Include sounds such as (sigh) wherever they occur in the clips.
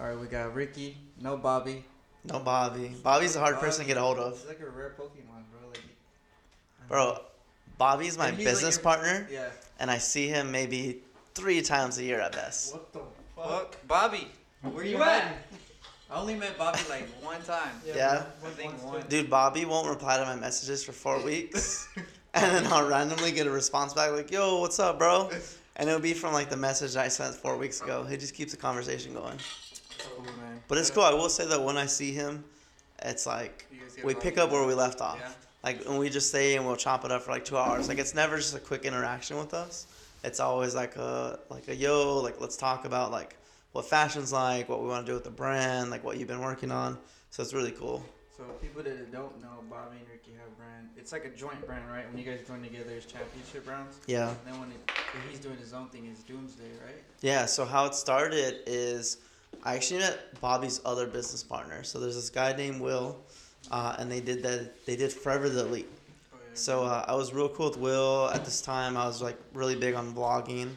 All right, we got Ricky. No Bobby. No Bobby. Bobby's a hard person to get a hold of. It's like a rare Pokemon, bro. Like, Bro, Bobby's my And he's like business your- partner, yeah. and I see him maybe three times a year at best. What the fuck, Bobby? Where you at? I only met Bobby like (laughs) one time. Yeah? I think one. Dude, Bobby won't reply to my messages for four weeks, (laughs) and then I'll randomly get a response back like, "Yo, what's up, bro?" And it'll be from like the message I sent four weeks ago. He just keeps the conversation going. Cool, man. But it's cool. I will say that when I see him, it's like You guys get we pick up where we left off. Yeah. Like when we just stay and we'll chop it up for like two hours. Like it's never just a quick interaction with us. It's always like a like a yo, like let's talk about like what fashion's like, what we want to do with the brand, like what you've been working on. So it's really cool. So people that don't know, Bobby and Ricky have a brand. It's like a joint brand, right? When you guys join together, it's championship rounds. Yeah. And then when, it, when he's doing his own thing, it's Doomsday, right? Yeah, so how it started is I actually met Bobby's other business partner. So there's this guy named Will, uh, and they did that. They did Forever the Elite. Oh, yeah. So uh, I was real cool with Will at this time. I was like really big on vlogging.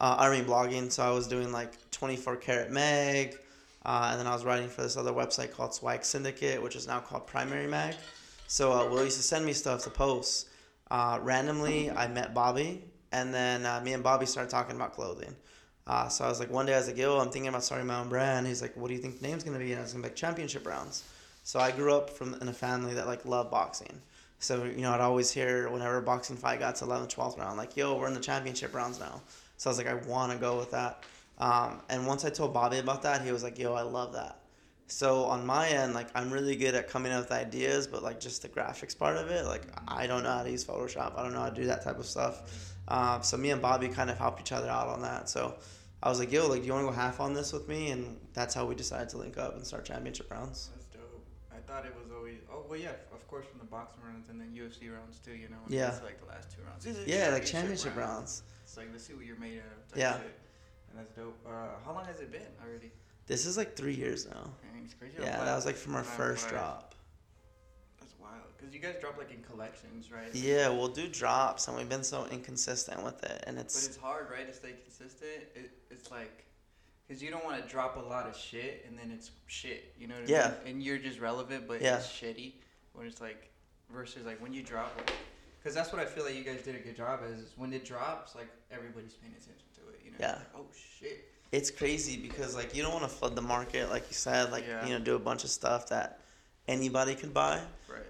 Uh, I mean blogging. So I was doing like 24 Karat Mag, uh, and then I was writing for this other website called Swag Syndicate, which is now called Primary Mag. So uh, Will used to send me stuff to post. Uh, randomly, I met Bobby, and then uh, me and Bobby started talking about clothing. Uh, so I was like, one day I was like, yo, I'm thinking about starting my own brand. He's like, what do you think the name's gonna be? And I was gonna be like Championship Rounds. So I grew up from in a family that like loved boxing. So, you know, I'd always hear whenever a boxing fight got to 11th, 12th round, like, yo, we're in the championship rounds now. So I was like, I want to go with that. Um, and once I told Bobby about that, he was like, yo, I love that. So on my end, like, I'm really good at coming up with ideas, but like just the graphics part of it, like, I don't know how to use Photoshop. I don't know how to do that type of stuff. Um, so me and Bobby kind of help each other out on that. So I was like, yo, like, do you want to go half on this with me? And that's how we decided to link up and start championship rounds. That's dope. I thought it was always. Oh well, yeah, of course from the boxing rounds and then UFC rounds too. You know. when Yeah. It's like the last two rounds. These are Yeah, like championship rounds. It's like let's see what you're made out of. type Yeah. Shit. And that's dope. Uh, how long has it been already? This is like three years now. Dang, it's crazy. Yeah, that was like from our first drop. That's wild. Cause you guys drop like in collections, right? Yeah, we'll do drops, and we've been so inconsistent with it, and it's. But it's hard, right, to stay consistent. It, it's like, cause you don't want to drop a lot of shit and then it's shit. You know what I Yeah. mean? And you're just relevant, but Yeah. it's shitty. When it's like, versus like when you drop, like, cause that's what I feel like you guys did a good job is when it drops, like everybody's paying attention to it. You know? Yeah. Like, oh shit. it's crazy because like you don't want to flood the market, like you said, like Yeah. you know, do a bunch of stuff that anybody could buy. Right.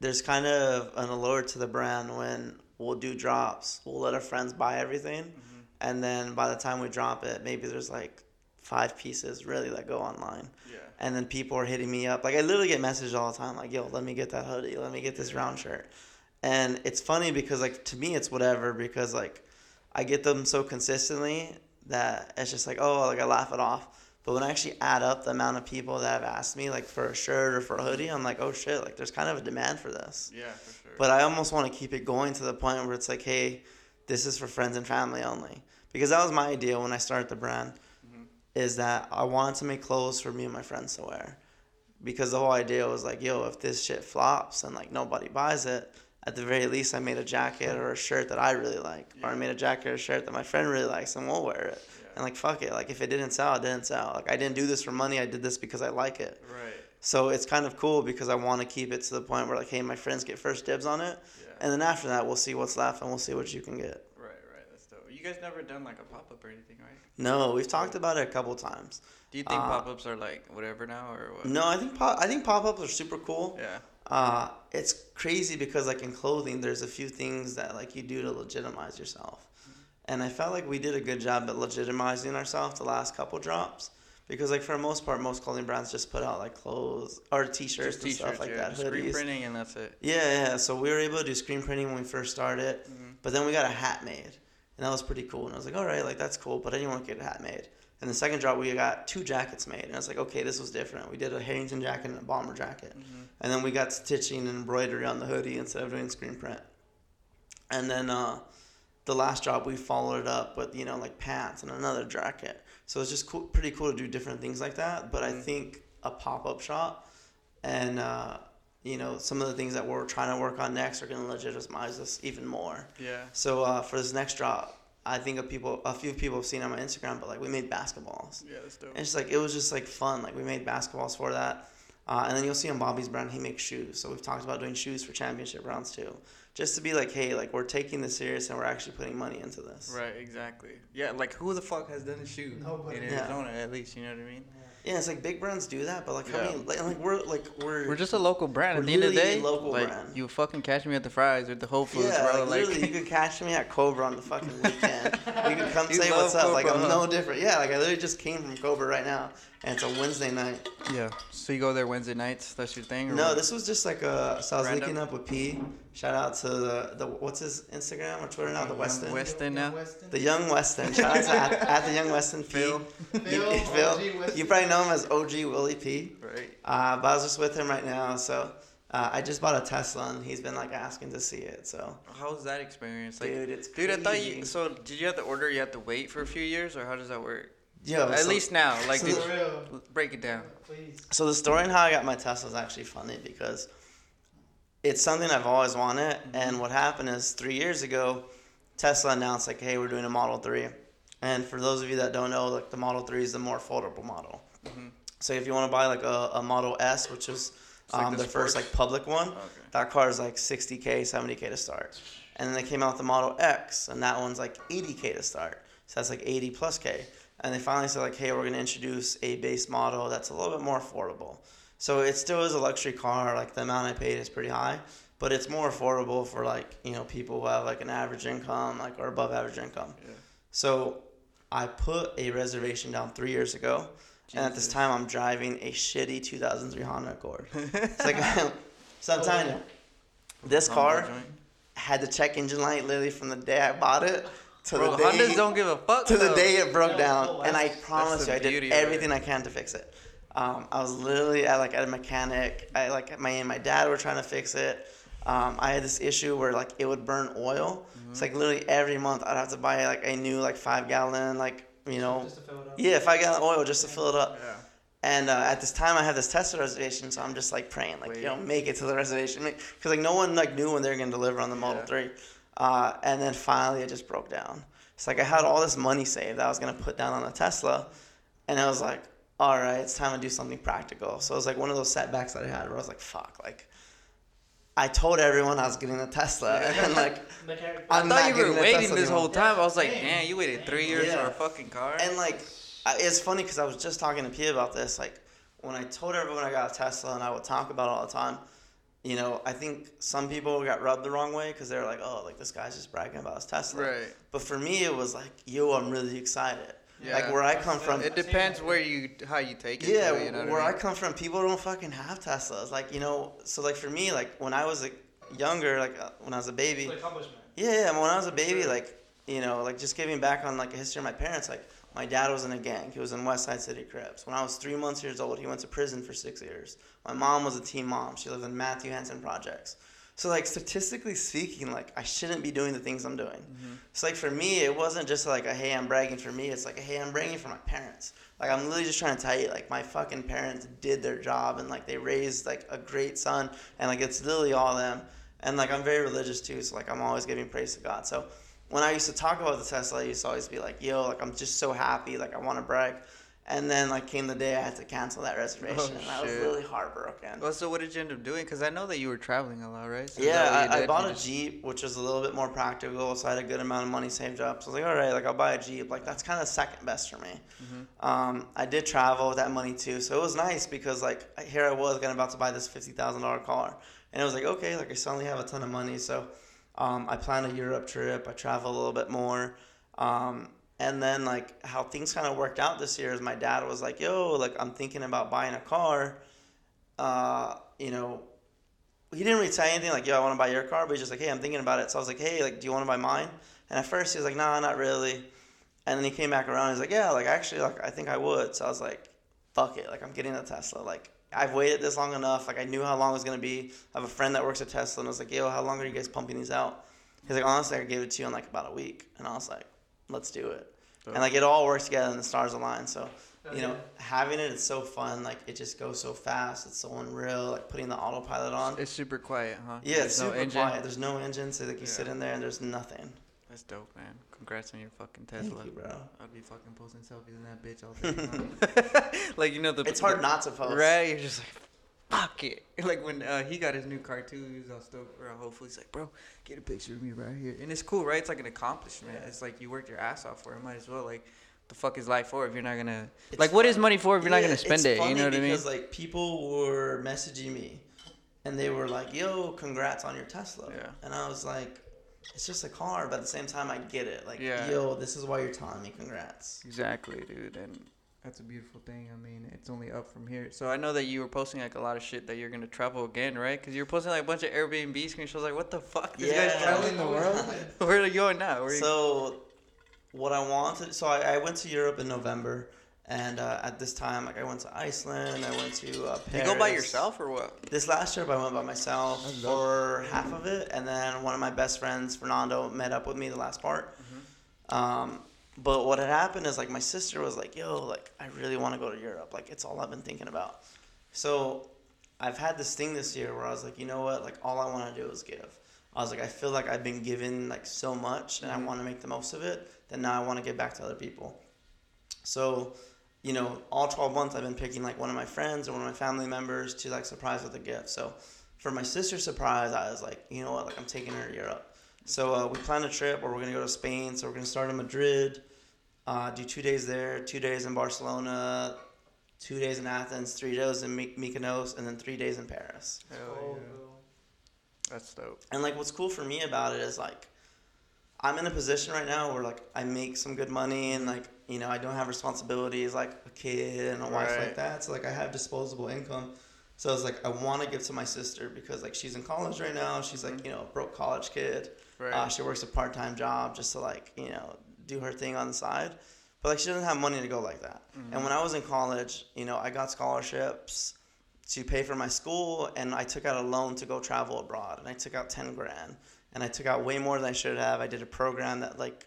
There's kind of an allure to the brand when we'll do drops, we'll let our friends buy everything, hmm and then by the time we drop it, maybe there's like five pieces really that go online. Yeah. and then people are hitting me up. Like I literally get messages all the time, like, "Yo, let me get that hoodie, let me get this round shirt," and it's funny because like to me it's whatever because like I get them so consistently that it's just like oh like I laugh it off. But when I actually add up the amount of people that have asked me like for a shirt or for a hoodie, I'm like, oh shit, like there's kind of a demand for this. Yeah, for sure. But I almost want to keep it going to the point where it's like, hey, this is for friends and family only. Because that was my idea when I started the brand, Mhm. is that I wanted to make clothes for me and my friends to wear. Because the whole idea was like, yo, if this shit flops and like nobody buys it, at the very least I made a jacket or a shirt that I really like. Or I made a jacket or a shirt that my friend really likes and we'll wear it. And like fuck it. Like if it didn't sell, it didn't sell. Like I didn't do this for money, I did this because I like it. right. So it's kind of cool because I want to keep it to the point where like, hey, my friends get first dibs on it, Yeah. and then after that, we'll see what's left and we'll see what you can get. right. Right. That's dope. You guys never done like a pop up or anything, right? No, we've talked about it a couple times. Do you think Uh, pop ups are like whatever now or what? No, I think pop, I think pop ups are super cool. Yeah. Uh, it's crazy because like in clothing, there's a few things that like you do to legitimize yourself, and I felt like we did a good job at legitimizing ourselves the last couple drops. Because like for the most part, most clothing brands just put out like clothes or t-shirts Just and stuff t-shirts, like yeah. that, Just screen printing and that's it. Yeah, yeah. So we were able to do screen printing when we first started, Mhm. but then we got a hat made, and that was pretty cool. And I was like, all right, like that's cool, but I didn't want to get a hat made. And the second drop, we got two jackets made, and I was like, okay, this was different. We did a Harrington jacket and a bomber jacket, Mhm. and then we got stitching and embroidery on the hoodie instead of doing screen print. And then uh, the last job we followed up with you know like pants and another jacket. So it's just cool, pretty cool to do different things like that. But I Mhm. think a pop up shop and uh, you know some of the things that we're trying to work on next are going to legitimize us even more. Yeah. So uh, for this next job, I think of people, a few people have seen on my Instagram, but like we made basketballs. Yeah, that's dope. And it's just like it was just like fun. Like we made basketballs for that. Uh, and then you'll see on Bobby's brand, he makes shoes. So we've talked about doing shoes for championship rounds too, just to be like, hey, like we're taking this serious and we're actually putting money into this. Right, exactly. Yeah, like who the fuck has done a shoe Nobody. in Yeah. Arizona? At least you know what I mean. Yeah, it's like big brands do that, but like how many? Like, like we're like we're. We're just a local brand. We're At the end of the day, local like brand. you fucking catch me at the Fry's or the Whole Foods, yeah, bro. like, Like, literally, you could catch me at Cobra on the fucking weekend. you could come (laughs) You say love what's up. Like I'm huh? no different. Yeah, like I literally just came from Cobra right now, and it's a Wednesday night. yeah. So you go there Wednesday nights. That's your thing. Or No, what? this was just like a. So I was Random? linking up with P. Shout out to the the what's his Instagram or Twitter now? The Young Weston. Weston now. The Young Weston. Shout out to at, (laughs) at the Young Weston P. Phil. You, Phil, Phil, Weston. you probably know him as OG Willie P. Right. Uh, but I was just with him right now, so uh, I just bought a Tesla, and he's been like asking to see it. So, How was that experience? Like, dude, it's dude, I thought you. So did you have to order? You have to wait for a few years, or how does that work? Yo, At so- least now, like, so the- real. break it down. Please. So the story on how I got my Tesla is actually funny because it's something I've always wanted. And what happened is three years ago, Tesla announced like, "Hey, we're doing a Model 3. And for those of you that don't know, like the Model 3 is the more affordable model. Mhm. So if you want to buy like a, a Model S, which is It's like um, the the first like public one, Okay. that car is like 60k, 70k to start. And then they came out with the Model X, and that one's like 80k to start. So that's like 80 plus k. And they finally said like, hey, we're gonna introduce a base model that's a little bit more affordable. So it still is a luxury car. Like the amount I paid is pretty high, but it's more affordable for like you know people who have like an average income, like or above average income. Yeah. So I put a reservation down three years ago, and at this time I'm driving a shitty 2003 Honda Accord. (laughs) It's like, (laughs) so I'm telling you, this car had the check engine light literally from the day I bought it to Bro, the day Hondas don't give a fuck. to the day it broke No, down. no, and I promise you, I did beauty of everything I can to fix it. Um, I was literally at like at a mechanic. I like my and my dad were trying to fix it. Um, I had this issue where like it would burn oil. It's like literally every month I'd have to buy like a new like five gallon like you know Just to fill it up. yeah five gallon oil just to fill it up. Yeah. And uh, at this time, I had this Tesla reservation, so I'm just like praying, like, you know, make it to the reservation, because like no one like knew when they were gonna deliver on the Model Yeah. Three. Uh, and then finally, it just broke down. It's like I had all this money saved that I was gonna put down on a Tesla, and I was like, all right, it's time to do something practical. So it was like one of those setbacks that I had where I was like, fuck, like. I told everyone I was getting a Tesla, (laughs) and like, (laughs) I'm I not thought you getting were waiting Tesla this anymore. whole time. I was like, Damn. damn, you waited three years Yeah. for a fucking car. And like, it's funny because I was just talking to Pia about this. Like, when I told everyone I got a Tesla and I would talk about it all the time, you know, I think some people got rubbed the wrong way because they were like, oh, like this guy's just bragging about his Tesla. right. But for me, it was like, yo, I'm really excited. Yeah. Like where I come from, It depends where you how you take it. yeah, too, you know where I I come from, people don't fucking have Teslas. Like, you know, so like for me, like when I was like younger, like uh, when I was a baby, It's accomplishment. yeah, yeah. When I was a baby, sure. like you know, like just giving back on like a history of my parents. Like my dad was in a gang. He was in West Side City Crips. When I was three months years old, he went to prison for six years. My mom was a teen mom. She lived in Matthew Henson projects. So like statistically speaking, like I shouldn't be doing the things I'm doing. Mm-hmm. So like for me, it wasn't just like a hey I'm bragging for me. It's like a hey I'm bragging for my parents. Like I'm literally just trying to tell you like my fucking parents did their job and like they raised like a great son and like it's literally all them. And like I'm very religious too, so like I'm always giving praise to God. So when I used to talk about the Tesla, I used to always be like, yo, like I'm just so happy, like I want to brag. And then like came the day I had to cancel that reservation, Oh, and I was really heartbroken. Well, so what did you end up doing? Because I know that you were traveling a lot, right? So is that what Yeah, I, I bought a just- Jeep, which was a little bit more practical, so I had a good amount of money saved up. So I was like, all right, like I'll buy a Jeep. Like that's kind of second best for me. Mm-hmm. Um, I did travel with that money too, so it was nice because like here I was gonna about to buy this fifty thousand dollar car, and it was like okay, like I suddenly have a ton of money, so um, I plan a Europe trip. I travel a little bit more. Um, and then like how things kind of worked out this year is my dad was like, "Yo, like I'm thinking about buying a car." Uh, you know, he didn't really say anything like, "Yo, I want to buy your car," but he's just like, "Hey, I'm thinking about it." So I was like, "Hey, like, do you want to buy mine?" And at first he was like, "Nah, not really." And then he came back around. He's like, "Yeah, like actually, like I think I would." So I was like, "Fuck it, like I'm getting a Tesla." Like I've waited this long enough. Like I knew how long it was gonna be. I have a friend that works at Tesla, and I was like, "Yo, how long are you guys pumping these out?" He's like, "Honestly, I gave it to you in like about a week," and I was like, "Let's do it." Oh. And like it all works together, and the stars align. So you know, having it, it's so fun. Like it just goes so fast. It's so unreal. Like putting the autopilot on. It's super quiet, huh? Yeah, it's There's no super engine? quiet. There's no engine, so like you sit in there and there's nothing. That's dope, man. Congrats on your fucking Tesla. You, bro. I'd be fucking posting selfies in that bitch all day. long. (laughs) (laughs) like you know the. It's hard not to post. Right, you're just like, fuck it. (laughs) Like when uh, he got his new car too, he was all stoked. Bro, hopefully he's like, bro, get a picture of me right here. And it's cool, right? It's like an accomplishment. Yeah. It's like you worked your ass off for it. Might as well like, the fuck is life for if you're not gonna It's like what is money for if you're not gonna spend it? You know what I mean? Because like people were messaging me, and they were like, "Yo, congrats on your Tesla." Yeah. And I was like, "It's just a car," but at the same time, I get it. Like, Yeah. yo, this is why you're telling me congrats. Exactly, dude, and that's a beautiful thing. I mean, it's only up from here. So I know that you were posting like a lot of shit that you're gonna travel again, right? Because you were posting like a bunch of Airbnb screenshots. Like, what the fuck? This guy's Yeah. traveling the world. (laughs) Where are you going now? Where are you? So, what I wanted, so I, I went to Europe in November, and uh, at this time, like I went to Iceland, I went to uh, you go by yourself or what? This last trip, I went by myself That's for half of it, and then one of my best friends, Fernando, met up with me the last part. Mm-hmm. Um, but what had happened is like my sister was like, "Yo, like I really want to go to Europe. Like it's all I've been thinking about." So I've had this thing this year where I was like, you know what? Like all I want to do is give. I was like, I feel like I've been given like so much, and I Mhm. want to make the most of it. Then now I want to give back to other people. So, you know, all 12 months I've been picking like one of my friends or one of my family members to like surprise with a gift. So for my sister's surprise, I was like, you know what? Like I'm taking her to Europe. So uh, we planned a trip where we're gonna go to Spain. So we're gonna start in Madrid, uh, do two days there, two days in Barcelona, two days in Athens, three days in My- Mykonos, and then three days in Paris. Hell yeah. That's dope. And like, what's cool for me about it is like, I'm in a position right now where like I make some good money and like you know I don't have responsibilities like a kid and a wife Right. like that. So like I have disposable income. So I was like I want to give to my sister because like she's in college right now. She's like you know a broke college kid. Right. Uh, she works a part time job just to like you know do her thing on the side. But like she doesn't have money to go like that. And when I was in college, you know I got scholarships to pay for my school and I took out a loan to go travel abroad and I took out 10 grand and I took out way more than I should have. I did a program that like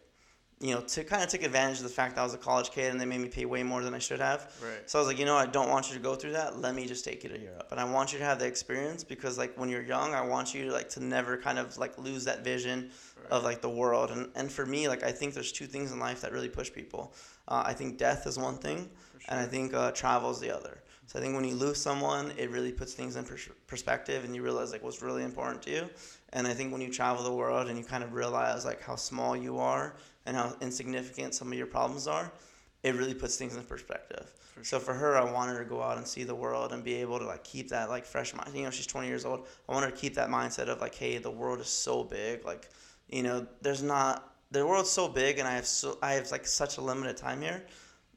you know to kind of take advantage of the fact that I was a college kid and they made me pay way more than I should have. right. So I was like, you know. I don't want you to go through that. Let me just take you to Europe, and I want you to have the experience because, like, when you're young, I want you to like to never kind of like lose that vision of like the world. And and for me, like, I think there's two things in life that really push people. Uh, I think death is one thing, For and I think uh, travel is the other. So I think when you lose someone, it really puts things in pers- perspective, and you realize like what's really important to you. And I think when you travel the world and you kind of realize like how small you are and how insignificant some of your problems are, it really puts things in perspective. For So for her, I want her to go out and see the world and be able to like keep that like fresh mind. You know, she's 20 years old. I want her to keep that mindset of like, hey, the world is so big. Like, you know, there's not the world's so big, and I have so I have like such a limited time here.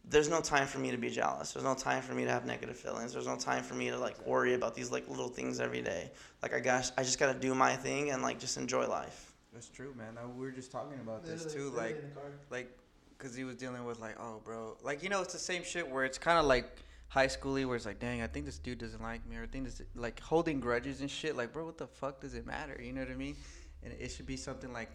There's no time for me to be jealous. There's no time for me to have negative feelings. There's no time for me to like worry about these like little things every day. Like I got, I just gotta do my thing and like just enjoy life. That's true, man. Uh, we were just talking about this too, like, like, cause he was dealing with like, oh, bro, like you know, it's the same shit where it's kind of like high schooly, where it's like, dang, I think this dude doesn't like me, or I think this like holding grudges and shit. Like, bro, what the fuck does it matter? You know what I mean? And it should be something like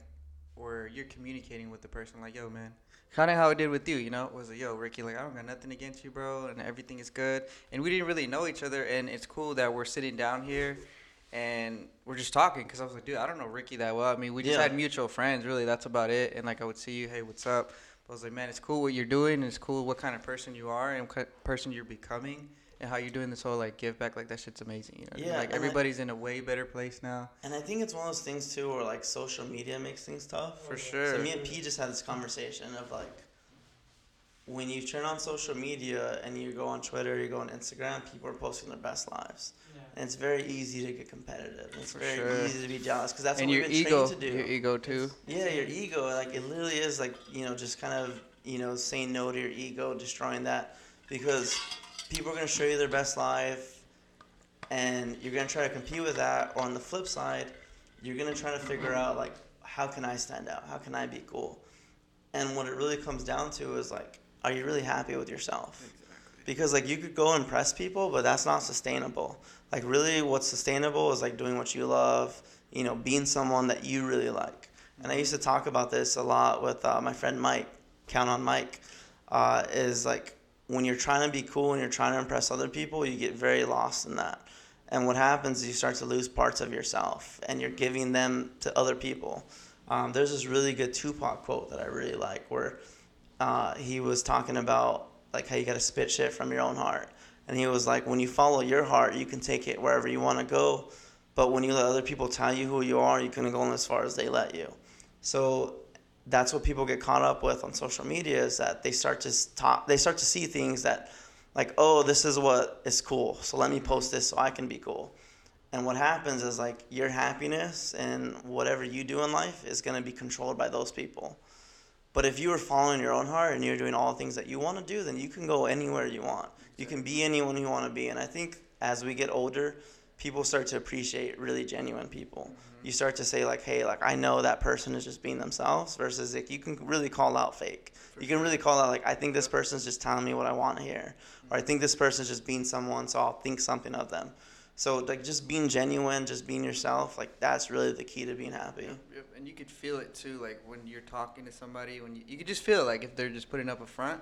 where you're communicating with the person, like, yo, man. Kind of how I did with you, you know, it was like, yo, Ricky, like, I don't got nothing against you, bro, and everything is good. And we didn't really know each other, and it's cool that we're sitting down here and we're just talking because I was like, dude, I don't know Ricky that well. I mean, we just Yeah. had mutual friends, really. That's about it. And like, I would see you, hey, what's up? But I was like, man, it's cool what you're doing. It's cool what kind of person you are and what person you're becoming, and how you're doing this whole like give back. Like that shit's amazing. You know, what I mean? Yeah, like and I- everybody's in a way better place now. And I think it's one of those things too, where like social media makes things tough. For sure. So me and P just had this conversation of like, when you turn on social media and you go on Twitter, you go on Instagram, people are posting their best lives, and it's very easy to get competitive. It's For very sure. easy to be jealous because that's and what your we've been ego, trained to do. your ego too. Yeah, your ego, like it literally is like you know just kind of you know saying no to your ego, destroying that because people are gonna show you their best life, and you're gonna try to compete with that. Or on the flip side, you're gonna try to figure out like how can I stand out? How can I be cool? And what it really comes down to is like, are you really happy with yourself? Because like you could go impress people but that's not sustainable. Like really what's sustainable is like doing what you love you know being someone that you really like. And i used to talk about this a lot with uh, my friend mike count on mike uh, is like when you're trying to be cool and you're trying to impress other people you get very lost in that. And what happens is you start to lose parts of yourself and you're giving them to other people. Um, there's this really good Tupac quote that I really like where uh, he was talking about like how you got to spit shit from your own heart. And he was like, when you follow your heart, you can take it wherever you want to go. But when you let other people tell you who you are, you can go as far as they let you. So that's what people get caught up with on social media is that they start to talk, they start to see things that like, oh, this is what is cool. So let me post this so I can be cool. And what happens is like your happiness and whatever you do in life is going to be controlled by those people. But if you are following your own heart and you're doing all the things that you want to do, then you can go anywhere you want. You can be anyone you want to be. And I think as we get older, people start to appreciate really genuine people. Mm-hmm. You start to say like, "Hey, like I know that person is just being themselves," versus like you can really call out fake. For you can really call out like, "I think this person's just telling me what I want to hear," or "I think this person's just being someone, so I'll think something of them." So like just being genuine, just being yourself, like that's really the key to being happy. Yep, yep. And you could feel it too, like when you're talking to somebody, when you, you could just feel it, like if they're just putting up a front,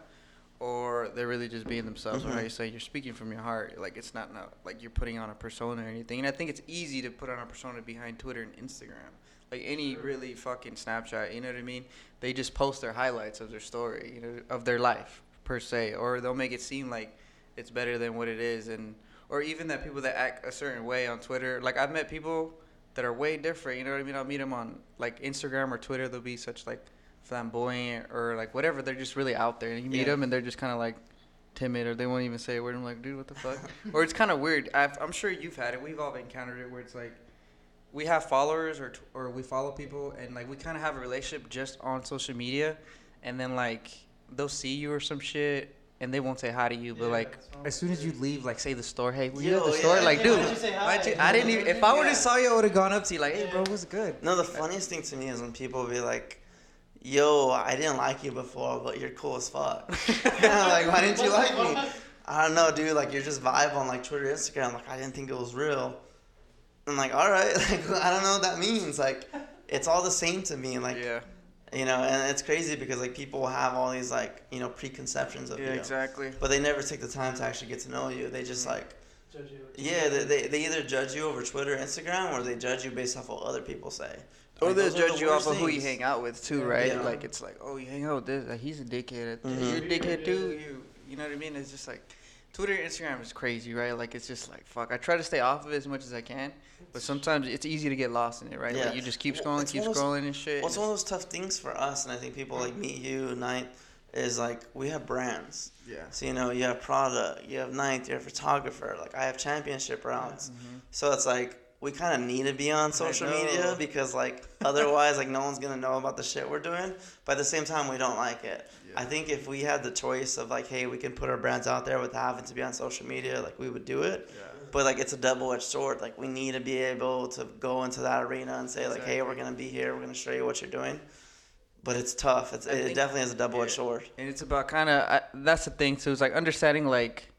or they're really just being themselves. Mm-hmm. Or how you say you're speaking from your heart, like it's not, not like you're putting on a persona or anything. And I think it's easy to put on a persona behind Twitter and Instagram. Like any really fucking Snapchat, you know what I mean? They just post their highlights of their story, you know, of their life per se, or they'll make it seem like it's better than what it is, and or even that people that act a certain way on Twitter. Like I've met people that are way different. You know what I mean? I'll meet them on like Instagram or Twitter. They'll be such like flamboyant or like whatever. They're just really out there, and you meet yeah. them and they're just kind of like timid or they won't even say a word. I'm like, dude, what the fuck? (laughs) or it's kind of weird. i am sure you've had it. We've all encountered it where it's like we have followers or or we follow people and like we kind of have a relationship just on social media, and then like they'll see you or some shit and they won't say hi to you, but yeah, like as soon as you leave, like say the store, hey, were you at the yeah, store? like, dude, you you, I didn't even. If I would have saw you, I would have gone up to you like, hey, bro, what's good? No, the funniest thing to me is when people be like, yo, I didn't like you before, but you're cool as fuck. (laughs) (laughs) like, why didn't you like me? I don't know, dude. Like, you're just vibe on like Twitter, Instagram. Like, I didn't think it was real. I'm like, all right. (laughs) Like, I don't know what that means. Like, it's all the same to me. Like, yeah you know and it's crazy because like people have all these like you know preconceptions of yeah, you. exactly. But they never take the time to actually get to know you. They just mm-hmm. like judge you. Yeah they, they, they either judge you over twitter instagram or they judge you based off what other people say. Or like, they judge the you off of who you hang out with too right? Yeah. like it's like oh you hang out with this like, he's a dickhead mm-hmm. you're a dickhead too. you. You know what i mean? It's just like Twitter Instagram is crazy, right? Like it's just like fuck. I try to stay off of it as much as I can, but sometimes it's easy to get lost in it, right? Yeah. Like you just keep scrolling, well, keep scrolling and shit. Well, it's one of those tough things for us, and I think people like me, you, Night, is like we have brands. Yeah. So you know, you have Prada, you have Ninth, you have photographer. Like I have championship rounds. Mm-hmm. So it's like we kind of need to be on social media because like otherwise like no one's gonna know about the shit we're doing. But at the same time, we don't like it. I think if we had the choice of like, hey, we can put our brands out there without having to be on social media, like we would do it. Yeah. But like it's a double edged sword. Like we need to be able to go into that arena and say like, hey, we're gonna be here. We're gonna show you what you're doing. But it's tough. It's, it definitely is a double edged yeah. sword. And it's about kind of that's the thing So It's like understanding like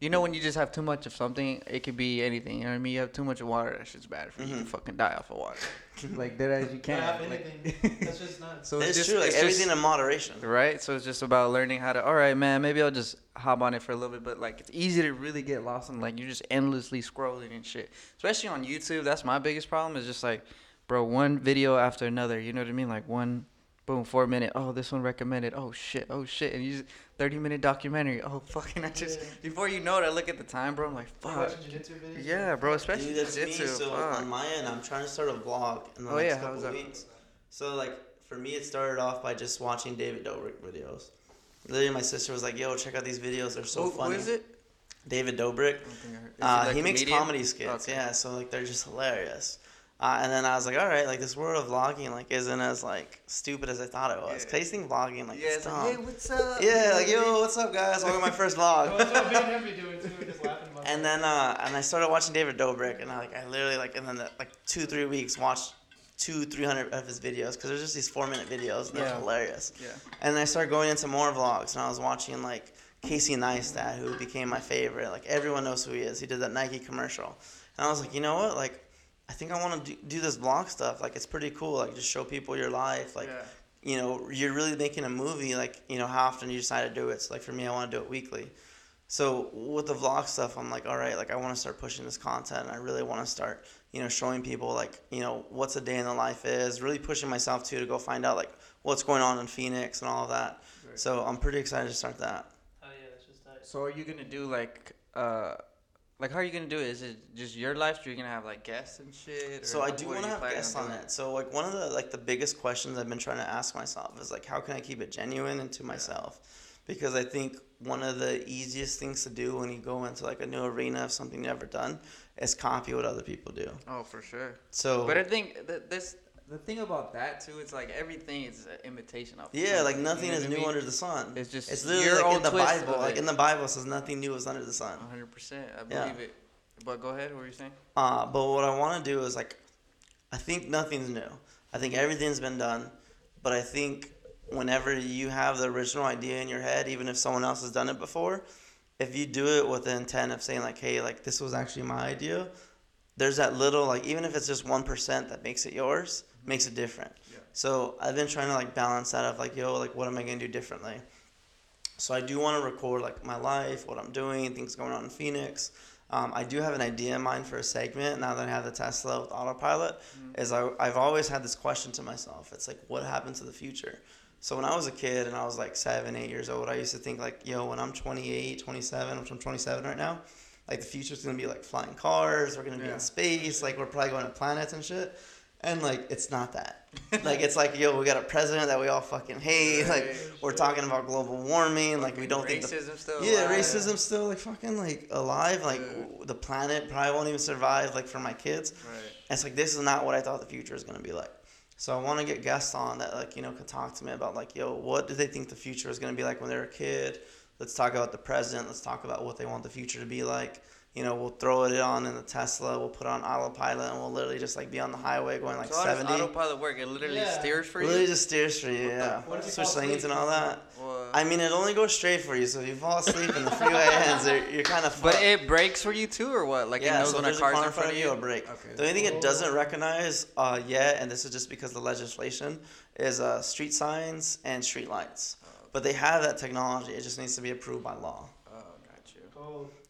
you know when you just have too much of something, it could be anything. You know what I mean? You have too much water, that shit's bad for mm-hmm. you. You fucking die off of water. Like dead as you can. Like, (laughs) that's just not. So it's, it's just, true. Like it's everything just, in moderation. Right. So it's just about learning how to. All right, man. Maybe I'll just hop on it for a little bit. But like, it's easy to really get lost in like you're just endlessly scrolling and shit. Especially on YouTube. That's my biggest problem. Is just like, bro, one video after another. You know what I mean? Like one boom, four minute. Oh, this one recommended. Oh shit. Oh shit. And you just thirty minute documentary. Oh (laughs) fucking. I just yeah. before you know it, I look at the time, bro. I'm like, fuck. Yeah, bro. Especially Dude, that's jiu-jitsu. Me. So fuck. on my end, I'm trying to start a vlog in the oh, next yeah, couple weeks. So like for me, it started off by just watching David Dobrik videos. Literally, my sister was like, "Yo, check out these videos. They're so who, funny." Who is it? David Dobrik. Uh, he, like he makes comedy skits. Okay. Yeah, so like they're just hilarious. Uh, and then I was like, all right, like this world of vlogging like isn't as like stupid as I thought it was. Yeah. Cause I think vlogging like yeah, it's dumb. Like, hey, what's up? Yeah, like yo, what's up, guys? Welcome to my first (laughs) vlog. and then uh, and I started watching David Dobrik, and I like I literally like and then the, like two three weeks watched two three hundred of his videos because there's just these four minute videos and they're yeah. hilarious. Yeah. And then I started going into more vlogs, and I was watching like Casey Neistat, who became my favorite. Like everyone knows who he is. He did that Nike commercial, and I was like, you know what, like I think I want to do, do this vlog stuff. Like, it's pretty cool. Like, just show people your life. Like, yeah. you know, you're really making a movie. Like, you know, how often you decide to do it. So, like, for me, I want to do it weekly. So with the vlog stuff, I'm like, all right, like I want to start pushing this content. And I really want to start, you know, showing people like, you know, what's a day in the life is. Really pushing myself too to go find out like what's going on in Phoenix and all of that. Right. So I'm pretty excited to start that. Oh yeah, that's just nice. So are you gonna do like, uh, like how are you gonna do it? Is it just your life? Are you gonna have like guests and shit? So I do want to have guests on it. So like one of the like the biggest questions I've been trying to ask myself is like, how can I keep it genuine and to myself? Because I think one of the easiest things to do when you go into like a new arena of something you've never done is copy what other people do. Oh, for sure. So, but I think that this the thing about that too, it's like everything is an imitation of. It. Yeah, like nothing you know is new mean? under the sun. It's just it's literally like in the Bible. Like in the Bible, says nothing new is under the sun. One hundred percent, I believe yeah. it. But go ahead. What were you saying? Uh, but what I want to do is like, I think nothing's new. I think everything's been done, but I think whenever you have the original idea in your head, even if someone else has done it before, if you do it with the intent of saying like, hey, like this was actually my idea, there's that little like even if it's just one percent that makes it yours, makes it different. Yeah. So I've been trying to like balance that of like, yo, like what am I gonna do differently? So I do want to record like my life, what I'm doing, things going on in Phoenix. Um, I do have an idea in mind for a segment now that I have the Tesla with autopilot. Mm-hmm. Is I, I've always had this question to myself. It's like, what happens to the future? So when I was a kid and I was like seven, eight years old, I used to think like, yo, when I'm 28, 27, which I'm 27 right now, like the future's gonna be like flying cars, we're gonna be yeah. in space, like we're probably going to planets and shit. And like it's not that. like it's like yo, we got a president that we all fucking hate. Right, like we're talking about global warming. Like we don't think the, still yeah, alive. racism still like fucking like alive. Like yeah. the planet probably won't even survive. Like for my kids, right. it's like this is not what I thought the future is gonna be like. So I want to get guests on that like you know can talk to me about like yo what do they think the future is going to be like when they're a kid. Let's talk about the present. Let's talk about what they want the future to be like you know, we'll throw it on in the Tesla, we'll put on autopilot, and we'll literally just like be on the highway going like so 70. How does autopilot work? It literally yeah. steers for you? Literally just steers for you, yeah. Switch lanes and all that. I mean, it only goes straight for you, so if you fall asleep and the freeway ends, you're kind of But it brakes for you too, or what? Like yeah, it knows so when a car's in front of you, it'll brake. Okay. The only thing it doesn't recognize uh, yet, and this is just because the legislation, is uh, street signs and street lights. Oh. But they have that technology. It just needs to be approved by law.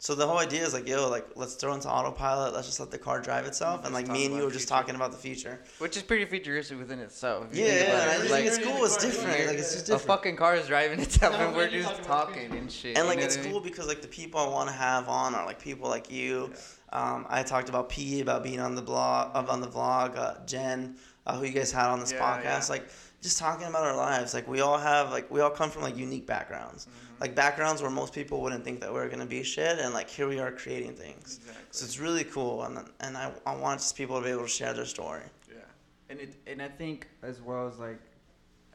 So the whole idea is like, yo, like let's throw into autopilot. Let's just let the car drive itself, and like me and you were just talking about the future, which is pretty futuristic within itself. Yeah, yeah, I like, it's cool. It's different. Like it's just different. A fucking car is driving itself, no, and we're just talking and shit. And like it's cool because like the people I want to have on are like people like you. Um, I talked about P about being on the blog, on the vlog. Uh, Jen, uh, who you guys had on this yeah, podcast, like just talking about our lives. Like we all have, like we all come from like unique backgrounds. Mm-hmm like backgrounds where most people wouldn't think that we are gonna be shit, and like here we are creating things. Exactly. So it's really cool, and and I, I want just people to be able to share their story. Yeah, and it and I think as well as like,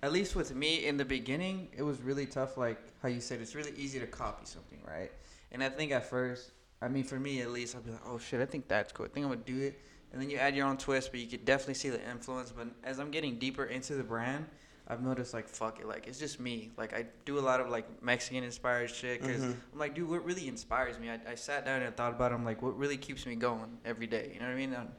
at least with me in the beginning, it was really tough. Like how you said, it's really easy to copy something, right? And I think at first, I mean for me at least, I'd be like, oh shit, I think that's cool. I think I'm gonna do it. And then you add your own twist, but you could definitely see the influence. But as I'm getting deeper into the brand, I've noticed like fuck it, like it's just me. Like I do a lot of like Mexican inspired shit because mm-hmm. I'm like, dude, what really inspires me? I, I sat down and thought about it. I'm like, what really keeps me going every day? You know what I mean? And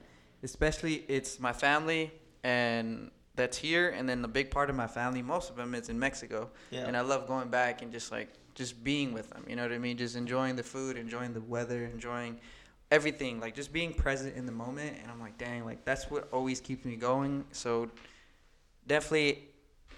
especially it's my family and that's here, and then the big part of my family, most of them is in Mexico. Yeah. And I love going back and just like just being with them. You know what I mean? Just enjoying the food, enjoying the weather, enjoying everything. Like just being present in the moment. And I'm like, dang, like that's what always keeps me going. So definitely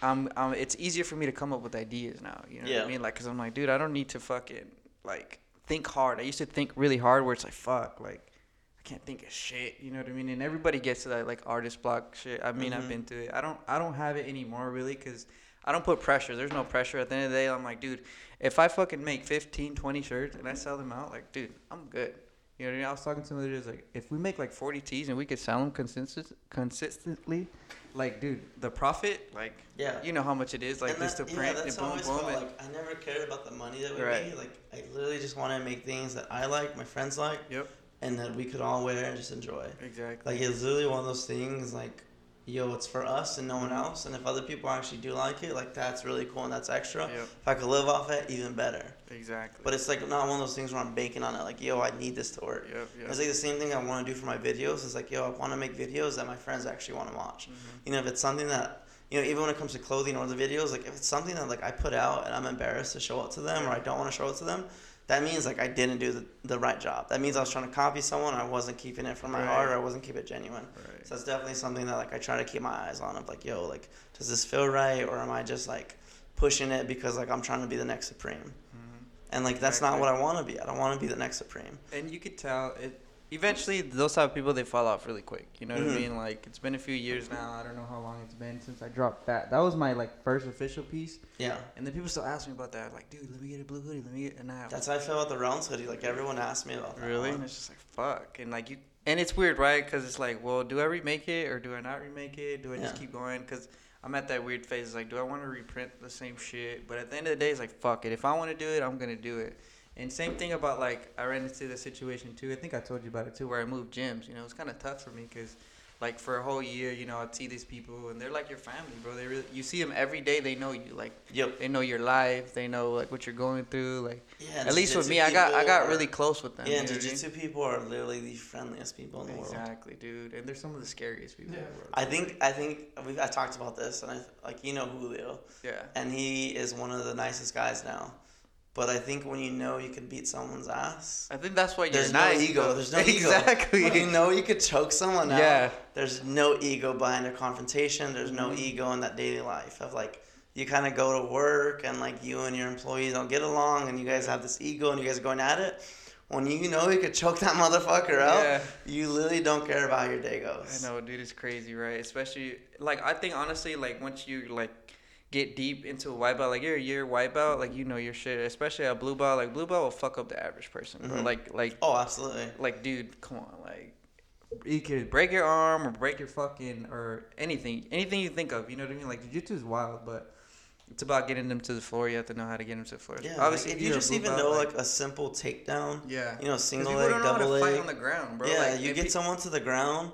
um, um, it's easier for me to come up with ideas now. You know yeah. what I mean? Like, cause I'm like, dude, I don't need to fucking like think hard. I used to think really hard, where it's like, fuck, like I can't think of shit. You know what I mean? And everybody gets to that like artist block shit. I mean, mm-hmm. I've been through it. I don't, I don't have it anymore really, cause I don't put pressure. There's no pressure. At the end of the day, I'm like, dude, if I fucking make 15, 20 shirts and I sell them out, like, dude, I'm good. You know what I mean? I was talking to somebody who's like, if we make like 40 tees and we could sell them consistent, consistently, like, dude, the profit, like, yeah, you know how much it is, like, and just that, to print yeah, and boom, boom. Felt, like, I never cared about the money that we right. made. Like, I literally just want to make things that I like, my friends like, yep, and that we could all wear and just enjoy. Exactly. Like, it's literally one of those things, like, yo, it's for us and no one else. And if other people actually do like it, like that's really cool and that's extra. Yep. If I could live off it, even better. Exactly. But it's like not one of those things where I'm banking on it. Like, yo, I need this to work. Yep, yep. It's like the same thing I want to do for my videos. It's like, yo, I want to make videos that my friends actually want to watch. Mm-hmm. You know, if it's something that you know, even when it comes to clothing or the videos, like if it's something that like I put out and I'm embarrassed to show it to them or I don't want to show it to them, that means like I didn't do the, the right job. That means I was trying to copy someone. I wasn't keeping it from my Right. heart. Or I wasn't keeping it genuine. Right. So that's definitely something that like I try to keep my eyes on. Of like, yo, like, does this feel right, or am I just like pushing it because like I'm trying to be the next supreme? And like that's not what I want to be. I don't want to be the next supreme. And you could tell it. Eventually, those type of people they fall off really quick. You know what Mhm. I mean? Like it's been a few years now. I don't know how long it's been since I dropped that. That was my like first official piece. Yeah. And then people still ask me about that. Like, dude, let me get a blue hoodie. Let me get. And I That's how I feel about the Realms hoodie. Like everyone asked me about that. really. one. And it's just like fuck. And like you. And it's weird, right? Because it's like, well, do I remake it or do I not remake it? Do I just keep going? Because I'm at that weird phase. Like, do I want to reprint the same shit? But at the end of the day, it's like, fuck it. If I want to do it, I'm gonna do it. And same thing about like I ran into the situation too. I think I told you about it too, where I moved gyms. You know, it's kind of tough for me because, like, for a whole year, you know, I'd see these people and they're like your family, bro. They really, you see them every day. They know you. Like, Yep. they know your life. They know like what you're going through. Like, Yeah. at least with me, I got I got are- really close with them. Yeah, you know what I mean? jiu-jitsu people are literally the friendliest people in the world. Exactly, dude. And they're some of the scariest people. Yeah. bro. I think I think we I talked about this, and I like you know Julio, Yeah. and he is one of the nicest guys now. But I think when you know you can beat someone's ass, I think that's why you're there's no ego. There's no (laughs) ego. exactly. When you know you could choke someone out. Yeah. There's no ego behind a confrontation. There's no Mhm. ego in that daily life of like you kind of go to work and like you and your employees don't get along and you guys have this ego and you guys are going at it. When you know you could choke that (laughs) motherfucker out, Yeah. you literally don't care about how your day I know, dude, it's crazy, right? Especially like I think honestly, like once you like get deep into a white belt, like you're a year white belt, like you know your shit. Especially a blue belt, like blue belt will fuck up the average person. Mhm. Like like Oh, absolutely. like dude, come on, like you could break your arm or break your fucking or anything, anything you think of. You know what I mean? Like jiu-jitsu is wild, but. It's about getting them to the floor. You have to know how to get them to the floor. Yeah, obviously, like, if you just even belt, know like a simple takedown, yeah, you know, single leg, don't know how double to fight on the ground, bro. yeah, Like, you get pe- someone to the ground,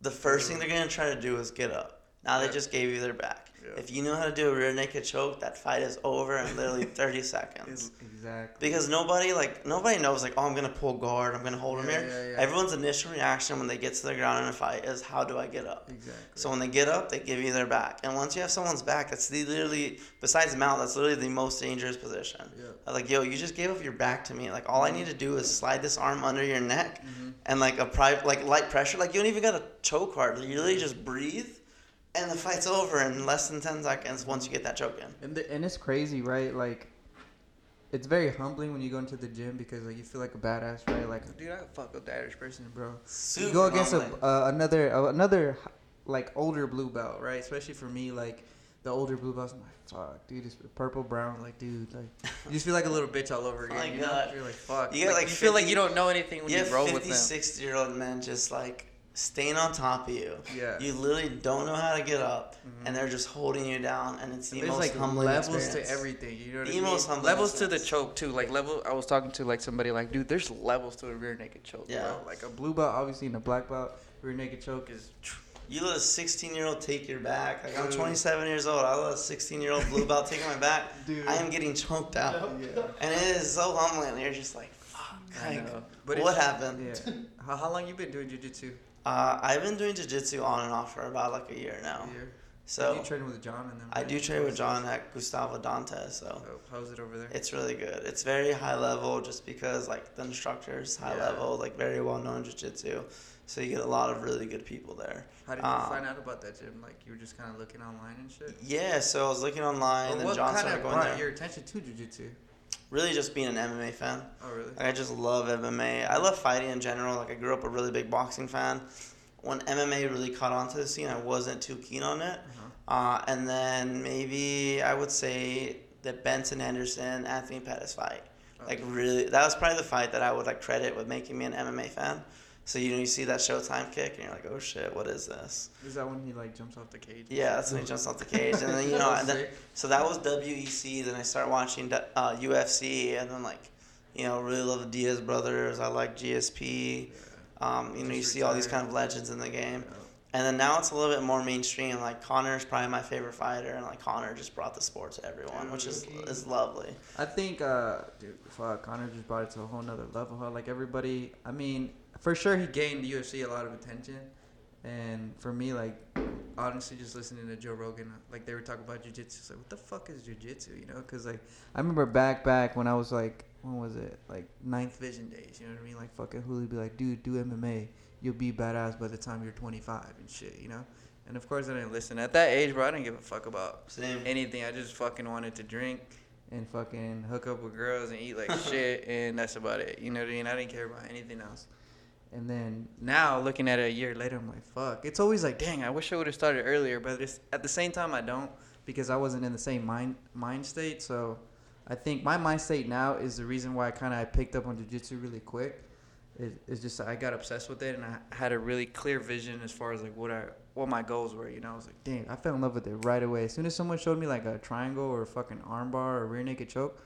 the first thing they're gonna try to do is get up. Now they Yeah. just gave you their back. Yeah. If you know how to do a rear naked choke, that fight is over in literally (laughs) 30 seconds. Exactly. Because nobody like nobody knows like oh I'm gonna pull guard I'm gonna hold him Yeah, here. yeah, yeah. Everyone's initial reaction when they get to the ground in a fight is how do I get up? Exactly. So when they get up, they give you their back, and once you have someone's back, that's the literally besides the mount, that's literally the most dangerous position. Yeah. Like yo, you just gave up your back to me. Like all I need to do is slide this arm under your neck, Mhm. and like a private like light pressure. Like you don't even got to choke hard. You literally just breathe, and the fight's over in less than ten seconds once you get that choke in. And the, and it's crazy, right? Like, it's very humbling when you go into the gym because like you feel like a badass, right? Like, dude, I fuck with the average person, bro. Super you go against a, uh, another uh, another like older blue belt, right? Especially for me, like the older blue belts. I'm like, fuck, dude, it's purple brown. Like, dude, like you just feel like a little bitch all over (laughs) Oh again. my you know? God. You're like, fuck. You get, like, you feel like you don't know anything when you you, roll 50, with them. 60 year old men just like staying on top of you. Yeah. You literally don't know how to get up, Mhm. and they're just holding you down, and it's the There's most like humbling levels experience. to everything. You know what The I mean? most humbling levels to the choke too. Like level, I was talking to like somebody like, dude, there's levels to a rear naked choke. Yeah. Bro. Like a blue belt, obviously, and a black belt, rear naked choke is. You let a 16 year old take your back. Like I'm 27 years old. I let a 16 year old blue belt take my back. (laughs) Dude. I am getting choked out, Yeah. (laughs) and it is so humbling. You're just like, fuck. I Like, know. what happened? Yeah. how, how long you been doing jujitsu? Uh, I've been doing jiu-jitsu on and off for about like a year now. Yeah. So you train with John and them. I do train with John at Gustavo Dantas. So Oh, how's it over there? it's really good. It's very high level just because like the instructor's high Yeah. level, like very well known jiu-jitsu. So you get a lot of really good people there. How did you um, find out about that gym? Like you were just kind of looking online and shit. Yeah, so I was looking online, Or and then what John kind started of going brought there. your attention to jujitsu? Really, just being an MMA fan. Oh really? Like, I just love MMA. I love fighting in general. Like I grew up a really big boxing fan. When MMA really caught on to the scene, I wasn't too keen on it. Uh-huh. Uh, and then maybe I would say the Benson Henderson Anthony Pettis fight. Like really, that was probably the fight that I would like credit with making me an MMA fan. So you know, you see that Showtime kick, and you're like, oh shit, what is this? Is that when he like jumps off the cage? Yeah, that's when he jumps off the cage, and then (laughs) you know, and then so that was WEC. Then I started watching uh, UFC, and then like, you know, really love the Diaz brothers. I like GSP. Um, you know, you see all these kind of legends in the game. Yeah. And then now it's a little bit more mainstream. Like Conor's probably my favorite fighter, and like Conor just brought the sport to everyone, which is Okay. is lovely. I think, uh, dude, fuck, Conor just brought it to a whole nother level. Huh? Like everybody, I mean, for sure he gained the UFC a lot of attention, and for me, like, honestly just listening to Joe Rogan, like they were talking about jujitsu. It's like, what the fuck is jujitsu? You know, because like I remember back back when I was like, when was it? Like ninth vision days. You know what I mean? Like fucking Hulu be like, dude, do MMA. You'll be badass by the time you're 25 and shit. You know. And of course I didn't listen. At that age, bro, I didn't give a fuck about Same. anything. I just fucking wanted to drink and fucking hook up with girls and eat like (laughs) shit, and that's about it. You know what I mean? I didn't care about anything else. And then now, looking at it a year later, I'm like, fuck. It's always like, dang, I wish I would have started earlier, but it's, at the same time, I don't because I wasn't in the same mind mind state. So I think my mind state now is the reason why I kind of picked up on jujitsu really quick. It, it's just I got obsessed with it, and I had a really clear vision as far as like what I what my goals were. You know, I was like, dang, I fell in love with it right away. As soon as someone showed me like a triangle or a fucking armbar or rear naked choke,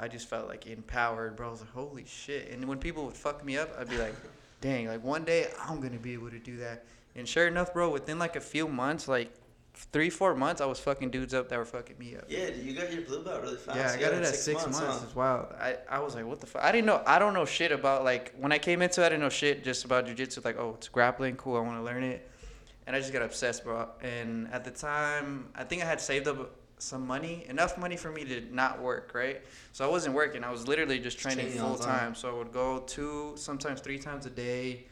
I just felt like empowered, bro. I was like, holy shit. And when people would fuck me up, I'd be like, dang, like one day I'm gonna be able to do that. And sure enough, bro, within like a few months, like three, four months, I was fucking dudes up that were fucking me up. Yeah, you got your blue belt really fast. Yeah, I You got it at six six, months. huh? It's wild. I, I was like, what the fuck? I didn't know. I don't know shit about like when I came into it. I didn't know shit just about jujitsu. Like, oh, it's grappling, cool. I want to learn it, and I just got obsessed, bro. And at the time, I think I had saved up some money, enough money for me to not work, right? So I wasn't working. I was literally just training full time. So I would go two, sometimes three times a day.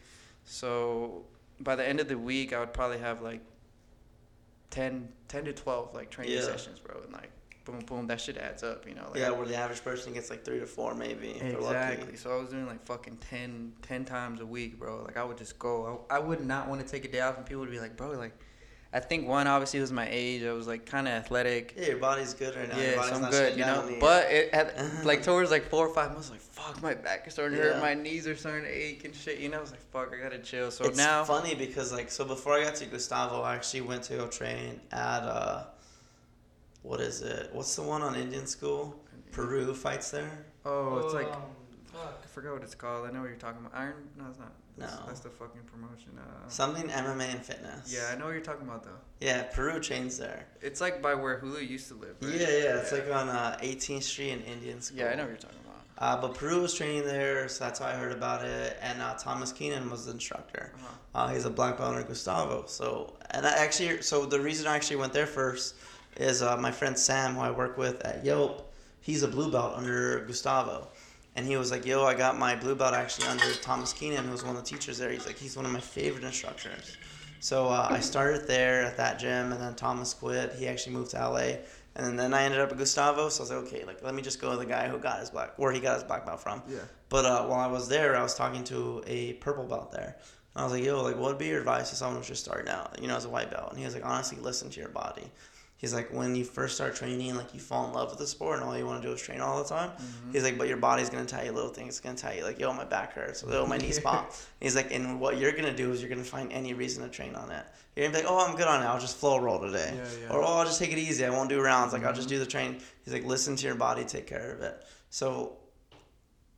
So by the end of the week, I would probably have like 10, 10 to 12 like training Yeah. sessions, bro. And like, boom, boom, that shit adds up, you know? Like, Yeah, where the average person gets like three to four, maybe. if they're lucky. Exactly. So I was doing like fucking 10, 10 times a week, bro. Like I would just go. I, I would not want to take a day off, and people would be like, bro, like, I think one obviously was my age. I was like kind of athletic. Yeah, your body's good right now. your Yeah, body's so I'm not good, you know. yet. But it had, (laughs) like towards like four or five months, like fuck, my back is starting to Yeah. hurt, my knees are starting to ache and shit. You know, I was like, fuck, I gotta chill. So it's now, funny because like so before I got to Gustavo, I actually went to go train at uh, what is it? What's the one on Indian School? Peru fights there. oh, it's like Um, fuck. I forgot what it's called. I know what you're talking about. Iron? No, it's not. That's, No. that's the fucking promotion. Uh, Something MMA and fitness. yeah, I know what you're talking about though. Yeah, Peru trains there. It's like by where Hulu used to live. Right? Yeah, yeah. It's like on uh, 18th Street in Indian School. Yeah, I know what you're talking about. Uh, but Peru was training there, so that's how I heard about it. And uh, Thomas Keenan was the instructor. Uh-huh. Uh, he's a black belt under Gustavo. So, and I actually, so the reason I actually went there first is uh, my friend Sam, who I work with at Yelp. He's a blue belt under Gustavo, and he was like, "Yo, I got my blue belt actually under Thomas Keenan, who was one of the teachers there. He's like, he's one of my favorite instructors." So uh, I started there at that gym, and then Thomas quit. He actually moved to LA, and then I ended up at Gustavo. So I was like, okay, like let me just go to the guy who got his black, where he got his black belt from. Yeah. But uh, while I was there, I was talking to a purple belt there. And I was like, yo, like, what would be your advice to someone who's just starting out, you know, as a white belt? And he was like, honestly, listen to your body. He's like, when you first start training, like, you fall in love with the sport and all you want to do is train all the time. Mm-hmm. He's like, but your body's going to tell you little things. It's going to tell you, like, yo, my back hurts. Yo, my knees (laughs) pop. He's like, and what you're going to do is you're going to find any reason to train on it. You're to be like, oh, I'm good on it. I'll just flow roll today. Yeah, yeah. Or, oh, I'll just take it easy. I won't do rounds. Like, I'll just do the train. He's like, listen to your body, take care of it. So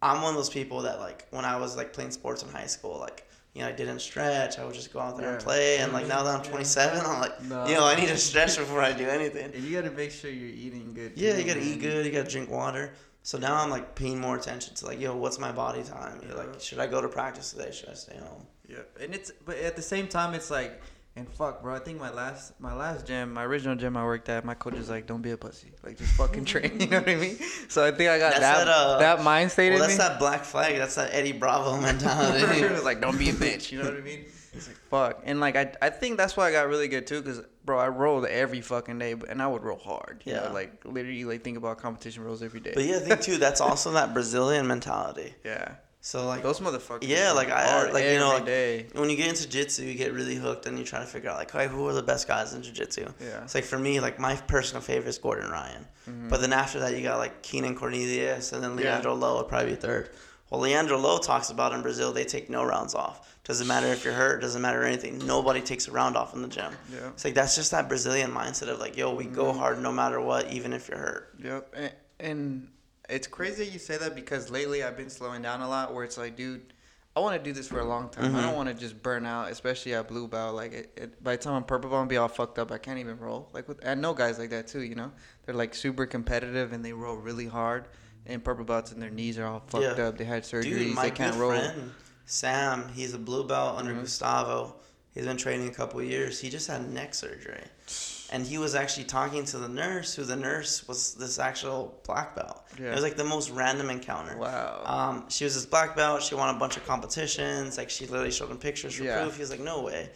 I'm one of those people that like when I was like playing sports in high school, like you know I didn't stretch. I would just go out there and play. And like now that I'm 27, I'm like, No. you know, I need to stretch before I do anything. And you gotta make sure you're eating good. Yeah, you gotta eat good. You gotta drink water. So now I'm like paying more attention to like, yo, what's my body time? You're Yeah. like, should I go to practice today? Should I stay home? Yeah, and it's but at the same time it's like, and fuck, bro. I think my last my last gym, my original gym I worked at, my coach is like, don't be a pussy, like just fucking train. (laughs) You know what I mean? So I think I got That's that that, uh, that mind state Well, in that's me. that black flag. That's that Eddie Bravo (laughs) mentality. (laughs) It's like don't be a bitch. You know what I mean? It's like fuck, and like I I think that's why I got really good too, cause bro I rolled every fucking day, and I would roll hard. Yeah. know, like literally like think about competition rolls every day. but yeah, I think too that's also that Brazilian mentality. yeah, So like those motherfuckers. Yeah, like, I- like, you know, like, day. when you get into jiu-jitsu, you get really hooked and you try to figure out like, hey, who are the best guys in jiu-jitsu? Yeah. It's like for me, like my personal favorite is Gordon Ryan, mm-hmm. but then after that you got like Keenan Cornelius and then Yeah. Leandro Lo would probably be third. Well, Leandro Lo talks about in Brazil they take no rounds off. Doesn't matter if you're hurt. Doesn't matter anything. Nobody takes a round off in the gym. Yeah. It's like that's just that Brazilian mindset of like, yo, we go mm-hmm. hard no matter what, even if you're hurt. Yep, and, and it's crazy you say that because lately I've been slowing down a lot. Where it's like, dude, I want to do this for a long time. I don't want to just burn out, especially at blue belt. Like, it, it, by the time I'm purple belt, I'm be all fucked up. I can't even roll. Like, with, I know guys like that too. You know, they're like super competitive and they roll really hard. And purple belts and their knees are all fucked Yeah. up. They had surgeries. Dude, my they can't good roll. friend Sam, he's a blue belt under Mhm. Gustavo. He's been training a couple years. He just had neck surgery, and he was actually talking to the nurse, who the nurse was this actual black belt. Yeah. It was like the most random encounter. Wow. Um, she was this black belt. She won a bunch of competitions. Like she literally showed him pictures for Yeah. proof. He was like, no way.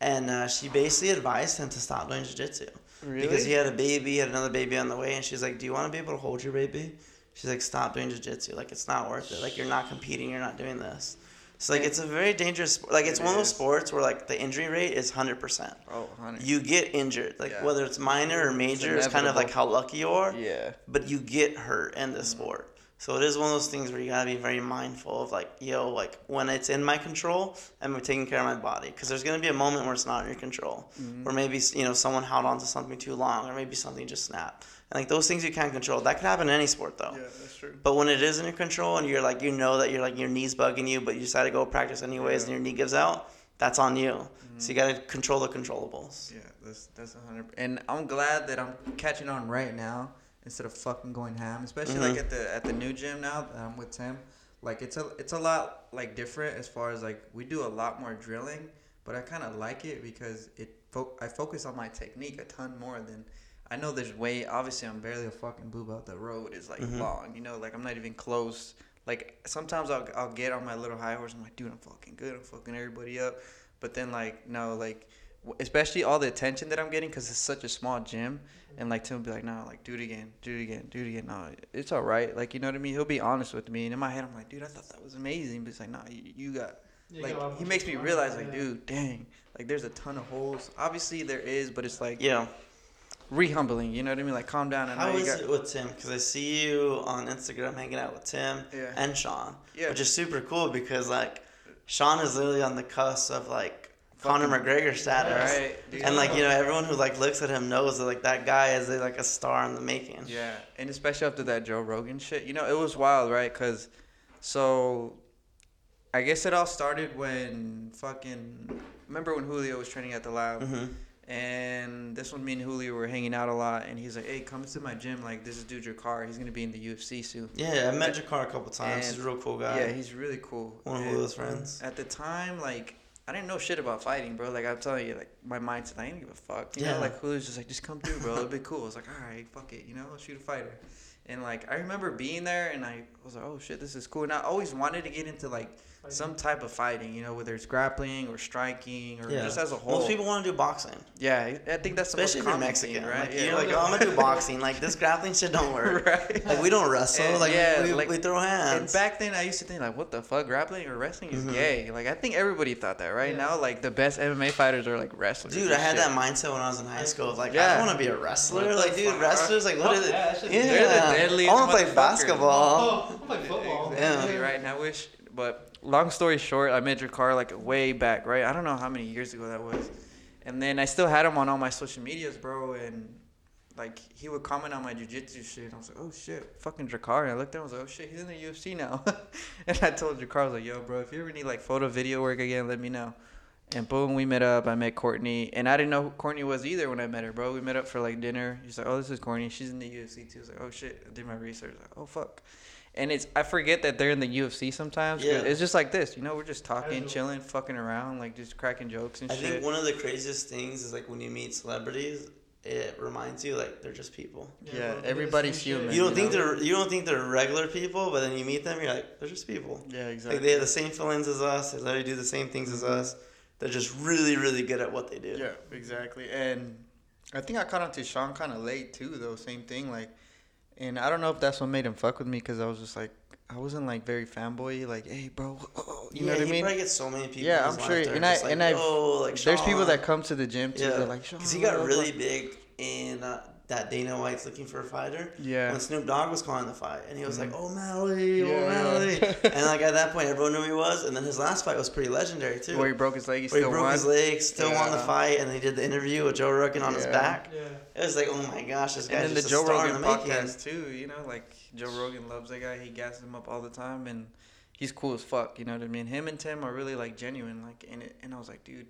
And uh, she basically advised him to stop doing jiu-jitsu. Really? Because he had a baby, he had another baby on the way, and she's like, "Do you want to be able to hold your baby?" She's like, "Stop doing jiu-jitsu. Like it's not worth it. Like you're not competing. You're not doing this." So like it's a very dangerous. Like it's It one of those sports where like the injury rate is hundred percent. oh, honey. You get injured, like Yeah. whether it's minor or major, it's, kind of like how lucky you are. yeah. But you get hurt in the Mm-hmm. sport. So it is one of those things where you gotta be very mindful of like, yo, like when it's in my control, I'm taking care of my body. Because there's gonna be a moment where it's not in your control, Mm-hmm. where maybe you know someone held on to something too long, or maybe something just snapped. And like those things you can't control. That could happen in any sport though. Yeah, that's true. But when it is in your control and you're like you know that you're like your knee's bugging you, but you decide to go practice anyways, and your knee gives out, that's on you. So you gotta control the controllables. Yeah, that's that's hundred. And I'm glad that I'm catching on right now instead of fucking going ham. Especially like Mhm. at the at the new gym now that I'm with Tim. Like it's a it's a lot like different as far as like we do a lot more drilling, but I kind of like it because it fo- I focus on my technique a ton more than. I know there's way obviously I'm barely a fucking boob out the road is like Mhm. long, you know, like I'm not even close. Like sometimes I'll I'll get on my little high horse. I'm like, dude, I'm fucking good. I'm fucking everybody up. But then like no, like w- especially all the attention that I'm getting because it's such a small gym, and like Tim will be like, no, like do it again, do it again, do it again. No, it's all right. Like you know what I mean. He'll be honest with me, and in my head I'm like, dude, I thought that was amazing. But it's like, nah, you, you got Yeah, like go he makes me realize like, yeah. dude, dang, like there's a ton of holes. Obviously there is, but it's like Yeah. Re-humbling. You know what I mean? Like calm down. And How you got it with Tim? Because I see you on Instagram hanging out with Tim Yeah. and Sean, Yeah. which is super cool because like Sean is literally on the cusp of like Conor McGregor status, Right, and like you know everyone who like looks at him knows that like that guy is like a star in the making. Yeah, and especially after that Joe Rogan shit, you know, it was wild, right? Cause, so, I guess it all started when fucking remember when Julio was training at the lab, hmm and this one me and Julio were hanging out a lot, and he's like, "Hey, come to my gym. Like, this is dude Jakar. He's gonna be in the UFC soon." Yeah, I met Jakar a couple times. He's a real cool guy. Yeah, he's really cool. One of And Julio's friends. At the time, like. I didn't know shit about fighting, bro. Like I'm telling you, like my mindset, I didn't give a fuck. You Yeah. know, like Julio's just like, just come through, bro. It'll be cool. I was like, all right, fuck it. You know, let's shoot a fighter. And like I remember being there, and I was like, oh shit, this is cool. And I always wanted to get into like some type of fighting. You know, whether it's grappling or striking or yeah. just as a whole. Most people want to do boxing, yeah, I think that's the especially if most you're common Mexican. thing, right? Like yeah. you're like, oh, I'm gonna do (laughs) boxing. Like this grappling shit don't work. (laughs) right. Like we don't wrestle. And, like yeah, we, like- we throw hands. And back then, I used to think like, what the fuck, grappling or wrestling is Mhm. gay. Like I think everybody thought that. Right Yeah. now, like the best MMA fighters are like wrestlers. Dude, I had shit. that mindset when I was in high school. Of like, I don't want to be a wrestler. Like, dude, fuck? wrestlers, like, what Fuck are they? yeah, that Yeah. They're the deadliest I want to play basketball. Oh, I'm like football. Yeah. Exactly, right. And I wish, but long story short, I met Jakar like way back, right? I don't know how many years ago that was. And then I still had him on all my social medias, bro. And like he would comment on my jujitsu shit. I was like, oh shit, fucking Jakar. And I looked at him, I was like, oh shit, he's in the UFC now. (laughs) and I told Jakar, I was like, yo, bro, if you ever need like photo, video work again, let me know. And boom, we met up. I met Courtney, and I didn't know who Courtney was either when I met her, bro. We met up for like dinner. He's like, "Oh, this is Courtney. She's in the UFC too." I was like, "Oh shit!" I did my research. Like, "Oh fuck," and it's I forget that they're in the UFC sometimes. Yeah. It's just like this, you know. We're just talking, chilling, fucking around, like just cracking jokes and I shit. I think one of the craziest things is like when you meet celebrities, it reminds you like they're just people. Yeah, bro, they do the everybody's human. You don't you think know? they're you don't think they're regular people, but then you meet them, you're like they're just people. yeah, exactly. Like exactly. they have the same feelings as us. They literally do the same things as mm-hmm. us. They're just really really good at what they do. Yeah, exactly. And I think I caught on to Sean kind of late too, though. Same thing, like, and I don't know if that's what made him fuck with me because I was just like, I wasn't like very fanboy, like, hey, bro, (laughs) you yeah, know what I he mean? probably gets so many people. Yeah, I'm sure- and I- like, and I- "Yo, like There's people that come to the gym too. Yeah, They're like, because he got really blah." big in uh, that Dana White's looking for a fighter. Yeah. When Snoop Dogg was calling the fight, and he was like, Mhm. "Oh Mally, Yeah, oh Mally," (laughs) and like at that point, everyone knew who he was. And then his last fight was pretty legendary too. Where he broke his leg, he where he still broke won. his leg, still won the fight, and they did the interview with Joe Rogan on his back. Yeah. It was like, oh my gosh, this guy's and then the just Joe star Rogan in the making. podcast too. You know, like Joe Rogan loves that guy. He gasses him up all the time, and he's cool as fuck. You know what I mean? Him and Tim are really like genuine. Like, and it, and I was like, dude,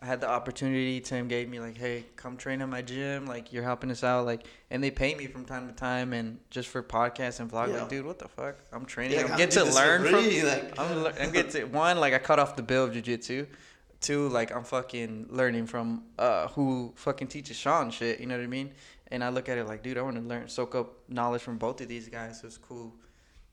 I had the opportunity. Tim gave me like, hey, come train at my gym. Like, you're helping us out. Like, and they pay me from time to time, and just for podcasts and vlogs. Yeah. Like, dude, what the fuck? I'm training. Yeah, I'm like, get I'm to this for learn from. like- (laughs) I'm, I'm get to one like I cut off the bill of jujitsu. too, like I'm fucking learning from uh who fucking teaches Sean shit. You know what I mean? And I look at it like, dude, I want to learn, soak up knowledge from both of these guys. So it's cool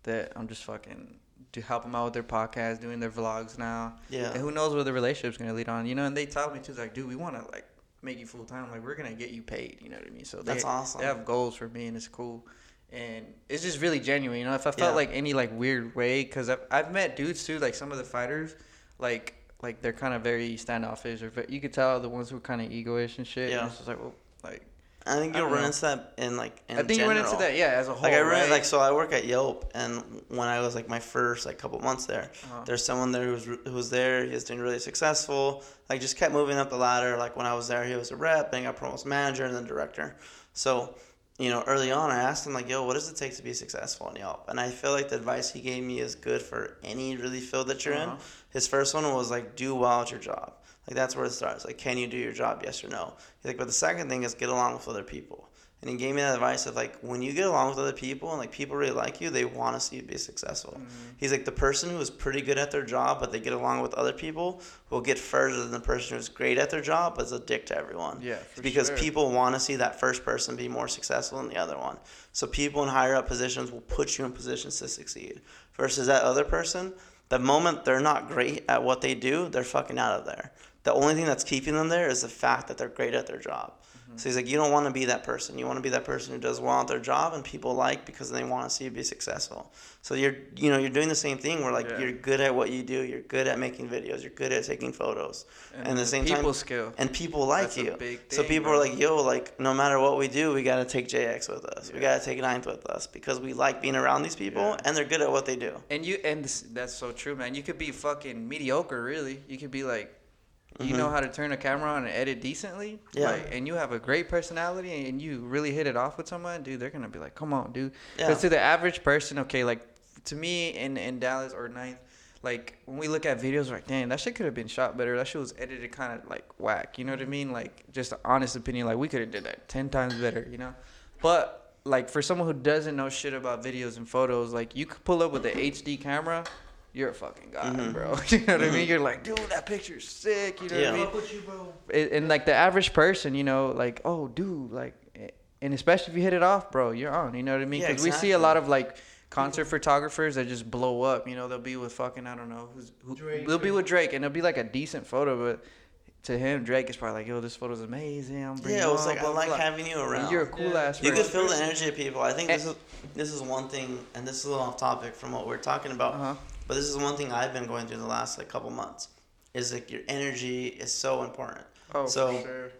that I'm just fucking to help them out with their podcast, doing their vlogs now. Yeah. And who knows where the relationship's gonna lead on? You know, and they tell me too, like, dude, we want to like make you full time. Like, we're gonna get you paid. You know what I mean? So they, That's awesome. They have goals for me, and it's cool. And it's just really genuine. You know, if I felt Yeah. like any like weird way, because I've, I've met dudes too, like some of the fighters, like like they're kind of very standoffish, or you could tell the ones who are kind of egoish and shit. Yeah. And it's just like, well, like I think you'll don't run into that in like. In I think you run into that, yeah, as a whole. Like I really right? like so I work at Yelp and when I was like my first like couple months there, Uh-huh. there's someone there who was who was there. He was doing really successful. Like just kept moving up the ladder. Like when I was there, he was a rep, then got promoted manager and then director. So, you know, early on, I asked him like, "Yo, what does it take to be successful in Yelp?" And I feel like the advice he gave me is good for any really field that you're Uh-huh. in. His first one was like, "Do well at your job." Like that's where it starts. Like, can you do your job? Yes or no. He's like, but the second thing is get along with other people. And he gave me that advice of like, when you get along with other people and like people really like you, they want to see you be successful. Mm-hmm. He's like, the person who is pretty good at their job, but they get along with other people, will get further than the person who's great at their job, but is a dick to everyone. Yeah, because sure. people want to see that first person be more successful than the other one. So people in higher up positions will put you in positions to succeed. Versus that other person, the moment they're not great at what they do, they're fucking out of there. The only thing that's keeping them there is the fact that they're great at their job. Mm-hmm. So he's like, you don't want to be that person. You want to be that person who does well at their job and people like because they want to see you be successful. So you're, you know, you're doing the same thing where like Yeah. you're good at what you do. You're good at making videos. You're good at taking photos. And, at the same people time, skill. and people like That's you. big so people bro. are like, yo, like no matter what we do, we gotta take JX with us. We gotta take Ninth with us because we like being around these people Yeah. and they're good at what they do. And you and this, that's so true, man. You could be fucking mediocre, really. You could be like, you Mhm. know how to turn a camera on and edit decently. Yeah. Like, and you have a great personality, and you really hit it off with someone, dude. They're gonna be like, come on, dude. Yeah. Because to the average person, okay, like to me in in Dallas or Ninth. Like when we look at videos, like, dang, that shit could have been shot better. That shit was edited kind of like whack. You know what I mean? Like just an honest opinion. Like we could have did that ten times better. You know, but like for someone who doesn't know shit about videos and photos, like you could pull up with the HD camera, you're a fucking god, Mhm. bro. (laughs) you know what I mean? You're like, dude, that picture's sick. You know Yeah. what I mean? Fuck with you, bro. And, and like the average person, you know, like, oh, dude, like, and especially if you hit it off, bro, you're on. You know what I mean? Yeah, Because we see a lot of like concert photographers that just blow up. You know, they'll be with fucking I don't know who's who. Drake they'll be with Drake, and it'll be like a decent photo, but. To him, Drake is probably like, "Yo, this photo's amazing." I'm bringing Yeah, it was on, like I blah, blah, like blah." having you around. You're a cool Yeah. ass. you bro. could feel the energy of people. I think this is this is one thing, and this is a little off topic from what we're talking about. Uh-huh. But this is one thing I've been going through the last like couple months. Is like your energy is so important. Oh, So- for sure.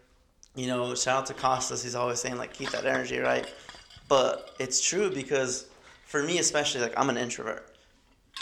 you know, shout out to Costas. He's always saying like keep that energy right, but it's true because for me especially, like I'm an introvert.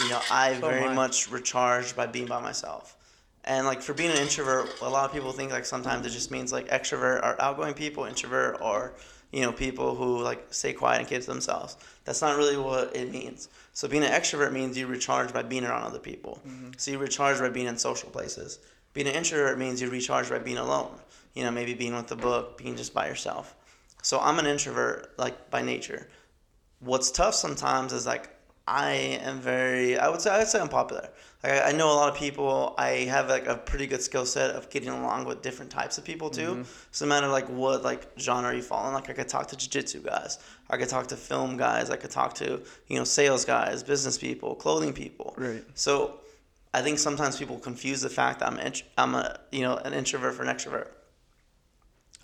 You know, I So very I. much recharge by being by myself. And like for being an introvert, a lot of people think like sometimes it just means like extrovert are outgoing people, introvert or you know people who like stay quiet and keep to themselves. That's not really what it means. So being an extrovert means you recharge by being around other people. Mm-hmm. So you recharge by being in social places. Being an introvert means you recharge by being alone. You know, maybe being with the book, being just by yourself. So I'm an introvert like by nature. What's tough sometimes is like I am very I would say I would say I'm popular. Like I, I know a lot of people. I have like a pretty good skill set of getting along with different types of people too. Mm-hmm. So no matter like what like genre you fall in, like I could talk to jiu-jitsu guys, I could talk to film guys, I could talk to you know sales guys, business people, clothing people. Right. So I think sometimes people confuse the fact that I'm int- I'm a you know an introvert for an extrovert.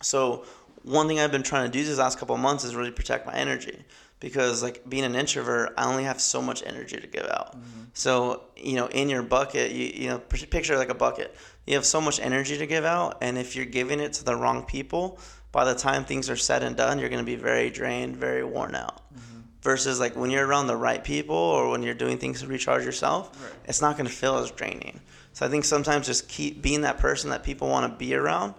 So one thing I've been trying to do these last couple of months is really protect my energy because like being an introvert, I only have so much energy to give out. Mm-hmm. So you know, in your bucket, you you know, picture like a bucket. You have so much energy to give out, and if you're giving it to the wrong people, by the time things are said and done, you're going to be very drained, very worn out. Mm-hmm. Versus like when you're around the right people or when you're doing things to recharge yourself, Right. it's not going to feel as draining. So I think sometimes just keep being that person that people want to be around,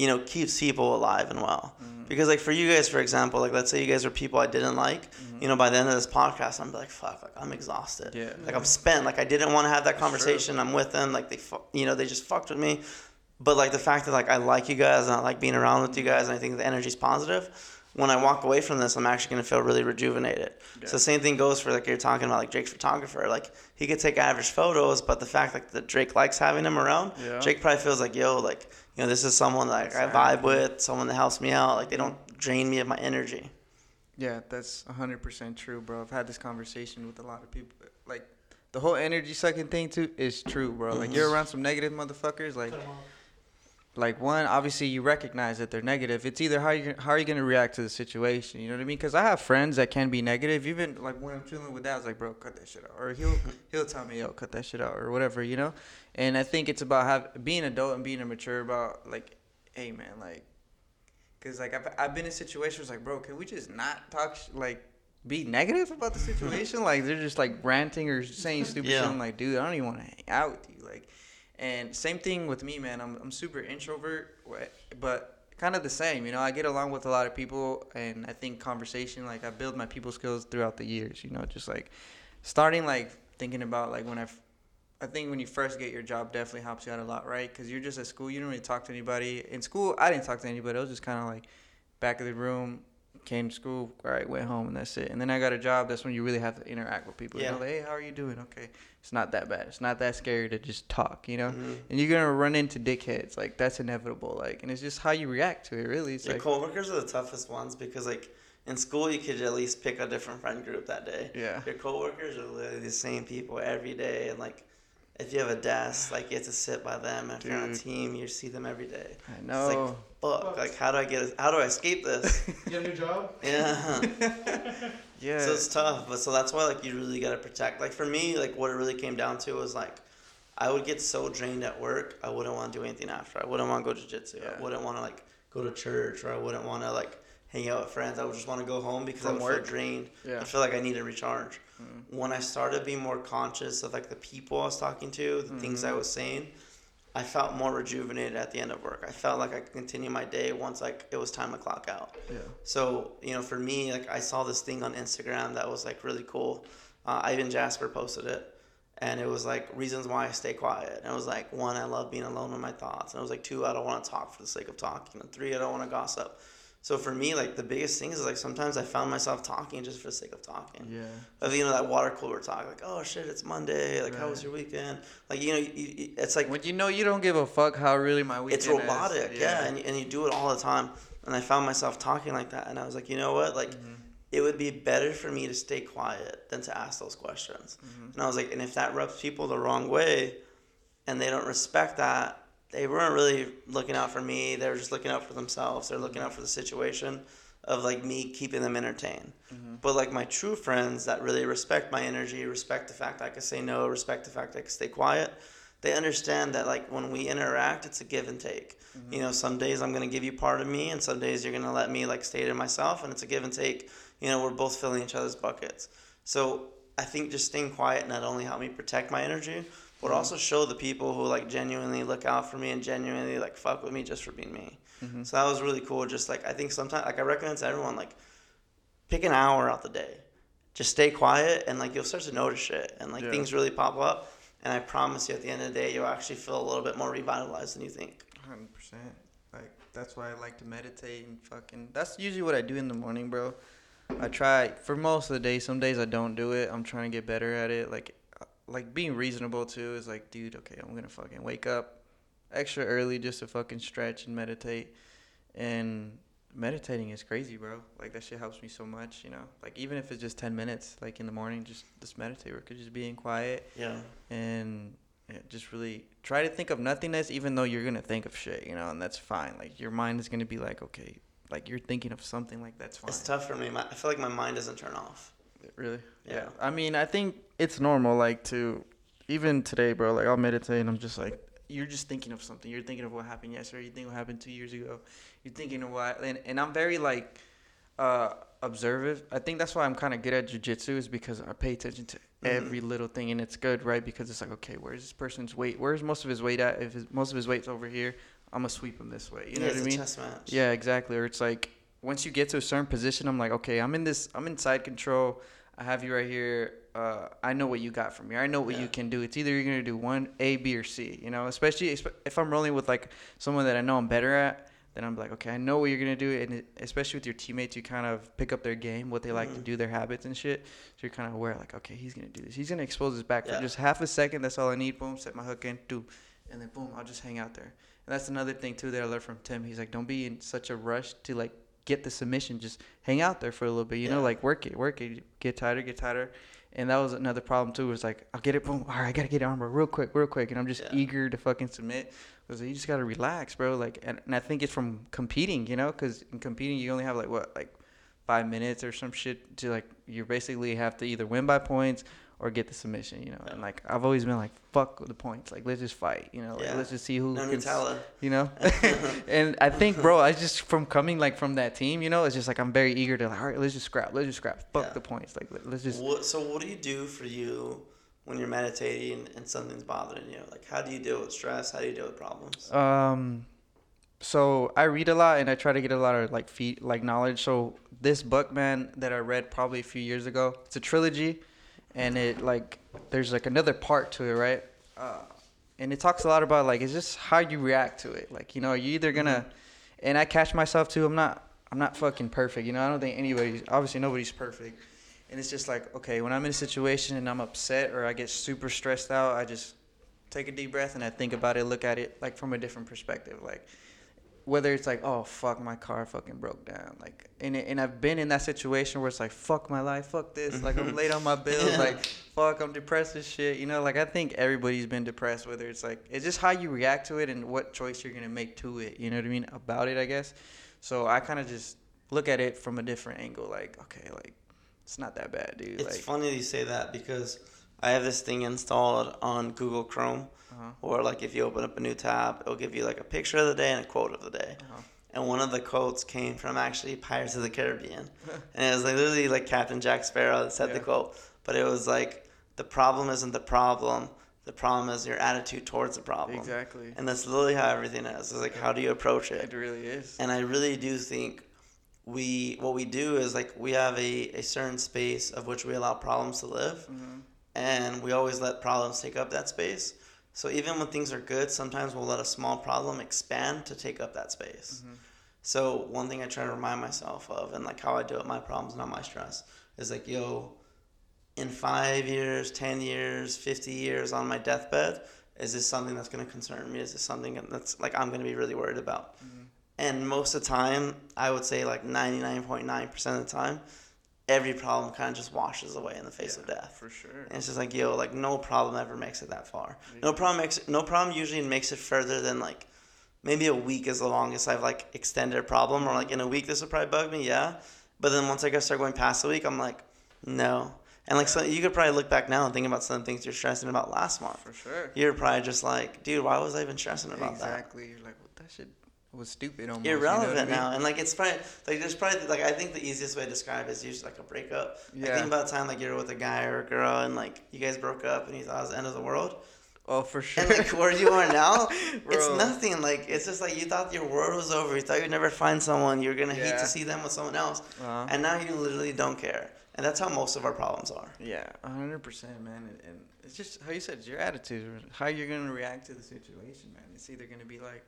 you know, keeps people alive and well. Mm-hmm. Because like for you guys, for example, like let's say you guys are people I didn't like, mm-hmm. you know, by the end of this podcast, I'm like, fuck, like I'm exhausted. Yeah. Like I'm spent. Like I didn't want to have that conversation. I'm with them. Like they, fu- you know, they just fucked with me. But like the fact that like I like you guys and I like being around with you guys and I think the energy's positive, when I walk away from this, I'm actually gonna feel really rejuvenated. Yeah. So same thing goes for like you're talking about like Drake's photographer. Like he could take average photos, but the fact like that Drake likes having him around, yeah. Drake probably feels like yo, like you know, this is someone like I vibe with, someone that helps me out. Like they don't drain me of my energy. Yeah, that's hundred percent true, bro. I've had this conversation with a lot of people. Like the whole energy sucking thing too is true, bro. Like you're mm-hmm. around some negative motherfuckers, like like one obviously you recognize that they're negative. It's either how you how are you going to react to the situation? You know what i mean? Because i have friends that can be negative. Even like when i'm chilling with dad was like bro cut that shit out or he'll (laughs) he'll tell me yo cut that shit out or whatever you know? And i think it's about have being adult and being mature about like hey man like because like I've, I've been in situations like bro can we just not talk sh- like be negative about the situation? (laughs) Like they're just like ranting or saying stupid yeah. shit i'm like dude i don't even want to hang out with you like and same thing with me, man. I'm I'm super introvert, but kind of the same. You know, I get along with a lot of people, and I think conversation, like I build my people skills throughout the years. You know, just like starting like thinking about like when I, I think when you first get your job definitely helps you out a lot, right? Because you're just at school, you don't really talk to anybody. In school, I didn't talk to anybody. I was just kind of like back of the room, came to school, all right, went home, and that's it. And then I got a job. That's when you really have to interact with people. Yeah. You know, like, hey, how are you doing? Okay, it's not that bad. It's not that scary to just talk. You know, mm-hmm. and you're gonna run into dickheads. Like that's inevitable. Like, and it's just how you react to it. Really, it's Your like, coworkers are the toughest ones because like in school you could at least pick a different friend group that day. Yeah. Your coworkers are literally the same people every day, and like if you have a desk, like you have to sit by them. If Dude. you're on a team, you see them every day. I know. It's like, fuck. Like, how do I get? How do I escape this? (laughs) you have a new job. Yeah. yeah. (laughs) So it's tough, but so that's why like you really gotta protect. Like for me, like what it really came down to was like. I would get so drained at work, I wouldn't want to do anything after. I wouldn't want to go to jiu-jitsu. Yeah. I wouldn't want to like go to church, or I wouldn't want to like hang out with friends. I would just want to go home because From I would work? feel drained. Yeah. I feel like I need to recharge. Mm. When I started being more conscious of like the people I was talking to, the mm-hmm. things I mm-hmm. was saying, I felt more rejuvenated at the end of work. I felt like I could continue my day once like it was time to clock out. Yeah. So you know, for me, like I saw this thing on Instagram that was like really cool. Uh, Ivan Jasper posted it, and it was like reasons why I stay quiet. And it was like one, I love being alone with my thoughts, and it was like two, I don't want to talk for the sake of talking, and three, I don't want to gossip. So for me, like the biggest thing is like sometimes I found myself talking just for the sake of talking. Yeah. Of you know that water cooler talk, like oh shit, it's Monday. Like right. how was your weekend? Like you know, you, you, it's like when you know you don't give a fuck how really my weekend. It's robotic, is. yeah, yeah. And, and you do it all the time. And I found myself talking like that, and I was like, you know what, like. Mm-hmm. It would be better for me to stay quiet than to ask those questions. Mm-hmm. And I was like, and if that rubs people the wrong way, and they don't respect that, they weren't really looking out for me. They were just looking out for themselves. They're looking out for the situation of like me keeping them entertained. Mm-hmm. But like my true friends that really respect my energy, respect the fact that I can say no, respect the fact I can stay quiet, they understand that like when we interact, it's a give and take. Mm-hmm. You know, some days I'm gonna give you part of me, and some days you're gonna let me like stay to myself, and it's a give and take. You know, we're both filling each other's buckets. So I think just staying quiet not only helped me protect my energy, but also show the people who like genuinely look out for me and genuinely like fuck with me just for being me. Mm-hmm. So that was really cool. Just like I think sometimes like I recommend to everyone like pick an hour out the day, just stay quiet and like you'll start to notice shit and like yeah. things really pop up. And I promise you, at the end of the day, you'll actually feel a little bit more revitalized than you think. Hundred percent. Like that's why I like to meditate and fucking. That's usually what I do in the morning, bro. I try for most of the day. Some days I don't do it. I'm trying to get better at it. Like like being reasonable too is like, dude, okay, I'm gonna fucking wake up extra early just to fucking stretch and meditate. And meditating is crazy, bro. Like that shit helps me so much, you know. Like even if it's just ten minutes, like in the morning, just just meditate. Or could just being quiet. Yeah. And yeah, just really try to think of nothingness, even though you're gonna think of shit, you know, and that's fine. Like your mind is gonna be like, okay, like you're thinking of something, like that's fine. It's tough for me. I feel like my mind doesn't turn off. Really? Yeah. yeah. I mean, I think it's normal, like to even today, bro. Like I'll meditate, and I'm just like, you're just thinking of something. You're thinking of what happened yesterday. You think what happened two years ago. You're thinking of what, and, and I'm very like uh, observant. I think that's why I'm kind of good at jujitsu is because I pay attention to mm-hmm. every little thing, and it's good, right? Because it's like, okay, where's this person's weight? Where's most of his weight at? If his, most of his weight's over here, I'm gonna sweep him this way. You know yeah, what I mean? chess match. Yeah, exactly. Or it's like once you get to a certain position, I'm like, okay, I'm in this. I'm in side control. I have you right here. Uh, I know what you got from me. I know what yeah. you can do. It's either you're gonna do one A, B, or C. You know, especially if I'm rolling with like someone that I know I'm better at. then I'm like, okay, I know what you're gonna do, and especially with your teammates, you kind of pick up their game, what they like mm-hmm. to do, their habits and shit. So you're kind of aware, like, okay, he's gonna do this. He's gonna expose his back yeah. for just half a second. That's all I need. Boom, set my hook in, do, and then boom, I'll just hang out there. And that's another thing too that I learned from Tim. He's like, don't be in such a rush to like get the submission. Just hang out there for a little bit. You yeah. know, like work it, work it, get tighter, get tighter. And that was another problem too. Was like, I'll get it, boom. All right, I gotta get armor real quick, real quick, and I'm just yeah. eager to fucking submit. Because you just gotta relax, bro. Like, and, and I think it's from competing, you know, because in competing you only have like what, like five minutes or some shit to like you basically have to either win by points or get the submission, you know. And like I've always been like, fuck the points. Like let's just fight, you know. Like, yeah. let's just see who no can, you know. (laughs) (laughs) and I think, bro, I just from coming like from that team, you know, it's just like I'm very eager to like, all right, let's just scrap, let's just scrap, fuck yeah. the points, like let's just. What, so what do you do for you when you're meditating and something's bothering you? Like how do you deal with stress? How do you deal with problems? Um. So I read a lot and I try to get a lot of like feet like knowledge. So this book, man, that I read probably a few years ago, it's a trilogy and it like there's like another part to it, right? Uh, and it talks a lot about like it's just how you react to it. Like you know, you either gonna, and I catch myself too. I'm not I'm not fucking perfect. You know, I don't think anybody's obviously nobody's perfect. And it's just like okay, when I'm in a situation and I'm upset or I get super stressed out, I just take a deep breath and I think about it, look at it like from a different perspective, like whether it's like, oh fuck, my car fucking broke down, like, and and I've been in that situation where it's like, fuck my life, fuck this, like I'm late on my (laughs) bills, like, fuck, I'm depressed as shit, you know, like I think everybody's been depressed, whether it's like, it's just how you react to it and what choice you're gonna make to it, you know what I mean, about it, I guess. So I kind of just look at it from a different angle, like, okay, like, it's not that bad, dude. It's like, funny you say that because I have this thing installed on Google Chrome uh-huh. Or like if you open up a new tab, it'll give you like a picture of the day and a quote of the day. Uh-huh. And one of the quotes came from actually Pirates of the Caribbean, (laughs) and it was like literally like Captain Jack Sparrow that said yeah. the quote. But it was like the problem isn't the problem. The problem is your attitude towards the problem. Exactly. And that's literally how everything is. It's like how do you approach it? It really is. And I really do think we what we do is like we have a, a certain space of which we allow problems to live mm-hmm. And we always let problems take up that space so even when things are good, sometimes we'll let a small problem expand to take up that space. Mm-hmm. So one thing I try to remind myself of, and like how I deal with my problems, not my stress, is like, yo, in five years, ten years, fifty years on my deathbed, is this something that's going to concern me? Is this something that's like I'm going to be really worried about? Mm-hmm. And most of the time, I would say like ninety nine point nine percent of the time, every problem kind of just washes away in the face yeah, of death. For sure. And it's just like yo, like no problem ever makes it that far. No problem makes no problem usually makes it further than like maybe a week is the longest I've like extended a problem or like mm-hmm. in a week this would probably bug me, yeah. But then once I start going past a week, I'm like, no. And like so you could probably look back now and think about some things you're stressing about last month. For sure. You're probably just like, dude, why was I even stressing about exactly. that? Exactly. You're like, what that shit was stupid almost. Irrelevant you know now, I mean? and like it's probably like there's probably like I think the easiest way to describe it is usually like a breakup. Yeah. I think about time like you're with a guy or a girl and like you guys broke up and you thought it was the end of the world. Oh, for sure. And like where you are now, (laughs) it's nothing. Like it's just like you thought your world was over. You thought you'd never find someone. You're gonna yeah. hate to see them with someone else, uh-huh. and now you literally don't care. And that's how most of our problems are. Yeah, hundred percent, man. And, and it's just how you said, it's your attitude, how you're gonna react to the situation, man. It's either gonna be like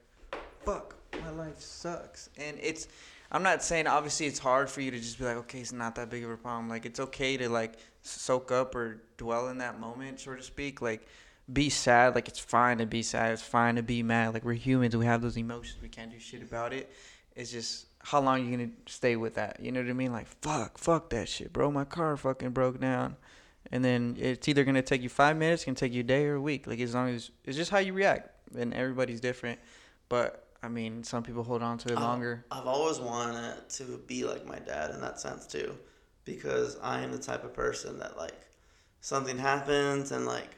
fuck, my life sucks. And it's, I'm not saying obviously it's hard for you to just be like, okay, it's not that big of a problem. Like it's okay to like soak up or dwell in that moment, so to speak. Like be sad. Like it's fine to be sad. It's fine to be mad. Like we're humans. We have those emotions. We can't do shit about it. It's just how long you gonna stay with that? You know what I mean? Like fuck, fuck that shit, bro. My car fucking broke down. And then it's either gonna take you five minutes, gonna take you a day or a week. Like as long as it's just how you react, and everybody's different. But I mean, some people hold on to it longer. I've always wanted to be like my dad in that sense too, because I am the type of person that like something happens and like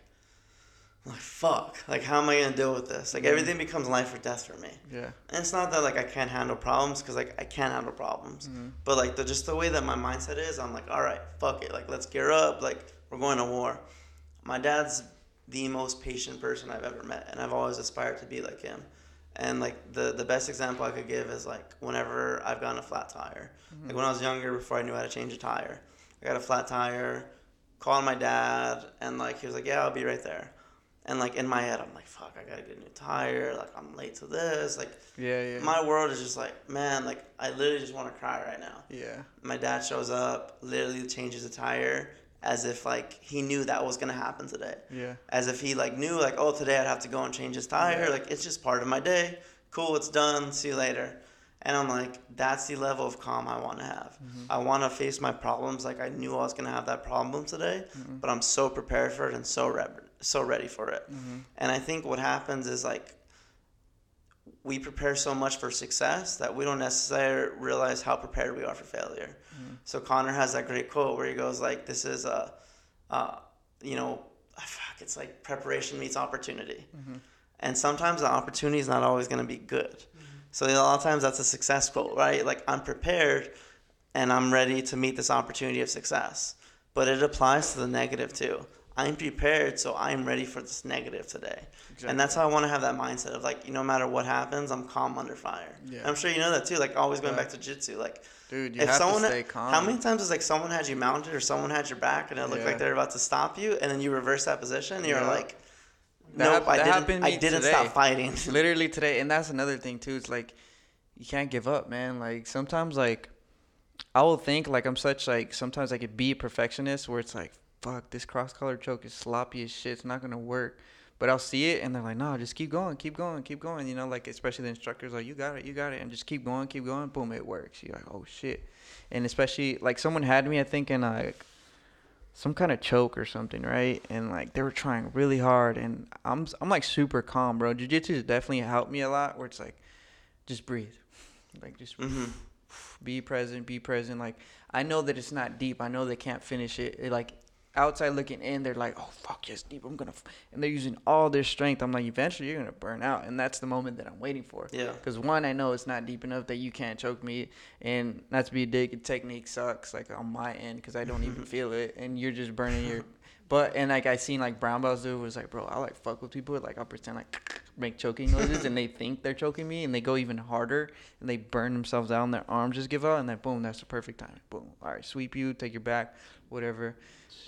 like fuck like how am i gonna deal with this like mm-hmm. everything becomes life or death for me yeah and it's not that like i can't handle problems because like i can't handle problems mm-hmm. but like the just the way that my mindset is i'm like all right fuck it like let's gear up like we're going to war my dad's the most patient person i've ever met and i've always aspired to be like him and like the the best example I could give is like whenever I've gotten a flat tire. Mm-hmm. Like when I was younger, before I knew how to change a tire, I got a flat tire. Called my dad, and like he was like, "Yeah, I'll be right there." And like in my head, I'm like, fuck, I gotta get a new tire. Like I'm late to this. Like Yeah, yeah. my world is just like, man, like I literally just want to cry right now. yeah. My dad shows up, literally changes the tire as if like he knew that was gonna happen today. Yeah. As if he like knew like, oh, today I'd have to go and change his tire. Yeah. Like it's just part of my day. Cool, it's done. See you later. And I'm like, that's the level of calm I want to have. Mm-hmm. I want to face my problems like I knew I was gonna have that problem today, Mm-hmm. but I'm so prepared for it and so re- so ready for it. Mm-hmm. And I think what happens is like we prepare so much for success that we don't necessarily realize how prepared we are for failure. So Conor has that great quote where he goes like, "This is a, uh, you know, fuck, it's like preparation meets opportunity." And sometimes the opportunity is not always going to be good. So a lot of times that's a success quote, right? Like I'm prepared and I'm ready to meet this opportunity of success. But it applies to the negative too. I'm prepared, so I'm ready for this negative today. And that's how I want to have that mindset of like, you know, no matter what happens, I'm calm under fire. Yeah. And I'm sure you know that too. Like always going Yeah. back to jitsu, like Dude, you if have someone to stay calm. how many times is like someone had you mounted or someone had your back and it looked Yeah. like they're about to stop you and then you reverse that position and you're Yeah. like That nope hap- I that didn't I didn't today. stop fighting (laughs) literally today and that's another thing too it's like you can't give up man like sometimes like i will think like i'm such like sometimes i could be a perfectionist where it's like fuck this cross collar choke is sloppy as shit it's not gonna work but i'll see it and they're like no just keep going keep going keep going you know like especially the instructors like you got it you got it and just keep going keep going boom it works you're like oh shit and especially like someone had me i think in like some kind of choke or something, right? And like they were trying really hard, and I'm I'm like super calm, bro. Jiu Jitsu has definitely helped me a lot. Where it's like, just breathe, like just hmm be present, be present. Like I know that it's not deep. I know they can't finish it. It, like outside looking in, they're like, oh fuck yes, deep. I'm gonna, f-. and they're using all their strength. I'm like, eventually you're gonna burn out, and that's the moment that I'm waiting for. Yeah. Because one, I know it's not deep enough that you can't choke me, and not to be a dick, technique sucks like on my end because I don't even (laughs) feel it, and you're just burning your. (laughs) But and like I seen like brown belts do was like, bro, I like fuck with people. Like I'll pretend like (laughs) make choking noises, and they think they're choking me, and they go even harder, and they burn themselves out, and their arms just give out, and then boom, that's the perfect time. Boom, all right, sweep you, take your back, whatever.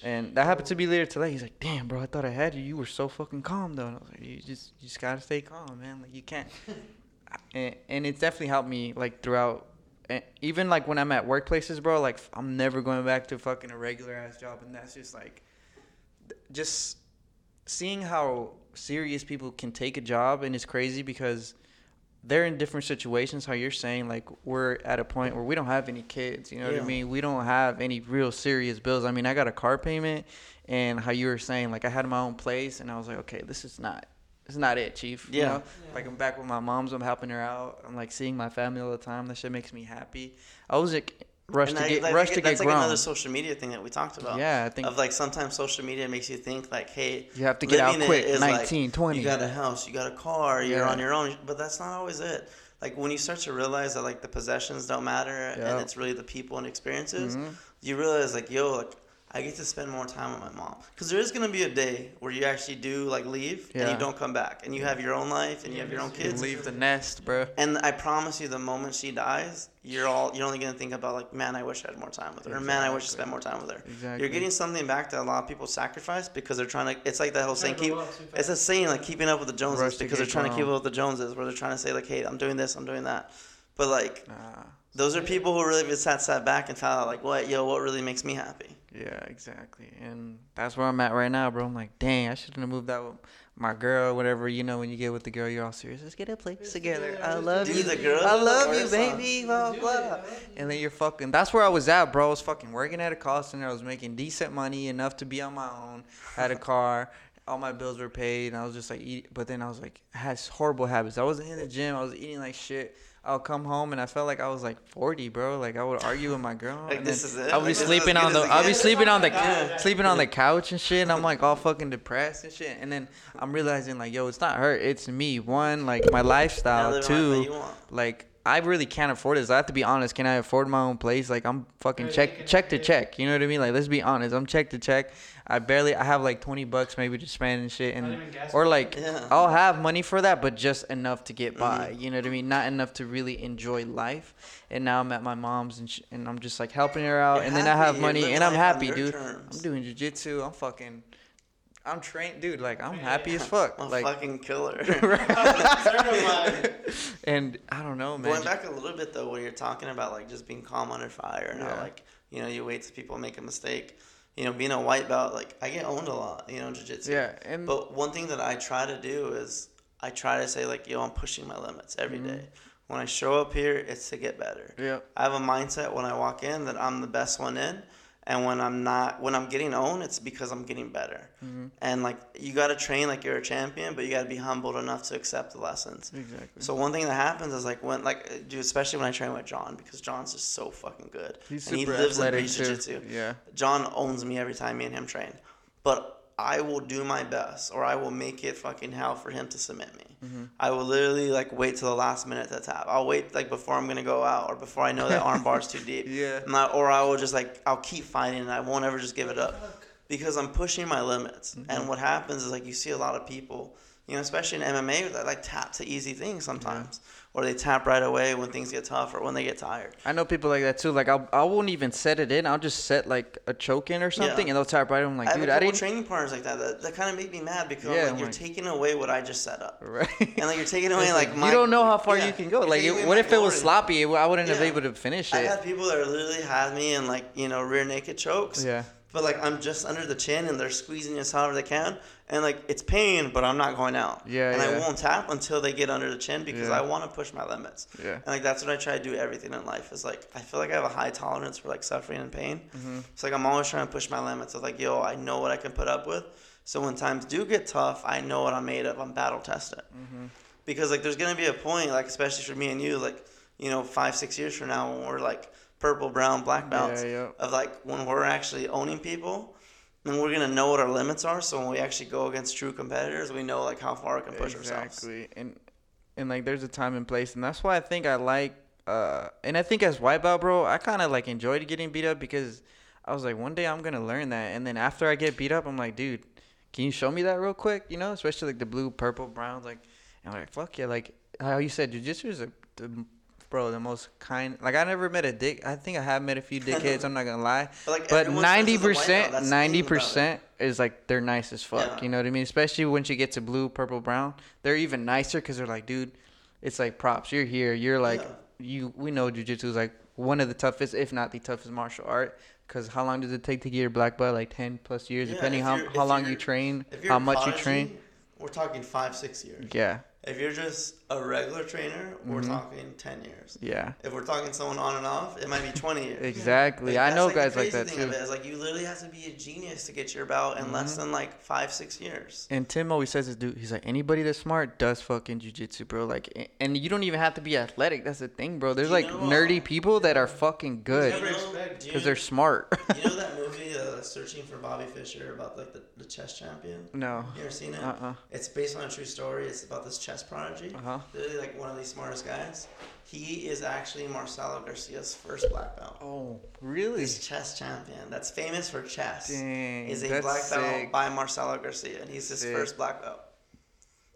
And that happened to me later today. He's like, "Damn, bro, I thought I had you. You were so fucking calm, though." And I was like, "You just, you just gotta stay calm, man. Like you can't." (laughs) and, and it's definitely helped me like throughout and even like when i'm at workplaces bro like i'm never going back to fucking a regular ass job and that's just like just seeing how serious people can take a job and it's crazy because they're in different situations how you're saying like we're at a point where we don't have any kids you know what i mean? We don't have any real serious bills. I mean i got a car payment and how you were saying like i had my own place and i was like okay this is not this is not it chief you Yeah. know? like i'm back with my mom's i'm helping her out i'm like seeing my family all the time that shit makes me happy. I was like rushed and to that- get like, rushed to that's get like grown another social media thing that we talked about yeah i think of like sometimes social media makes you think like hey you have to get out quick is 19 like, 20 you got a house you got a car you're Yeah. on your own but that's not always it like when you start to realize that like the possessions don't matter Yeah. and it's really the people and experiences Mhm. you realize like yo like I get to spend more time with my mom because there is gonna be a day where you actually do like leave and you don't come back and you have your own life and you have your own You kids leave the nest bro and I promise you the moment she dies you're all you're only gonna think about like man I wish I had more time with her or man I wish I spent more time with her exactly you're getting something back that a lot of people sacrifice because they're trying to. It's like that whole saying. Keep. It's a saying like keeping up with the Joneses Rush because they're get trying to keep up with the Joneses, where they're trying to say like, "Hey, I'm doing this, I'm doing that," but like nah. those are people who really just sat sat back and found out like, "What, yo, what really makes me happy?" Yeah, exactly. And that's where I'm at right now, bro. I'm like, dang, I shouldn't have moved out with my girl, whatever. You know, when you get with the girl, you're all serious. Let's get a place together. I love Dude, you. the girl I love you, baby. Blah, blah. And then you're fucking. That's where I was at, bro. I was fucking working at a call center. I was making decent money, enough to be on my own. Had a (laughs) car. All my bills were paid. And I was just like, eat. But then I was like, I had horrible habits. I wasn't in the gym. I was eating like shit. I'll come home and I felt like I was like 40, bro. Like I would argue with my girl. Like, and this is it? I would be Like, this is as sleeping good on as the. it I'll be sleeping on the (laughs) Yeah. sleeping on the couch and shit. And I'm like all fucking depressed and shit. And then I'm realizing like, yo, it's not her, it's me. One, like my lifestyle. live the life that Two, like I really can't afford this. I have to be honest. Can I afford my own place? Like I'm fucking check check to check. You know what I mean? Like let's be honest. I'm check to check. I barely. I have like 20 bucks maybe to spend and shit. And or like Yeah. I'll have money for that, but just enough to get by. Mhm. You know what I mean? Not enough to really enjoy life. And now I'm at my mom's and sh- and I'm just like helping her out. You're and then I have money and I'm happy, dude. terms. I'm doing jujitsu. I'm fucking. I'm trained, dude. Like I'm happy as (laughs) fuck. I'm like fucking killer. (laughs) (laughs) and I don't know, man. Going back a little bit though, when you're talking about like just being calm under fire and Yeah. how like you know you wait till people make a mistake. You know, being a white belt, like I get owned a lot. You know, jiu-jitsu. Yeah, and But one thing that I try to do is I try to say like, yo, I'm pushing my limits every Mm-hmm. day. When I show up here, it's to get better. yeah, I have a mindset when I walk in that I'm the best one in, and when I'm not, when I'm getting owned, it's because I'm getting better. Mm-hmm. And like you got to train like you're a champion, but you got to be humbled enough to accept the lessons. exactly. So one thing that happens is like when like dude, especially when I train with John because John's just so fucking good. He's and he super lives and athletic too. jiu-jitsu. Yeah, John owns me every time me and him train. But I will do my best or I will make it fucking hell for him to submit me. Mm-hmm. I will literally like wait till the last minute to tap. I'll wait like before I'm gonna go out or before I know that arm bar's too deep. (laughs) Yeah. And I- or I will just like I'll keep fighting and I won't ever just give it up because I'm pushing my limits. Mm-hmm. And what happens is like you see a lot of people, you know, especially in MMA that like tap to easy things sometimes, or they tap right away when things get tough or when they get tired. I know people like that too. Like I'll, I won't even set it in. I'll just set like a choke in or something, Yeah. and they'll tap right. in. I'm like, I have dude, a I didn't. training partners like that that, that kind of make me mad because Yeah, like, you're like- taking away what I just set up. (laughs) Right. And like you're taking away like, my, you don't know how far yeah, you can go. Like, it, what if it was sloppy? I wouldn't have Yeah. able to finish it. I had people that literally had me in like you know rear naked chokes. Yeah. But like I'm just under the chin and they're squeezing as however they can, and like it's pain, but I'm not going out. Yeah, And I won't tap until they get under the chin because Yeah. I want to push my limits. Yeah. And like that's what I try to do everything in life is like I feel like I have a high tolerance for like suffering and pain. Mm-hmm. It's like I'm always trying to push my limits of like yo I know what I can put up with. So when times do get tough, I know what I'm made of. I'm battle tested. Mm-hmm. Because like there's gonna be a point like especially for me and you like you know five six years from now when we're like purple brown black belts Yeah, yeah. of like when we're actually owning people then we're gonna know what our limits are so when we actually go against true competitors we know like how far we can push ourselves exactly. And and like there's a time and place, and that's why I think I like. uh And I think as white belt, bro, I kind of like enjoyed getting beat up because I was like, one day I'm gonna learn that, and then after I get beat up, I'm like, dude, can you show me that real quick? You know, especially like the blue, purple, browns, like, and I'm like, fuck yeah, like how you said, jujitsu is a, the, bro, the most kind. Like I never met a dick. I think I have met a few (laughs) dickheads. I'm not gonna lie. But, like, But ninety as a white belt, percent, that's the thing ninety percent is like they're nice as fuck. Yeah. You know what I mean? Especially once you get to blue, purple, brown, they're even nicer because they're like, dude, it's like props. You're here. You're like, Yeah. you. We know jujitsu is like one of the toughest, if not the toughest martial art. Because how long does it take to get your black belt? Like ten plus years, Yeah, depending how how long you train, how much you train. we're talking five six years Yeah, if you're just a regular trainer we're Mhm. talking 10 years yeah, if we're talking someone on and off it might be 20 years (laughs) exactly. Like, I know like, the guys like that thing too. of it, is, like you literally have to be a genius to get your belt in less Mm-hmm. than like five six years And Tim always says this, dude. He's like, anybody that's smart does fucking jujitsu, bro. Like, and you don't even have to be athletic. That's the thing, bro. There's You like know, nerdy uh, people that are fucking good You know- expect? do you because they're smart. You know that movie, (laughs) Searching for Bobby Fischer, about like the, the chess champion? no. You ever seen it? Uh uh It's based on a true story. It's about this chess prodigy. Uh huh. Literally, like one of the smartest guys. He is actually Marcelo Garcia's first black belt. Oh, really? This chess champion that's famous for chess Dang. is a black belt sick. by Marcelo Garcia, and he's his Sick. first black belt.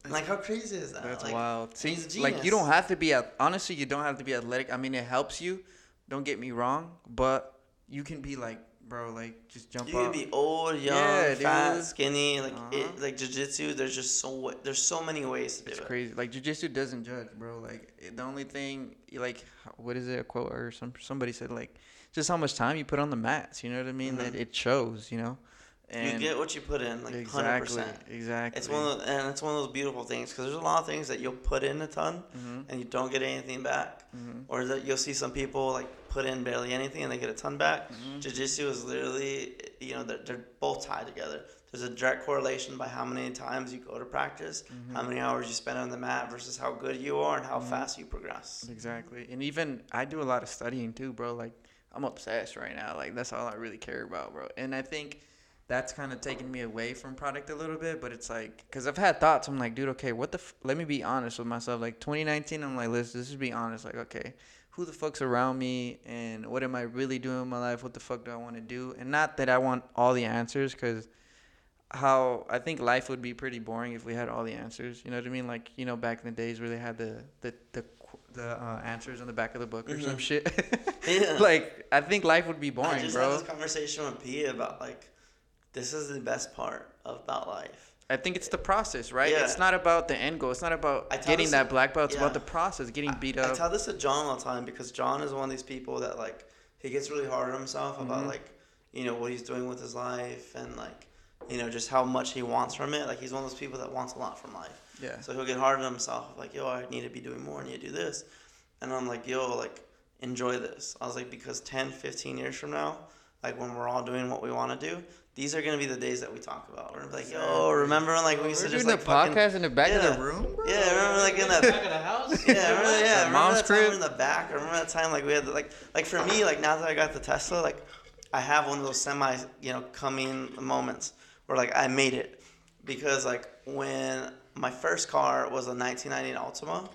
Like, how crazy is that? That's like, wild. See, he's a like you don't have to be at honestly, you don't have to be athletic. I mean, it helps you. Don't get me wrong, but you can be like, bro, like just jump You up. be old, young, Yeah, fat, dude. skinny. Like Uh-huh. it, like jujitsu. There's just so there's so many ways to do it. It's crazy. Like jujitsu doesn't judge, bro. Like it- the only thing, like, what is it? A quote or some somebody said like, just how much time you put on the mats. You know what I mean? That Mhm. it shows. You know. You get what you put in, like hundred exactly, percent. exactly. It's one of the, and it's one of those beautiful things because there's a lot of things that you'll put in a ton Mhm. and you don't get anything back, Mhm. or that you'll see some people like put in barely anything and they get a ton back. Mhm. Jiu-jitsu is literally, you know, they're, they're both tied together. There's a direct correlation by how many times you go to practice, Mm-hmm. how many hours you spend on the mat versus how good you are and how fast you progress. Exactly. And even I do a lot of studying too, bro. Like I'm obsessed right now. Like that's all I really care about, bro. And I think that's kind of taken me away from product a little bit, but it's like cuz I've had thoughts. I'm like, dude, okay, what the f-? let me be honest with myself. Like 2019, I'm like, let's just be honest. Like, okay, who the fuck's around me and what am I really doing in my life? What the fuck do I want to do? And not that I want all the answers cuz how I think life would be pretty boring if we had all the answers. You know what I mean? Like you know, back in the days where they had the the the, the uh, answers on the back of the book or some Mhm. shit. (laughs) Yeah. like I think life would be I boring, just bro. had this conversation with Pia about like this is the best part about life. I think it's the process, right? Yeah. It's not about the end goal. It's not about getting that black belt. It's yeah. about the process, getting beat up. I tell this to John all the time because John is one of these people that like he gets really hard on himself about Mhm. like you know what he's doing with his life and like you know just how much he wants from it. Like he's one of those people that wants a lot from life. yeah. So he'll get hard on himself like yo I need to be doing more. I need to do this, and I'm like yo like enjoy this. I was like because 10, 15 years from now, like when we're all doing what we want to do. These are gonna be the days that we talk about. We're gonna be like, yo, remember when like we We're used to doing just like the fucking podcast in the back of the room, bro. yeah, remember like in that back of the house. yeah, remember, (laughs) yeah, remember mom's that time crib? were in the back. I remember that time like we had like like for me like now that I got the Tesla like I have one of those semi you know coming moments where like I made it because like when my first car was a 1990 Altima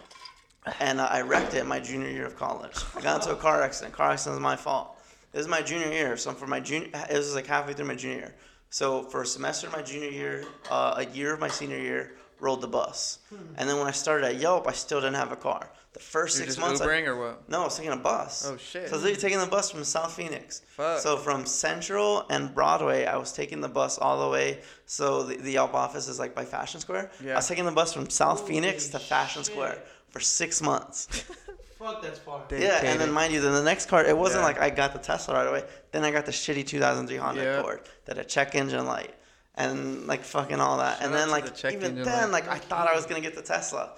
and uh, I wrecked it my junior year of college. I got into a car accident. Car accident was my fault. It is my junior year, so for my junior, it was like halfway through my junior year. So for a semester of my junior year, uh, a year of my senior year, rode the bus. And then when I started at Yelp, I still didn't have a car. The 1st You're six months, I- or what? no, I was taking a bus. Oh, shit. So I was literally taking the bus from South Phoenix. Fuck. So from Central and Broadway, I was taking the bus all the way. So the, the Yelp office is like by Fashion Square. Yeah. I was taking the bus from South Holy Phoenix to Fashion shit. Square for six months. (laughs) Fuck, that's far. They- yeah, and Dedicated. then mind you, then the next car, it wasn't Yeah. like I got the Tesla right away. Then I got the shitty 2003 Honda Yeah. Accord that had a check engine light and like fucking all that. Shout and then like the even then, light. like I thought I was gonna get the Tesla,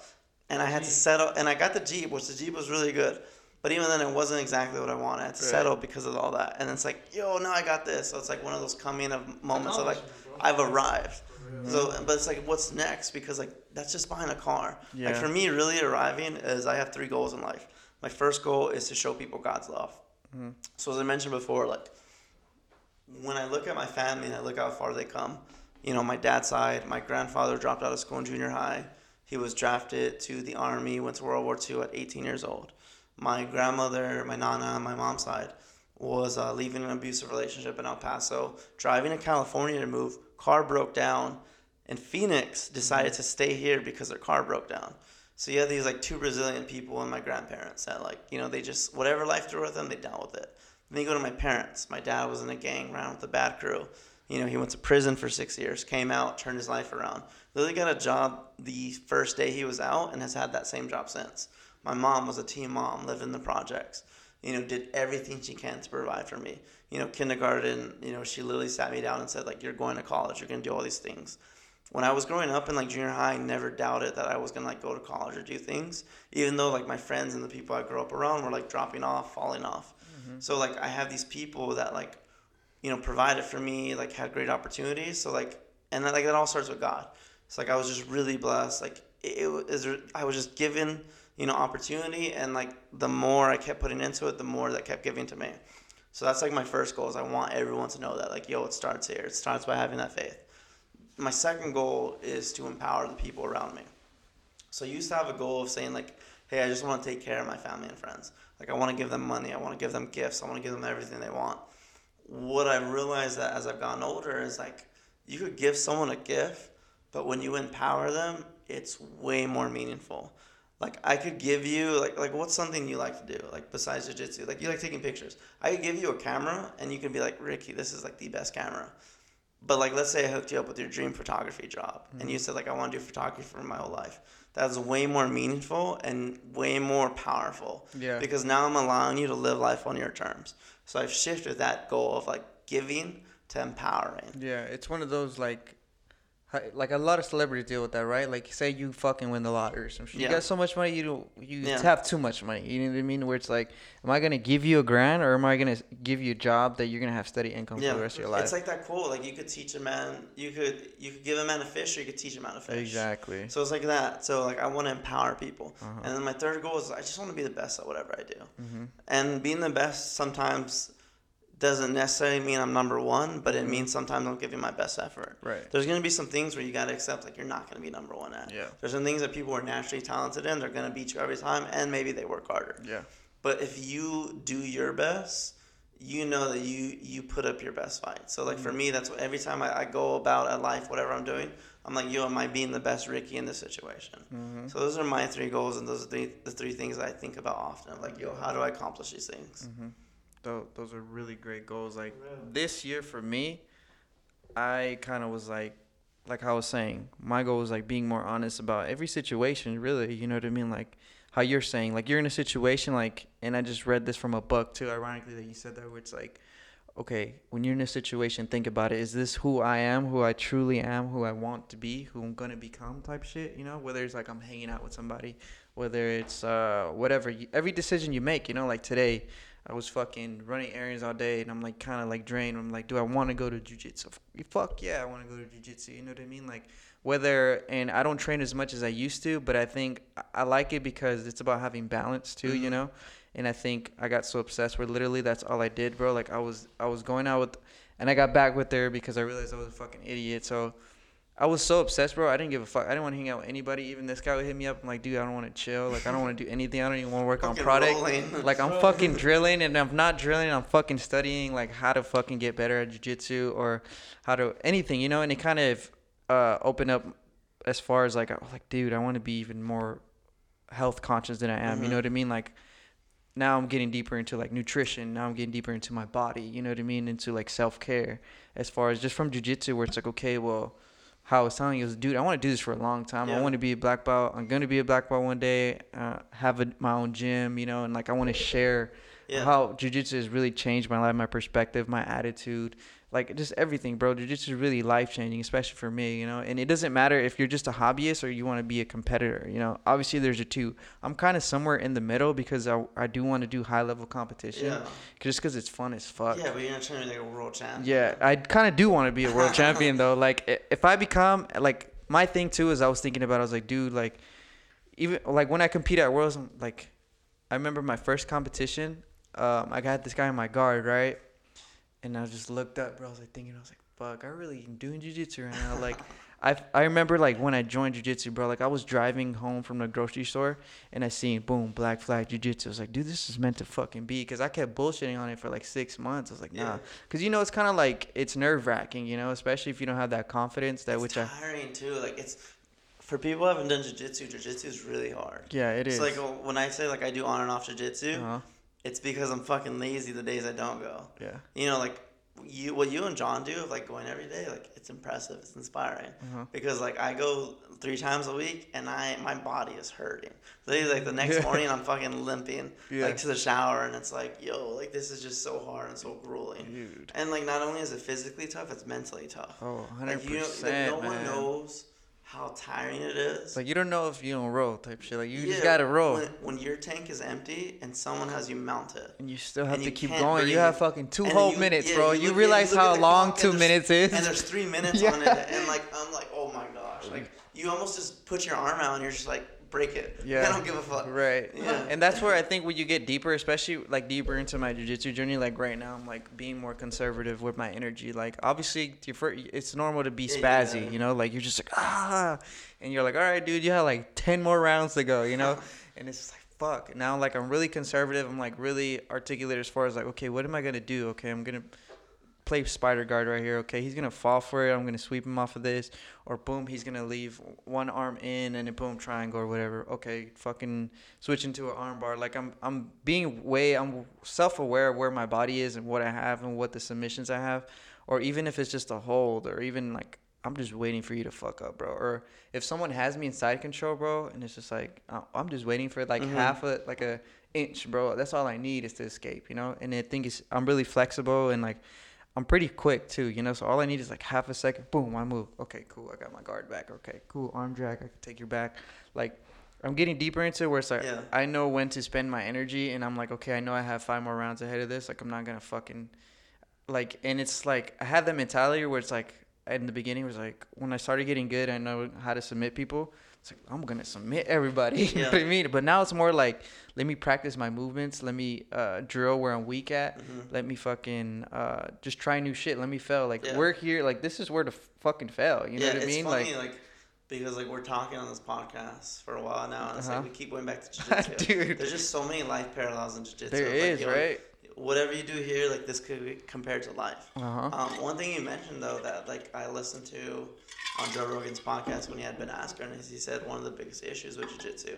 and I had to settle. And I got the Jeep, which the Jeep was really good. But even then, it wasn't exactly what I wanted. I had to Right. settle because of all that. And it's like, yo, now I got this. So it's like one of those coming of moments of like, I've arrived. Mm-hmm. So, but it's like, what's next? Because like that's just buying a car. Like for me, really arriving is I have three goals in life. My first goal is to show people God's love. Mhm. So as I mentioned before, like when I look at my family and I look how far they come, you know, my dad's side, my grandfather dropped out of school in junior high. He was drafted to the army, went to World War II at 18 years old. My grandmother, my nana, on my mom's side, was uh, leaving an abusive relationship in El Paso, driving to California to move. Car broke down, and Phoenix decided to stay here because their car broke down. So you have these like two Brazilian people and my grandparents that like you know they just whatever life threw at them they dealt with it. Then you go to my parents. My dad was in a gang, ran with the bad crew. You know he went to prison for six years, came out, turned his life around. Literally got a job the first day he was out and has had that same job since. My mom was a teen mom, lived in the projects. You know, did everything she can to provide for me. You know, kindergarten. You know, she literally sat me down and said like, "You're going to college. You're gonna do all these things." When I was growing up in like junior high, I never doubted that I was gonna like go to college or do things, even though like my friends and the people I grew up around were like dropping off, falling off. Mm-hmm. So like I have these people that like, you know, provided for me, like had great opportunities. So like, and then like that all starts with God. It's like I was just really blessed. Like it, it was, I was just given, you know, opportunity, and like the more I kept putting into it, the more that kept giving to me. So that's like my first goal is I want everyone to know that like, yo, it starts here. It starts by having that faith my second goal is to empower the people around me. So I used to have a goal of saying like, hey, I just want to take care of my family and friends. Like I want to give them money, I want to give them gifts, I want to give them everything they want. What I've realized that as I've gotten older is like you could give someone a gift, but when you empower them, it's way more meaningful. Like I could give you like like what's something you like to do like besides jiu-jitsu like you like taking pictures. I could give you a camera and you could be like Ricky, this is like the best camera. But like, let's say I hooked you up with your dream photography job, and you said like, I want to do photography for my whole life. That's way more meaningful and way more powerful. Yeah. Because now I'm allowing you to live life on your terms. So I've shifted that goal of like giving to empowering. Yeah, it's one of those like, like a lot of celebrities deal with that, right? Like, say you fucking win the lottery or some shit. Yeah. You got so much money, you don't, you Yeah. have too much money. You know what I mean? Where it's like, am I gonna give you a grand or am I gonna give you a job that you're gonna have steady income Yeah, for the rest of your life? it's like that quote. Like you could teach a man, you could you could give a man a fish, or you could teach a man a fish. exactly. So it's like that. So like I want to empower people, Uh-huh. and then my third goal is I just want to be the best at whatever I do. hmm And being the best sometimes doesn't necessarily mean I'm number one, but it Mhm. means sometimes I'm giving my best effort. Right. There's gonna be some things where you gotta accept like you're not gonna be number one at. Yeah. There's some things that people are naturally talented in, they're gonna beat you every time, and maybe they work harder. Yeah. But if you do your best, you know that you you put up your best fight. So like for me, that's what every time I, I go about at life, whatever I'm doing, I'm like, yo, am I being the best Ricky in this situation? hmm So those are my three goals, and those are the, the three things that I think about often. Like, yo, how do I accomplish these things? hmm Those, those are really great goals. Like For real. this year for me, I kind of was like, like I was saying, my goal was like being more honest about every situation, really. You know what I mean? Like how you're saying, like you're in a situation, like, and I just read this from a book too, ironically, that you said that, where it's like, okay, when you're in a situation, think about it. Is this who I am, who I truly am, who I want to be, who I'm gonna become, type shit? You know, whether it's like I'm hanging out with somebody, whether it's uh whatever. Every decision you make, you know, like today, I was fucking running errands all day, and I'm like kind of like drained. I'm like, do I want to go to jujitsu? Fuck yeah, I want to go to jujitsu. You know what I mean? Like whether and I don't train as much as I used to, but I think I like it because it's about having balance too. Mm-hmm. You know, and I think I got so obsessed where literally that's all I did, bro. Like I was I was going out with, and I got back with her because I realized I was a fucking idiot. So I was so obsessed, bro. I didn't give a fuck. I didn't want to hang out with anybody. Even this guy would hit me up. I'm like, dude, I don't want to chill. Like, I don't want to do anything. I don't even want to work on product. Rolling. (laughs) Like, I'm fucking drilling, and I'm not drilling. I'm fucking studying like how to fucking get better at jujitsu or how to anything, you know. And it kind of uh, opened up as far as like, like, dude, I want to be even more health conscious than I am. Mm-hmm. You know what I mean? Like, now I'm getting deeper into like nutrition. Now I'm getting deeper into my body. You know what I mean? Into like self care. As far as just from jujitsu, where it's like, okay, well how I was telling you was, dude, I want to do this for a long time. Yeah. I want to be a black belt. I'm gonna be a black belt one day. Uh, have a, my own gym, you know, and like I want to share yeah. how jujitsu has really changed my life, my perspective, my attitude, like just everything, bro. Jiu-jitsu is really life changing, especially for me, you know. And it doesn't matter if you're just a hobbyist or you want to be a competitor, you know. Obviously, there's a two. I'm kind of somewhere in the middle because I, I do want to do high level competition, yeah. just because it's fun as fuck. Yeah, but you're not trying to be like a world champion. Yeah, I kind of do want to be a world (laughs) champion though. Like if I become like my thing too is I was thinking about I was like, dude, like even like when I compete at worlds, like I remember my first competition. Um, I got this guy in my guard, right? And I just looked up, bro. I was like thinking, I was like, fuck, I really am doing jujitsu right now. Like, (laughs) I I remember like when I joined jujitsu, bro. Like I was driving home from the grocery store and I seen boom black flag jujitsu. I was like, dude, this is meant to fucking be. Cause I kept bullshitting on it for like six months. I was like, nah. Yeah. Cause you know it's kind of like it's nerve wracking, you know, especially if you don't have that confidence. That it's which tiring I tiring too. Like it's for people who haven't done jujitsu. Jujitsu is really hard. Yeah, it is. So like when I say like I do on and off jujitsu. Uh-huh. It's because I'm fucking lazy the days I don't go. Yeah. You know, like you what you and John do of like going every day, like it's impressive. It's inspiring uh-huh. because like I go three times a week and I my body is hurting. Literally, like the next morning, I'm fucking limping yeah. like to the shower, and it's like, yo, like this is just so hard and so grueling. Dude. And like not only is it physically tough, it's mentally tough. Oh, 100 like, you know, like, no man. one knows how tiring it is. Like you don't know if you don't roll type shit. Like you yeah, just gotta roll. When, when, your tank is empty and someone has you mounted, and you still have to keep going. Breathe. You have fucking two and whole you, minutes, yeah, bro. You, look, realize you how long two minutes is. And there's three (laughs) minutes yeah. on it, and like I'm like, oh my gosh, like you almost just put your arm out and you're just like break it. (laughs) Yeah. I don't give a fuck. Right. Yeah. And that's where I think when you get deeper, especially like deeper into my jiu-jitsu journey, like right now, I'm like being more conservative with my energy. Like obviously, it's normal to be spazzy, yeah. you know, like you're just like ah, and you're like, all right, dude, you have like ten more rounds to go, you know, (laughs) and it's like fuck. Now like I'm really conservative. I'm like really articulate as far as like, okay, what am I gonna do? Okay, I'm gonna play spider guard right here. Okay, he's gonna fall for it. I'm gonna sweep him off of this, or boom, he's gonna leave one arm in and then boom triangle or whatever. Okay, fucking switch into an arm bar. Like I'm I'm being way I'm self aware of where my body is and what I have and what the submissions I have, or even if it's just a hold or even like I'm just waiting for you to fuck up, bro. Or if someone has me in side control, bro, and it's just like I'm just waiting for like mm-hmm. half a like a inch, bro. That's all I need is to escape, you know. And I think it's I'm really flexible and like I'm pretty quick too, you know. So all I need is like half a second, boom, I move. Okay, cool. I got my guard back. Okay, cool. Arm drag. I can take your back. Like I'm getting deeper into it where it's like yeah. I know when to spend my energy, and I'm like, okay, I know I have five more rounds ahead of this. Like I'm not gonna fucking like. And it's like I had that mentality where it's like in the beginning it was like when I started getting good, I know how to submit people it's like I'm gonna submit everybody. (laughs) you know what I mean? But now it's more like let me practice my movements. Let me uh, drill where I'm weak at. Mm-hmm. Let me fucking uh, just try new shit. Let me fail. Like yeah. we're here. Like this is where to fucking fail. You know yeah, what I mean? Funny, like, like because like we're talking on this podcast for a while now, and it's uh-huh. like we keep going back to (laughs) jiu-jitsu. Dude, there's just so many life parallels in jiu-jitsu. There like, is, right? Whatever you do here, like this could be compared to life. Uh-huh. Um, one thing you mentioned though that like I listened to on Joe Rogan's podcast when he had Ben Askren is he said one of the biggest issues with jiu-jitsu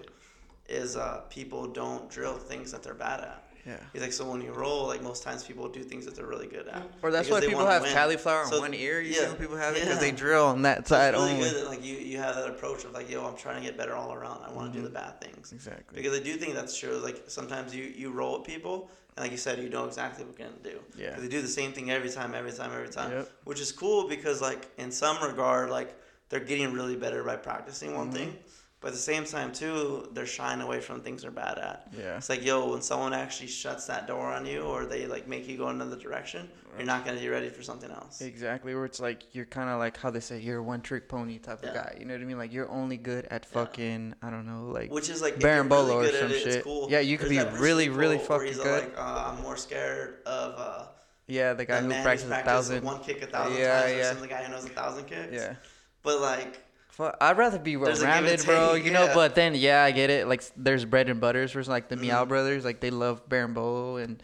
is uh, people don't drill things that they're bad at. Yeah. He's like, so when you roll, like most times people do things that they're really good at. Or that's why people have win. cauliflower so, in one ear. You yeah, see people have it because yeah. they drill on that side it's really only. good that like you, you have that approach of like, yo, I'm trying to get better all around. I want to mm-hmm. do the bad things. Exactly. Because I do think that's true. Like sometimes you you roll with people. And like you said, you know exactly what you're gonna do. Yeah. They do the same thing every time, every time, every time. Yep. Which is cool because like in some regard, like they're getting really better by practicing one mm-hmm. thing. But at the same time, too, they're shying away from things they're bad at. Yeah. It's like, yo, when someone actually shuts that door on you or they like make you go another direction, right. you're not gonna be ready for something else. Exactly. Where it's like you're kind of like how they say you're a one trick pony type yeah. of guy. You know what I mean? Like you're only good at fucking yeah. I don't know, like which is like berimbolo really or some it, shit. Cool. Yeah, you could There's be really, really fucking good. Like, uh, I'm more scared of. Uh, yeah, the guy who practices a thousand. One kick a thousand yeah, times, yeah. or the guy who knows a thousand kicks. Yeah. But like I'd rather be well-rounded, bro. You yeah. know, but then yeah, I get it. Like there's bread and butters for like the mm. Miyao brothers. Like they love berimbolo and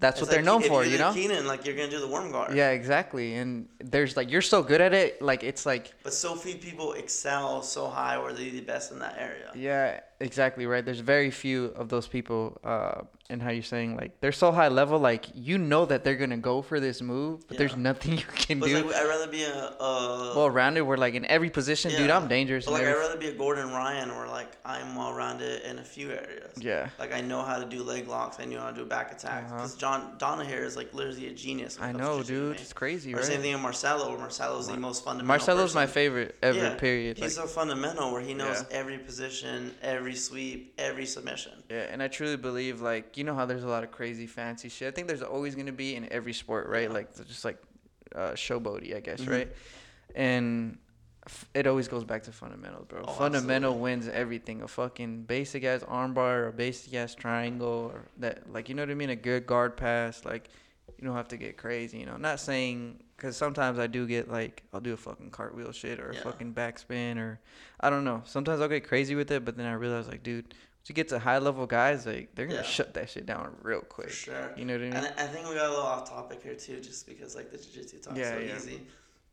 that's it's what like, they're known for, you know. Keenan, like you're gonna do the worm guard. Yeah, exactly. And there's like you're so good at it, like it's like. But so few people excel so high where they're the best in that area. Yeah, exactly right. There's very few of those people, uh, and how you're saying like they're so high level, like you know that they're gonna go for this move, but yeah. there's nothing (laughs) you can but do. Like, I'd rather be a, a well rounded. Where like in every position, yeah. dude, I'm dangerous. But like I'd rather be a Gordon Ryan, where like I'm well rounded in a few areas. Yeah. Like I know how to do leg locks. I know how to do back attacks. Because uh-huh. John Danaher is like literally a genius. I know, dude. It's crazy, or right? Same thing with Marcelo. Where Marcelo's the most fundamental. Marcelo's person. my favorite ever. Yeah. Period. He's like, so fundamental, where he knows every position, every sweep, every submission. Yeah, and I truly believe like you know how there's a lot of crazy fancy shit. I think there's always gonna be in every sport, right? Yeah. Like just like uh, showboaty, I guess, mm-hmm. right? And f- it always goes back to fundamentals, bro. Oh, Fundamental absolutely. wins everything. A fucking basic ass armbar or a basic ass triangle or that, like you know what I mean? A good guard pass, like you don't have to get crazy. You know, not saying because sometimes I do get like I'll do a fucking cartwheel shit or a yeah. fucking backspin or I don't know. Sometimes I'll get crazy with it, but then I realize like, dude, you get to high level guys, like they're gonna yeah. shut that shit down real quick. For sure. You know what I mean? And I think we got a little off topic here too, just because like the jiu-jitsu talk yeah, so yeah. easy.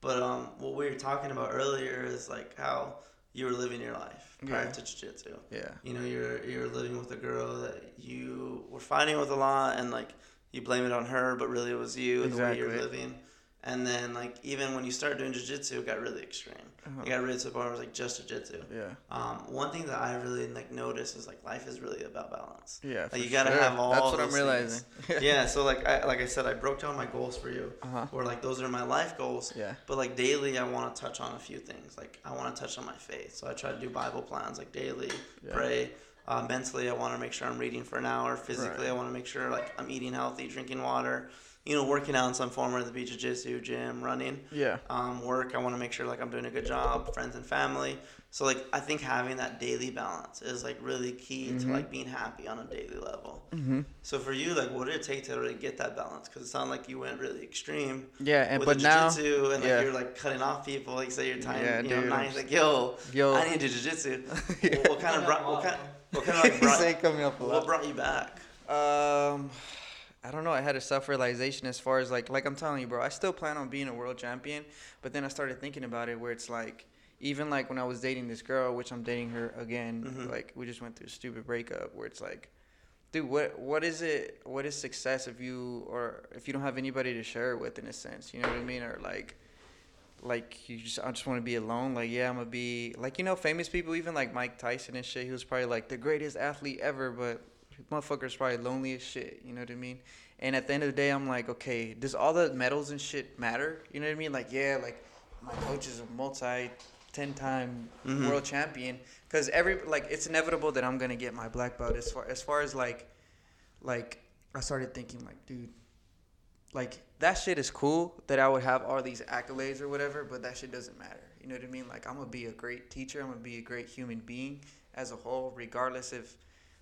But um, what we were talking about earlier is like how you were living your life prior yeah. to jiu-jitsu. Yeah. You know, you're you're living with a girl that you were fighting with a lot, and like you blame it on her, but really it was you exactly. the way you're living. And then like even when you start doing jiu-jitsu, it got really extreme. Uh-huh. It got really to the point where it was like just jiu-jitsu. Yeah. Um, one thing that I really like noticed is like life is really about balance. Yeah. Like you gotta sure. have all. That's what I'm realizing. (laughs) yeah. So like I like I said, I broke down my goals for you. Uh-huh. Where like those are my life goals. Yeah. But like daily, I want to touch on a few things. Like I want to touch on my faith, so I try to do Bible plans like daily, yeah. pray. Uh, mentally, I want to make sure I'm reading for an hour. Physically, right. I want to make sure like I'm eating healthy, drinking water you know, working out in some form, whether it be jiu-jitsu, gym, running. Yeah. Um, work, I want to make sure like I'm doing a good job, friends and family. So like I think having that daily balance is like really key mm-hmm. to like being happy on a daily level. Mm-hmm. So for you, like, what did it take to really get that balance? Because it sounded like you went really extreme. Yeah, and with but now, and like yeah. you're like cutting off people. Like say you're tying, yeah, you know, nine. Like yo, yo, I need to jiu-jitsu. (laughs) yeah. what, what kind of brought, what kind, what kind of like (laughs) brought, coming up what brought you back? Um. I don't know. I had a self realization as far as like like I'm telling you, bro. I still plan on being a world champion, but then I started thinking about it where it's like even like when I was dating this girl, which I'm dating her again. Mm-hmm. Like we just went through a stupid breakup where it's like, dude, what what is it? What is success if you or if you don't have anybody to share it with in a sense? You know what I mean? Or like like you just I just want to be alone. Like yeah, I'm gonna be like you know famous people, even like Mike Tyson and shit. He was probably like the greatest athlete ever, but motherfucker's probably lonely as shit. You know what I mean? And at the end of the day, I'm like, okay, does all the medals and shit matter? You know what I mean? Like, yeah, like my coach is a multi, ten time mm-hmm. world champion. Cause every like it's inevitable that I'm gonna get my black belt. As far as far as like, like I started thinking like, dude, like that shit is cool that I would have all these accolades or whatever, but that shit doesn't matter. You know what I mean? Like I'm gonna be a great teacher. I'm gonna be a great human being as a whole, regardless if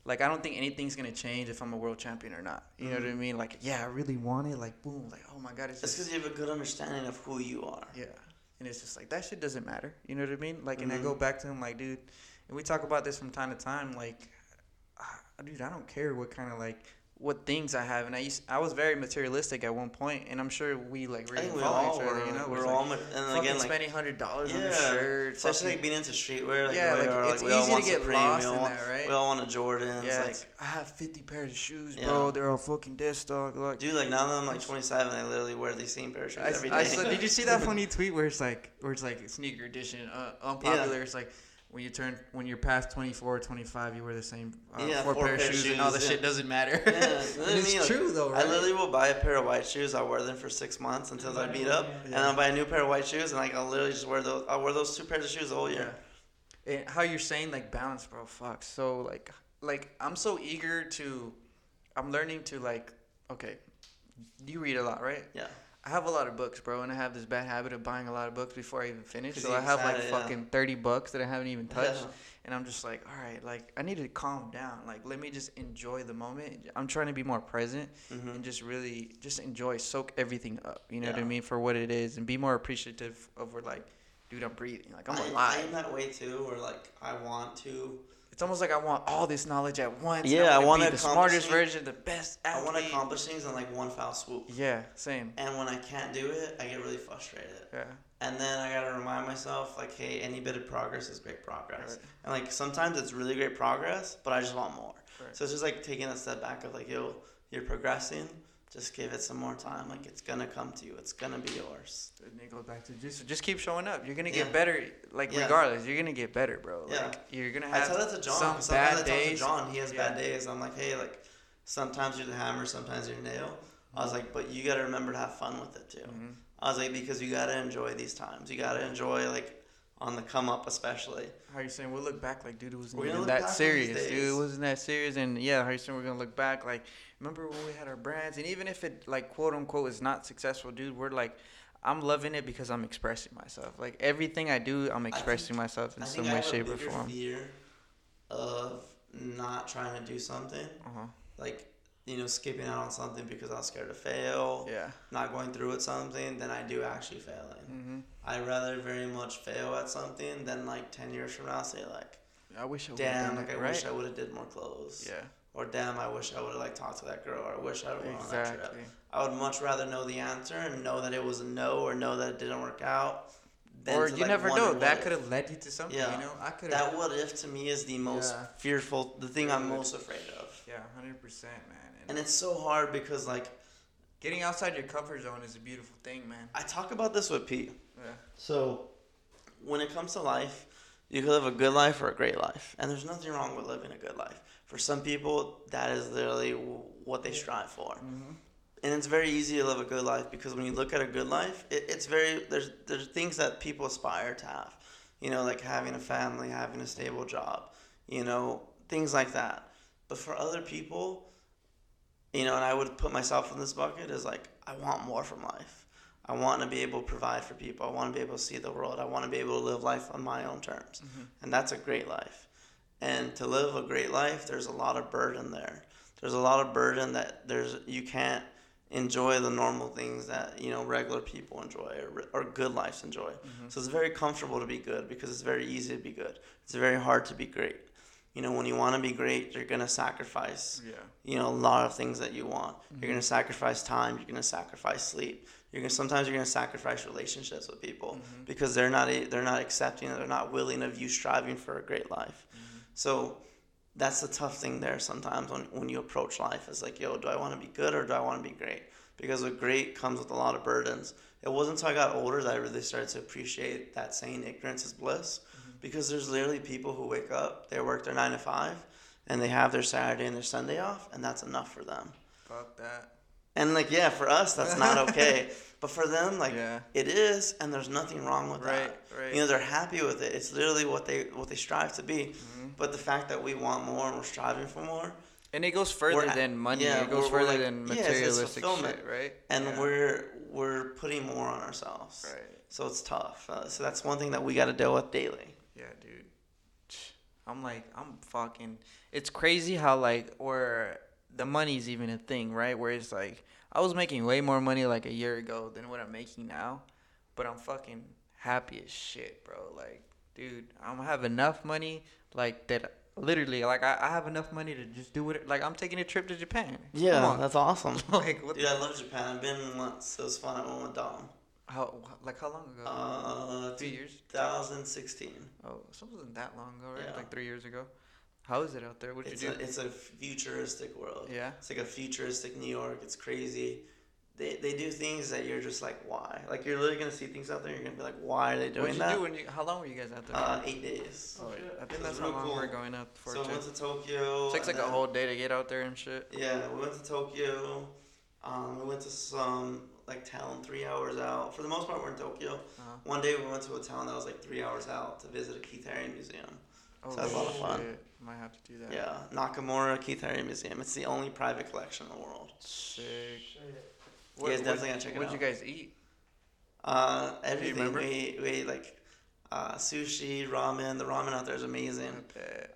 like I don't think anything's gonna change if I'm a world champion or not. You mm-hmm. know what I mm-hmm. mean? Like, yeah, I really want it. Like, boom, like, oh my god, it's just because you have a good understanding of who you are. Yeah, and it's just like that shit doesn't matter. You know what I mean? Like, mm-hmm. and I go mm-hmm. back to him like, dude, and we talk about this from time to time. Like, uh, dude, I don't care what kind of like what things I have, and I used I was very materialistic at one point, and I'm sure we like really we follow all each other. were. You know, We're all like, ma- and fucking again, like- spending hundred dollars on a shirt. especially like being into streetwear. Like, Yeah, the like, are, it's all easy to get Supreme, lost all in that, right? We all want a Jordans. yeah, like, it's- I have fifty pairs of shoes, Yeah. bro. They're all fucking dead stock. Like, dude, like now that I'm like 27, I literally wear these same pair of shoes I, every day. I saw, did you see that (laughs) funny tweet where it's like where it's like sneaker edition uh, unpopular? It's like when you turn when you're past 24 or 25, you wear the same uh, Yeah, four, pair of shoes, and all the shoes, shit doesn't matter. Yeah, and (laughs) it's I mean, true though, right? I literally will buy a pair of white shoes. I'll wear them for six months until i beat up, and Yeah. I'll buy a new pair of white shoes, and like I'll literally just wear those. I'll wear those two pairs of shoes the whole year. And how you're saying like balance, bro? Fuck. So like like I'm so eager to, I'm learning to like okay, you read a lot, right? Yeah. I have a lot of books, bro, and I have this bad habit of buying a lot of books before I even finish. So I have like decided, yeah. fucking 30 books that I haven't even touched. Yeah. (laughs) And I'm just like, all right, like I need to calm down. Like let me just enjoy the moment. I'm trying to be more present Mhm. and just really just enjoy, soak everything up. You know what I mean for what it is, and be more appreciative of where like, dude, I'm breathing. Like I'm I, alive. I am that way too, where like I want to. It's almost like I want all this knowledge at once. Yeah, I wanna wanna be the smartest version, the best I want to accomplish things in like one foul swoop. Yeah, same. And when I can't do it, I get really frustrated. Yeah, And then I gotta remind myself, like, hey, any bit of progress is great progress. Right. And like sometimes it's really great progress, but I just want more. Right. So it's just like taking a step back of like, yo, you're progressing. Just give it some more time. Like it's gonna come to you. It's gonna be yours. and goes back to just just keep showing up. You're gonna Yeah. get better. Like Yeah. regardless, you're gonna get better, bro. Yeah. Like you're gonna I have tell that to John. some Sometimes bad I days. to John, he has Yeah. bad days. I'm like, hey, like sometimes you're the hammer, sometimes you're the nail. I was like, but you gotta remember to have fun with it too. Mhm. I was like, because you gotta enjoy these times. You gotta enjoy like on the come up, especially. How you saying? We'll look back like, dude, it wasn't even that back on these serious, dude. It wasn't that serious. And yeah, how you saying? We're gonna look back like, remember when we had our brands? And even if it like quote unquote is not successful, dude, we're like. I'm loving it because I'm expressing myself. Like everything I do, I'm expressing myself in I some think I way, shape, or form. fear of not trying to do something, Uh huh. like you know, skipping out on something because I was scared to fail, Yeah. not going through with something, than I do actually failing. Mhm. I'd rather very much fail at something than like ten years from now say like, I wish I would damn, like I right? wish I would have did more clothes, yeah. Or damn, I wish I would have like talked to that girl, or I wish I would have went on that trip. I would much rather know the answer and know that it was a no or know that it didn't work out. than Or you like, never know. That could have led you to something. Yeah. You know, I could. That what if to me is the most Yeah. fearful, the thing I'm most afraid of. Yeah, hundred percent, man. And, And it's so hard because like getting outside your comfort zone is a beautiful thing, man. I talk about this with Pete. Yeah. So when it comes to life, you can live a good life or a great life, and there's nothing wrong with living a good life. For some people, that is literally what they strive for. Mm-hmm. and it's very easy to live a good life because when you look at a good life, it, it's very there's there's things that people aspire to have, you know, like having a family, having a stable job, you know, things like that. But for other people, you know, and I would put myself in this bucket is like I want more from life. I want to be able to provide for people. I want to be able to see the world. I want to be able to live life on my own terms, and that's a great life. And to live a great life, there's a lot of burden there. There's a lot of burden that there's you can't enjoy the normal things that you know regular people enjoy or, or good lives enjoy. Mm-hmm. So it's very comfortable to be good because it's very easy to be good. It's very hard to be great. You know, when you want to be great, you're gonna sacrifice. Yeah. You know, a lot of things that you want. You're mm-hmm. gonna sacrifice time. You're gonna sacrifice sleep. You're gonna sometimes you're gonna sacrifice relationships with people mm-hmm. because they're not they're not accepting. They're not willing of you striving for a great life. So that's the tough thing there sometimes when, when you approach life is like yo do i want to be good or do i want to be great? Because with great comes with a lot of burdens. It wasn't until i got older that i really started to appreciate that saying ignorance is bliss. Mm-hmm. Because there's literally people who wake up they work their nine to five and they have their saturday and their sunday off and that's enough for them. Fuck that. And like yeah for us that's not (laughs) okay but for them like Yeah. it is and there's nothing wrong with Right, that right. you know they're happy with it it's literally what they what they strive to be Mm-hmm. but the fact that we want more and we're striving for more And it goes further at- than money. yeah, it goes further like- than yeah, materialistic fulfillment. shit, right? and Yeah. we're we're putting more on ourselves Right. so it's tough uh, so that's one thing that we got to deal with daily Yeah, dude. I'm like, I'm fucking. It's crazy how like, or the money's even a thing, right? Where it's like, I was making way more money like a year ago than what I'm making now, but I'm fucking happy as shit, bro. Like, dude, I'm have enough money like that. literally, like I, I have enough money to just do it. Like I'm taking a trip to Japan. Yeah, that's awesome. (laughs) like what? Dude, I love Japan. I've been once. It was fun. I went with Dom. How like how long ago? Uh, Two years. 2016. Oh, so it wasn't that long ago, right? Yeah. Like three years ago. How is it out there? What did It's you a, do? it's a futuristic world. yeah. It's like a futuristic New York. It's crazy. They, they do things that you're just like, why? Like, you're literally going to see things out there, you're going to be like, why are they What doing did you that? do when you? How long were you guys out there? uh, eight days. oh, yeah. I think So that's it's how long cool. we're going out for. So we went to Tokyo. It takes and like a whole day to get out there and shit. Yeah, we went to Tokyo. Um, we went to some like town three hours out. For the most part, we're in Tokyo. Uh-huh. One day we went to a town that was like three hours out to visit a Keith Haring museum. Oh, So that's a lot of fun. shit. Might have to do that. Yeah, Nakamura Keith Haring Museum. It's the only private collection in the world. Sick. You guys definitely gotta check it out. What'd you guys eat? Uh, everything. We, we ate like uh, sushi, ramen. The ramen out there is amazing.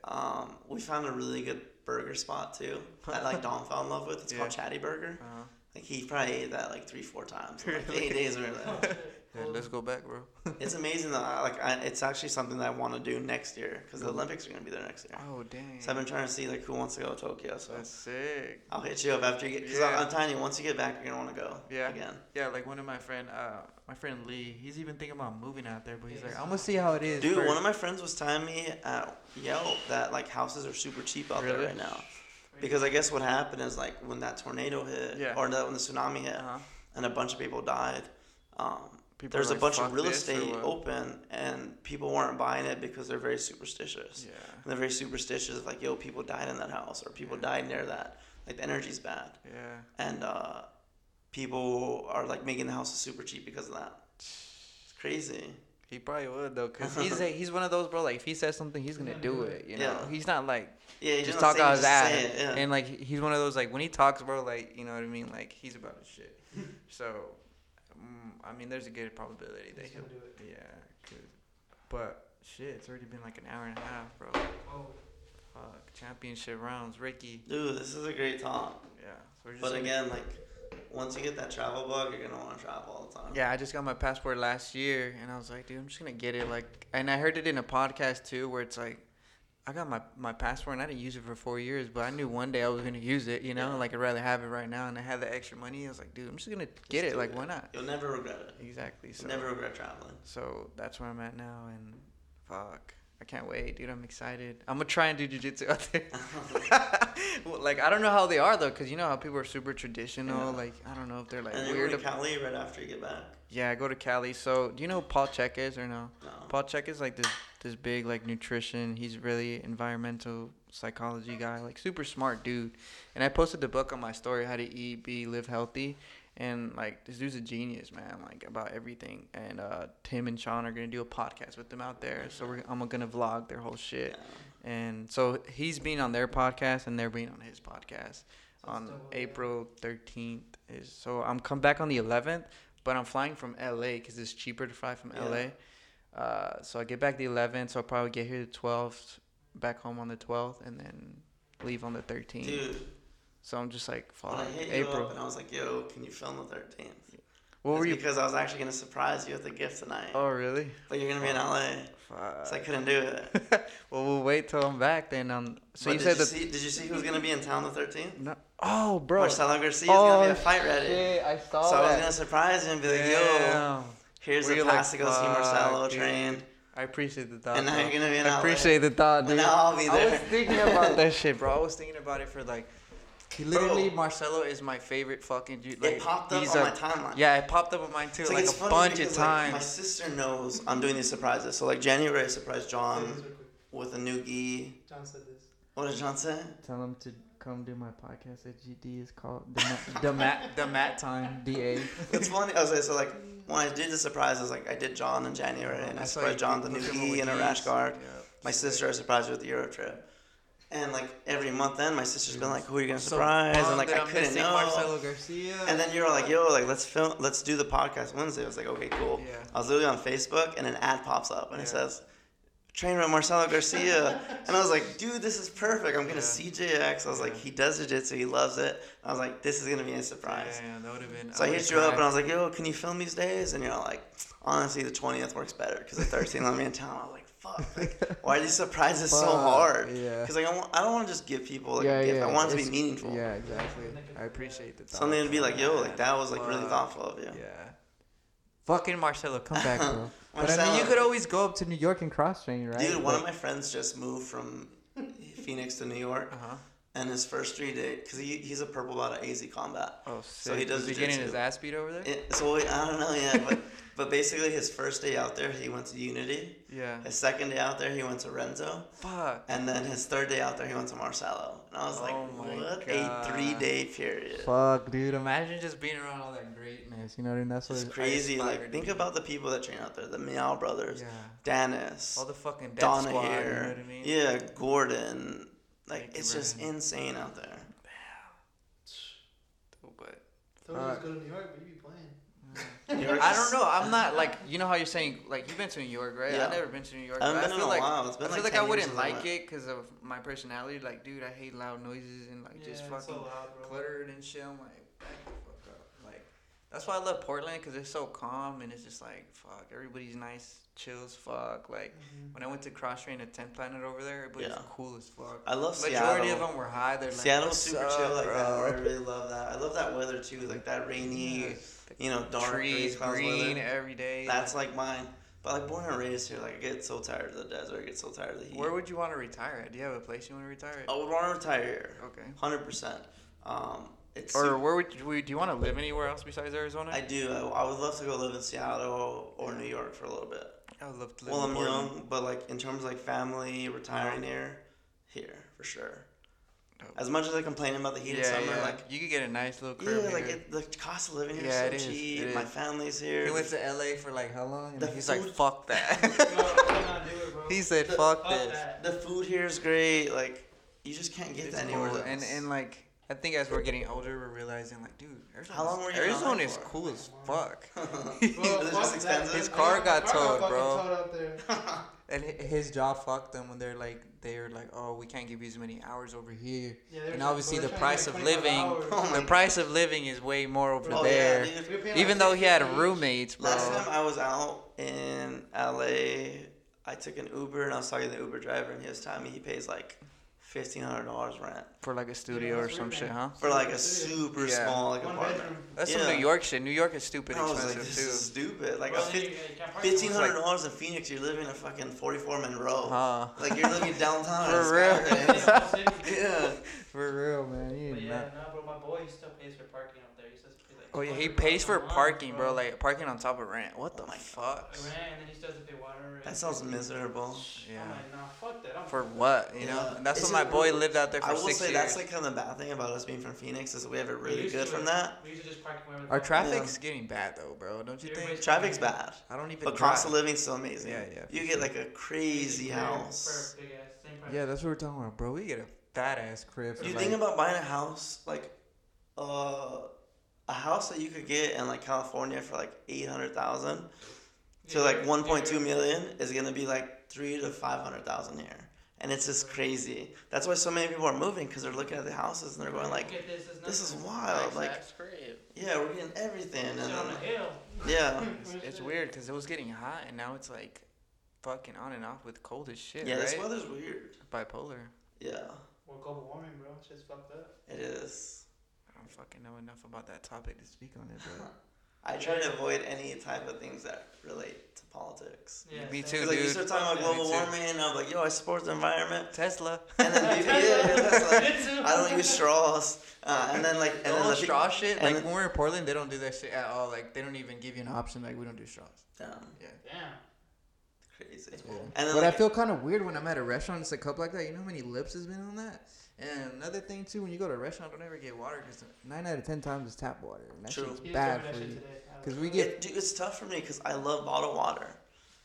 Um, we found a really good burger spot too that like (laughs) Dom fell in love with. It's called Chatty Burger. Uh-huh. Like he probably ate that like three, four times. Like Really? eight days we were there. Yeah, let's go back, bro. (laughs) It's amazing that I, like I, it's actually something that I want to do next year because the Olympics are gonna be there next year. Oh dang. So I've been trying to see like who wants to go to Tokyo. So That's sick. I'll hit you up after you get. Because Yeah. I'm telling you, once you get back, you're gonna want to go. Yeah. Again. Yeah, like one of my friend, uh, my friend Lee, he's even thinking about moving out there, but he's like, I'm gonna see how it is. Dude, first." one of my friends was telling me at Yelp that like houses are super cheap out there right now. Because I guess what happened is like when that tornado hit, Yeah. or that when the tsunami hit, Uh-huh. and a bunch of people died. Um, People there's are a bunch of real estate open, and people weren't buying it because they're very superstitious. Yeah. And they're very superstitious of like, yo, people died in that house, or people Yeah. died near that. Like the energy's bad, Yeah. and uh, people are like making the houses super cheap because of that. It's crazy. He probably would though, cause (laughs) he's like, he's one of those bro. Like if he says something, he's gonna do it. You know, Yeah. he's not like Yeah, just talk out his ass. it, yeah. And like he's one of those like when he talks, bro. Like you know what I mean. Like he's about his shit. (laughs) so, mm, I mean, there's a good probability that He's he'll. gonna do it. Yeah. 'cause- but shit, it's already been like an hour and a half, bro. Oh, Fuck, championship rounds, Ricky. Dude, this is a great talk. Yeah. So we're just But gonna- again, like, once you get that travel bug, you're gonna want to travel all the time. Yeah, I just got my passport last year, and I was like, dude, I'm just gonna get it. Like, and I heard it in a podcast too, where it's like, I got my my passport, and I didn't use it for four years, but I knew one day I was gonna use it. You know, Yeah. like I'd rather have it right now, and I had the extra money. I was like, dude, I'm just gonna get Just it. Like, why not? You'll never regret it. Exactly. So, You'll never regret traveling. so that's where I'm at now, and fuck. I can't wait, dude. I'm excited. I'm gonna try and do jujitsu out there. Well, (laughs) (laughs) like I don't know how they are though, cause you know how people are super traditional. Yeah. Like I don't know if they're like and you're weird. going to Cali right after you get back. yeah, I go to Cali. So do you know who Paul Chek is or no? No. Paul Chek is like this this big like nutrition. He's really environmental psychology guy, like super smart dude. And I posted the book on my story, How to Eat, Be, Live Healthy. And like this dude's a genius, man. Like about everything. And uh, Tim and Sean are gonna do a podcast with them out there. So we're, I'm gonna vlog their whole shit. Yeah. And so he's being on their podcast and they're being on his podcast So on it's double, yeah. April 13th. Is so I'm come back on the 11th, but I'm flying from LA because it's cheaper to fly from Yeah. LA. Uh, so I get back the 11th, so I'll probably get here the 12th, back home on the 12th, and then leave on the 13th. Dude, So I'm just like, when fuck, I hit you April. up and I was like, yo, can you film the 13th? What were you? Because I was actually going to surprise you with a gift tonight. Oh really? But you're going to be in LA. Fuck. So I couldn't do it. (laughs) well, we'll wait till I'm back then. Um, so But you said you that. see, Did you see who's going to be in town the 13th? No. Oh, bro. Marcelo Garcia's going to be a fight ready. Oh, Shit, I saw So I was going to surprise you and be like, yo, Damn. Here's Were a you like, pass to see "Fuck, Marcelo dude." train. I appreciate the thought. And now bro. you're going to be in I LA. appreciate the thought, And dude. now I'll be there. I was thinking about that shit, bro. (laughs) I was thinking about it for like, he literally Bro. Marcelo is my favorite fucking dude. It Like, popped up he's on a- my timeline. Yeah, it popped up on mine too, It's like, it's a funny bunch of because, like, times. my sister knows I'm doing these surprises. So like January, I surprised John Say this real quick. with a new gi. John said this. What did John say? Tell him to come do my podcast at GD. is called the Matt, the Matt, the Matt time. Da. It's funny. I was like, so like when I did the surprises, like I did John in January, and I, saw surprised John the new E at him gi with and a rash guard. Yeah. My sister I surprised with the Euro trip. And like every month then, my sister's been like, "Who are you gonna So surprise?" and like I I'm couldn't know. Marcelo Garcia. And then you were like, "Yo, like let's film, let's do the podcast Wednesday." I was like, "Okay, cool." Yeah. I was literally on Facebook, and an ad pops up, and it Yeah. Says, "Trainer Marcelo Garcia," and I was like, "Dude, this is perfect. I'm gonna Yeah. CJX." I was like, "He does jiu-jitsu. He loves it." I was like, "This is gonna be a surprise." Yeah, that would have been. So I hit you up, and I was like, "Yo, can you film these days?" And you're like, "Honestly, the 20th works better because the 13th I'm in town." I was like, fuck, like, why are these surprises so hard? yeah. Because like I, want, I don't want to just give people like yeah, a gift. yeah. I want it to be meaningful. Yeah, exactly. I appreciate the Something to be like, yo, like that was like really thoughtful of you. Yeah. Fucking Marcelo, come back, bro. (laughs) but I mean, you could always go up to New York and cross train, right? Dude, one of my friends just moved from Phoenix to New York, Uh huh. And his first three days, because he, he's a purple belt at AZ Combat. Oh, So he does Was he getting his ass beat over there? It, so I don't know yet, but (laughs) but basically his first day out there, he went to Unity. yeah. His second day out there, he went to Renzo, Fuck. and then his third day out there, he went to Marcelo. And I was like, Oh what God. a three day period. Fuck, dude. Imagine just being around all that greatness. You know what I mean? That's what It's crazy. Like think about the people that train out there: the Miyao brothers, Yeah. Dennis, All the fucking Donna squad. here, You know what I mean? yeah, Gordon. Like Thank you, it's just Brian. insane out there. But Told you to go to New York, but you be playing. New I don't know. I'm not (laughs) like you know how you're saying like you've been to New York, right? Yeah. I've never been to New York. I haven't been I in feel a like while. It's been I feel like like, I wouldn't like it because of my personality. Like, dude, I hate loud noises and like just yeah, it's fucking so loud, cluttered and shit. I'm like, back the fuck up. Like, that's why I love Portland because it's so calm and it's just like, fuck, everybody's nice, chill as fuck. Like, Mhm. when I went to cross train at 10th Planet over there, everybody's Yeah. cool as fuck. I love Majority Seattle. Majority of them were high. They're like, Seattle's "What's super up, chill like that. I really love that. I love that weather too, like that rainy, you know, dark trees green weather. every day. That's like mine. But like born and raised here, like I get so tired of the desert. I get so tired of the heat. Where would you want to retire at? Do you have a place you want to retire at? I would want to retire here, Okay. hundred percent. Um, it's Or where would you, do you want to live anywhere else besides Arizona? I do. I, I would love to go live in Seattle or New York for a little bit. I would love to live Well, I'm Portland. young, but like in terms of like family, retiring here, here for sure. Dope. As much as I complain about the heat in summer, yeah. like you could get a nice little crib yeah, like it, the cost of living here Yeah, is so cheap. My family's here. he went to LA for like how long? And The he's like, fuck (laughs) that. it, he said, The- fuck, Fuck this. that. the food here is great. Like you just can't get It's that anywhere cool. else. And and like I think as we're getting older, we're realizing like, dude, Arizona, How long were you Arizona is cool as (laughs) fuck. Well, (laughs) is just expensive? His car got My towed, fucking bro. towed out there. (laughs) And his job fucked them when they're like, they're like, oh, we can't give you as many hours over here. Yeah, And obviously the price of living. Oh the price of living is way more over oh there. yeah, dude. Paying Even like though he had 50 each. roommates, bro. Last time I was out in LA, I took an Uber and I was talking to the Uber driver and he was telling me he pays like fifteen hundred dollars rent For like a studio or some shit, huh? for like a super Yeah. small like One apartment. bedroom. That's Yeah. some New York shit. New York is stupid I was like, expensive this is stupid. Like Bro, a then fif- you- you can't park fifteen anywhere. hundred dollars in Phoenix, you're living in a fucking forty-four Monroe. Huh? Like you're living downtown. (laughs) For in real. Skyway. (laughs) yeah. For real, man. You But yeah, no, bro, my boy he still pays for parking Oh yeah, he pays for parking, bro. Like parking on top of rent. What the Oh fuck? Rent, and then he still has to pay water. That sounds miserable. Yeah. I'm like, nah, fuck that. I'm For what? You know? Yeah. And that's It's what my just- boy lived out there for I will six say years. that's like kind of the bad thing about us being from Phoenix is we have it really good to from that. We used to just park wherever Our fuck- traffic's getting bad though, bro. Don't you think? Traffic's bad, I don't even but drive. cost of living's still amazing. Yeah, yeah, You for get like a crazy house. For a big ass, same price. Yeah, that's what we're talking about, bro. We get a fat ass crib. Do you like, think about buying a house like uh, a house that you could get in like California for like eight hundred thousand to Yeah, like yeah, one point two yeah. million is gonna be like three to five hundred thousand here, and it's just crazy. That's why so many people are moving because they're looking at the houses and they're going like, this, is "This is wild!" Like, Nice ass yeah, we're getting everything, and Sit on then hill. (laughs) yeah, (laughs) It's, it's weird because it was getting hot and now it's like fucking on and off with cold as shit, yeah, right? this weather's weird. Bipolar. Yeah, Well, global warming, bro. Shit's fucked up. it is. I don't fucking know enough about that topic to speak on it, but (laughs) I try to avoid any type of things that relate to politics. Yeah, Me too, too, 'Cause, like you dude. start talking about Yeah, global warming, and I'm like, yo, I support the environment. Tesla. And then (laughs) people, yeah, yeah, that's like, Me too. I don't use straws. Uh, and then like, and then whole the straw shit. and Like then- when we're in Portland, they don't do that shit at all. Like they don't even give you an option. Like we don't do straws. Damn, Yeah. Damn. crazy. Yeah. And then but I feel kind of weird when I'm at a restaurant. It's a cup like that. You know how many lips has been on that? And another thing too, when you go to a restaurant, don't ever get water because nine out of ten times it's tap water. And that True. shit's He just bad for you. shit today. I was Because we "Oh, get it, dude, it's tough for me because I love bottled water.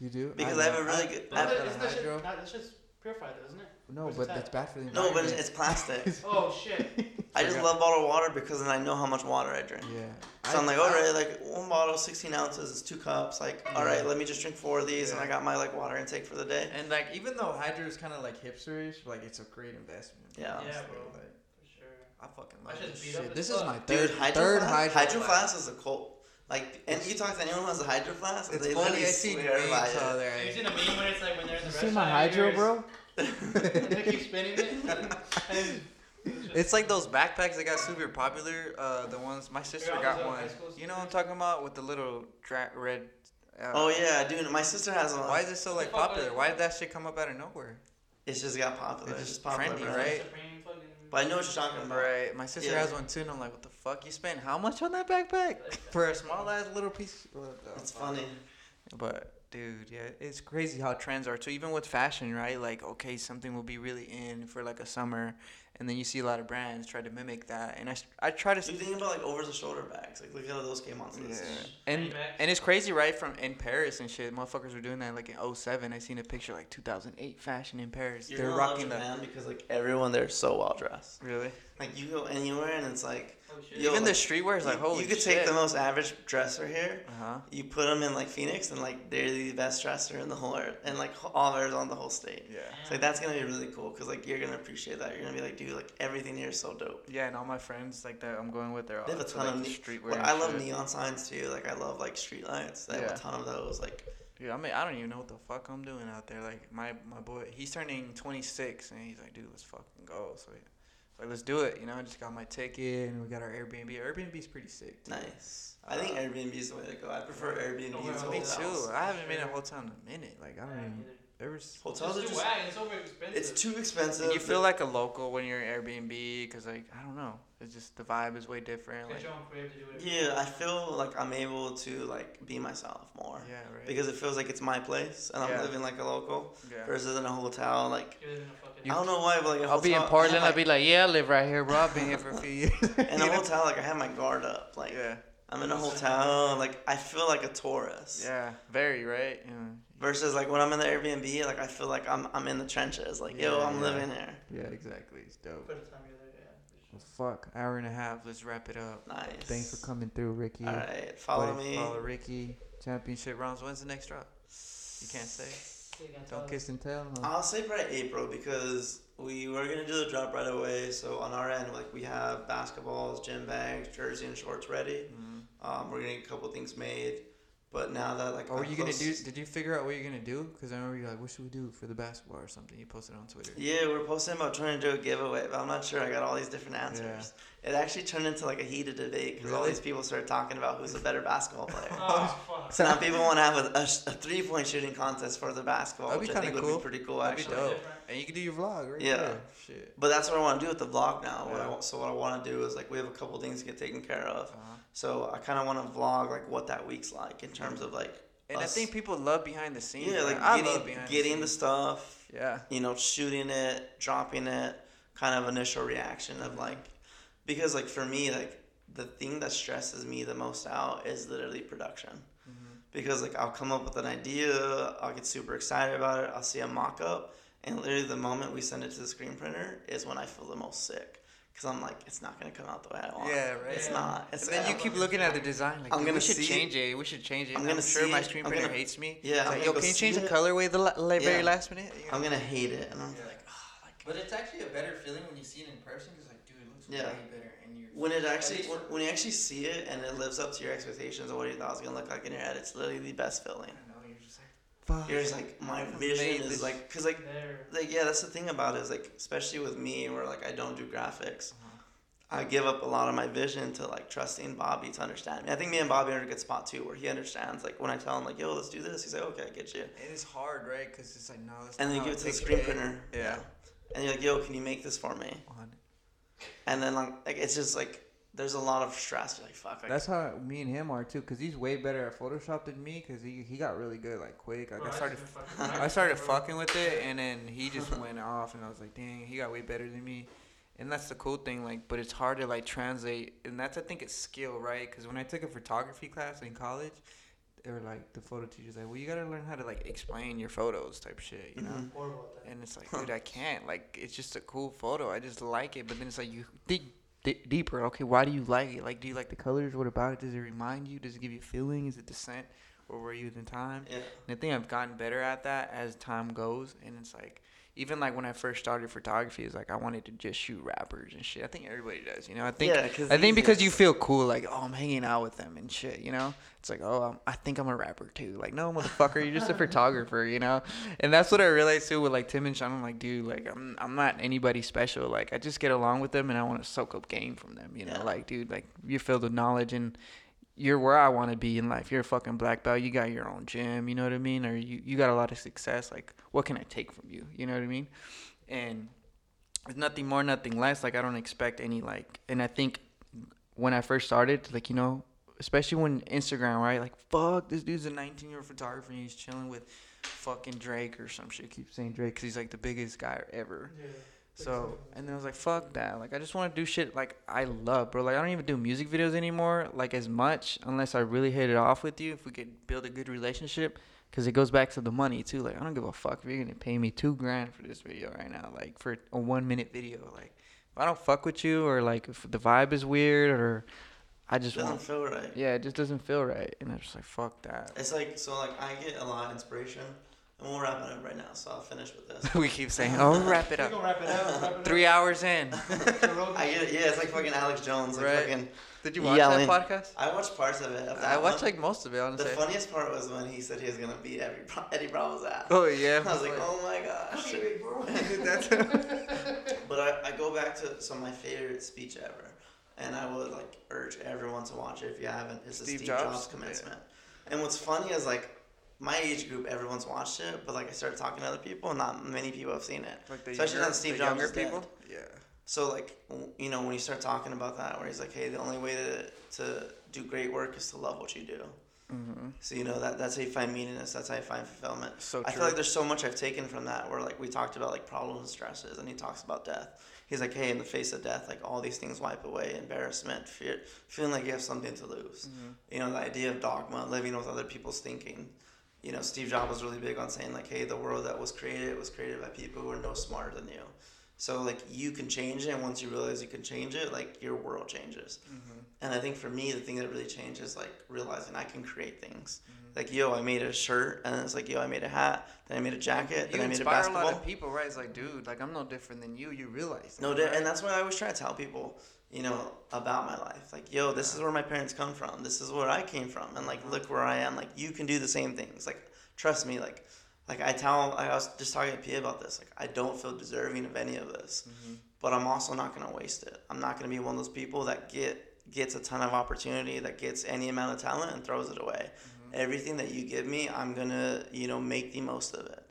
you do Because I have a really good- But I've that- a that shit, hydro. not, that shit's purified, though, isn't it? No, Where's but the that's bad for the environment. No, environment. but it's, it's plastic. (laughs) Oh shit. I just love bottled water because then I know how much water I drink. yeah. So I'm like, all right, like one bottle, 16 ounces is two cups. Like, all right, let me just drink four of these, and I got my like water intake for the day. And like, even though hydro is kind of like hipsterish, like it's a great investment. Yeah. Yeah, honestly, bro. Like, For sure. I fucking My love shit's this beat shit. as This is fuck. my Dude, third hydro third flask, hydro, hydro flask. flask is a cult. Like, and you talk to anyone who has a hydro flask, It's they funny. literally I seen swear by memes out it. there. Have you seen a meme when it's like when they're in the You restaurant? see my hydro, bro? and they keep spinning it. and (laughs) It's like those backpacks that got super popular. Uh, the ones my sister got one. You know what I'm talking about with the little dra- red. Uh, Oh yeah, dude, my sister has one. Why is it so like popular? Why did that shit come up out of nowhere? It's just got popular. It's It's just just popular, trendy, bro. right? But I know what you're talking about. Right. My sister Yeah. has one too, and I'm like, what the fuck? You spent how much on that backpack (laughs) for a small ass little piece? It's funny. But dude, yeah, it's crazy how trends are too. Even with fashion, right? Like, okay, something will be really in for like a summer, and then you see a lot of brands try to mimic that. And I, I try to. You think about like over the shoulder bags. Like look how those came onto Yeah. And and it's crazy, right? From in Paris and shit, motherfuckers were doing that like in 07. I seen a picture like 2008 fashion in Paris. You're They're gonna rocking the. Because like everyone there is so well dressed. Really? Like you go anywhere and it's like shit. Yo, Even the like, streetwear is like you, holy you could shit. take the most average dresser here. Uh huh. You put them in like Phoenix and like they're the best dresser in the whole earth and like all Arizona, the whole state. Yeah. So like, that's gonna be really cool because like you're gonna appreciate that. You're gonna be like, dude, like everything here is so dope. Yeah, and all my friends like that I'm going with, they're all They have a into, ton like, of ne- streetwear. Well, I love shit. neon signs too. Like I love like street lights. They have a ton of those. Like Dude, I mean, I don't even know what the fuck I'm doing out there. Like my my boy, he's turning 26, and he's like, dude, let's fucking go. So, like, let's do it. You know, I just got my ticket, and we got our Airbnb. Airbnb's pretty sick. too. nice. I think Airbnb is the way to go. I prefer Airbnb Don't to worry Me hotels. too. I haven't been in a hotel in a minute. Like I don't even. neither. Ever. s- Hotels are It's too just whack. It's over expensive. it's too expensive. And you feel like a local when you're in Airbnb, because like I don't know, it's just the vibe is way different. Like your own crib to do whatever. Yeah, I feel like I'm able to like be myself more yeah, right. because it feels like it's my place and I'm Yeah. living like a local yeah. versus in a hotel. Like You live in a fucking. I don't know why, but like a I'll be in Portland. have I'll my- be like, yeah, I live right here, bro. I've been here for a few years. (laughs) in (laughs) You a hotel. Like I have my guard up. Like Yeah. I'm in a hotel. Like I feel like a tourist. Yeah. Very right. Yeah. Versus like when I'm in the Airbnb, like I feel like I'm I'm in the trenches. Like yo, I'm yeah. living here. Yeah. Exactly. It's dope. Put a time together, yeah. for sure. Well, fuck, hour and a half. Let's wrap it up. Nice. Thanks for coming through, Ricky. All right, follow Buddy, me. Follow Ricky. Championship rounds. When's the next drop? You can't say. You Don't kiss and tell. Huh? I'll say probably April because we were gonna do the drop right away. So on our end, like we have basketballs, gym bags, jersey, and shorts ready. Mhm. Um, we're gonna get a couple things made, but now that like Or were I'm you gonna do? Did you figure out what you're gonna do? Because I remember you like, what should we do for the basketball or something? You posted on Twitter. Yeah, we're posting about trying to do a giveaway, but I'm not sure. I got all these different answers. It actually turned into like a heated debate because all these people started talking about who's a better basketball player. (laughs) Oh, fuck. so now people want to have a, a, a three point shooting contest for the basketball, That'd which I think kinda would cool. be pretty cool That'd be actually. And you can do your vlog, right? Yeah. there. Shit. But that's what I want to do with the vlog now. What I Yeah. want, so what I want to do is like we have a couple things to get taken care of. Uh-huh. So I kind of want to vlog like what that week's like in terms of like And I think people love behind the scenes. yeah, like I love getting behind getting the scenes. stuff, Yeah. you know, shooting it, dropping it, kind of initial reaction of like, because like for me like the thing that stresses me the most out is literally production. Mhm. Because like I'll come up with an idea, I'll get super excited about it, I'll see a mock up, and literally the moment we send it to the screen printer is when I feel the most sick. Cause I'm like, it's not gonna come out the way I want. Yeah, right. It's Yeah. not. It's And then you keep looking at the design. Like, I'm gonna we should see- change it. We should change it. I'm I'm, gonna sure see my screen printer gonna- hates me. Yeah, I'm like, yo, go can you see change the it. colorway the la- la- very last minute? You I'm gonna hate it, and I'm Yeah. like, oh, like But it's actually a better feeling when you see it in person because, like, dude, it looks Yeah. way better. And you're when it actually when, when you actually see it and it lives up to your expectations of what you thought it was gonna look like in your head, it's literally the best feeling. I know, you're just like, fuck. You're just like, my vision made is like, cause like, There. like yeah, that's the thing about it is like, especially with me where like I don't do graphics, Uh-huh. I give up a lot of my vision to like trusting Bobby to understand me. I think me and Bobby are in a good spot too, where he understands. Like when I tell him like, yo, let's do this, he's like, okay, I get you. It is hard, right? Because it's like, no, that's And then you give it to the screen day. printer. Yeah. And you're like, yo, can you make this for me? On. And then like, like it's just like there's a lot of stress. You're like, fuck. Like, That's how me and him are too, cause he's way better at Photoshop than me, cause he he got really good like quick. Like Bro, I started, just (laughs) fucking I started fucking with it, and then he just went off, and I was like, dang, he got way better than me. And that's the cool thing, like, but it's hard to like translate, and that's I think it's skill, right? Cause when I took a photography class in college, they were like the photo teachers like, well, you gotta learn how to like explain your photos, type shit, you know. Mhm. Horrible at that. And it's like, dude, I can't. Like, it's just a cool photo. I just like it. But then it's like you dig d- deeper. Okay, why do you like it? Like, do you like the colors? What about it? Does it remind you? Does it give you a feeling? Is it the scent? Or were you in time? yeah. And I think I've gotten better at that as time goes. And it's like, even like when I first started photography, it's like I wanted to just shoot rappers and shit. I think everybody does, you know. I think Yeah, I think because you feel cool, like oh I'm hanging out with them and shit, you know. It's like oh I'm, I think I'm a rapper too. Like no motherfucker, you're just a (laughs) photographer, you know. And that's what I realized too with like Tim and Sean. I'm like dude, like I'm I'm not anybody special. Like I just get along with them and I want to soak up game from them, you know. Yeah. Like dude, like you're filled with knowledge and you're where I want to be in life. You're a fucking black belt. You got your own gym. You know what I mean? Or you, you got a lot of success. Like, what can I take from you? You know what I mean? And it's nothing more, nothing less. Like, I don't expect any, like, and I think when I first started, like, you know, especially when Instagram, right? Like, fuck, this dude's a 19 year old photographer and he's chilling with fucking Drake or some shit. Keep saying Drake because he's like the biggest guy ever. Yeah. So, and then I was like, fuck that. Like, I just want to do shit like I love, bro. Like, I don't even do music videos anymore, like, as much, unless I really hit it off with you. If we could build a good relationship, because it goes back to the money, too. Like, I don't give a fuck if you're going to pay me two grand for this video right now, like, for a one minute video. Like, if I don't fuck with you, or like, if the vibe is weird, or I It just doesn't want. feel right. Yeah, it just doesn't feel right. And I'm just like, fuck that. It's like so like I get a lot of inspiration, and we'll wrap it up right now. So I'll finish with this. (laughs) we keep saying, oh, wrap it (laughs) We up. gonna wrap it up. Wrap it Three hours in. (laughs) I get it. Yeah, it's like fucking Alex Jones. Like Right. fucking. Did you watch Yelling. that podcast? I watched parts of it. Of I watched one. like most of it, honestly. The honestly. funniest part was when he said he was gonna beat every Bra- Eddie Bravo's ass. Oh yeah. I was like, oh my gosh. That's But I, I go back to some of my favorite speech ever, and I would like urge everyone to watch it if you haven't. It's the Steve Steve Jobs? Jobs, commencement. And what's funny is like my age group, everyone's watched it, but like I started talking to other people, and not many people have seen it. like Especially younger, on Steve the Jobs younger is dead. people. Yeah. So like you know when you start talking about that, where he's like, hey, the only way to to do great work is to love what you do. Mm-hmm. So you know that that's how you find meaningness. That's how you find fulfillment. So I feel like there's so much I've taken from that. Where like we talked about like problems and stresses, and he talks about death. He's like, hey, in the face of death, like all these things wipe away: embarrassment, fear, feeling like you have something to lose. Mm-hmm. You know, the idea of dogma, living with other people's thinking. You know, Steve Jobs was really big on saying like, hey, the world that was created was created by people who are no smarter than you. So like you can change it, and once you realize you can change it, like your world changes. Mm-hmm. And I think for me, the thing that really changed is like realizing I can create things. Mm-hmm. Like yo, I made a shirt, and it's like yo, I made a hat, then I made a jacket, You then I made a inspire a lot of people, right? It's like, dude, like I'm no different than you. You realize. No, that, di- right? and that's what I always try to tell people, you know, about my life. Like, yo, this is where my parents come from. This is where I came from, and like, look where I am. Like, you can do the same things. Like, trust me. Like, like I tell, I was just talking to Pia about this. Like, I don't feel deserving of any of this, Mhm. but I'm also not gonna waste it. I'm not gonna be one of those people that get gets a ton of opportunity, that gets any amount of talent and throws it away. Everything that you give me, I'm gonna, you know, make the most of it.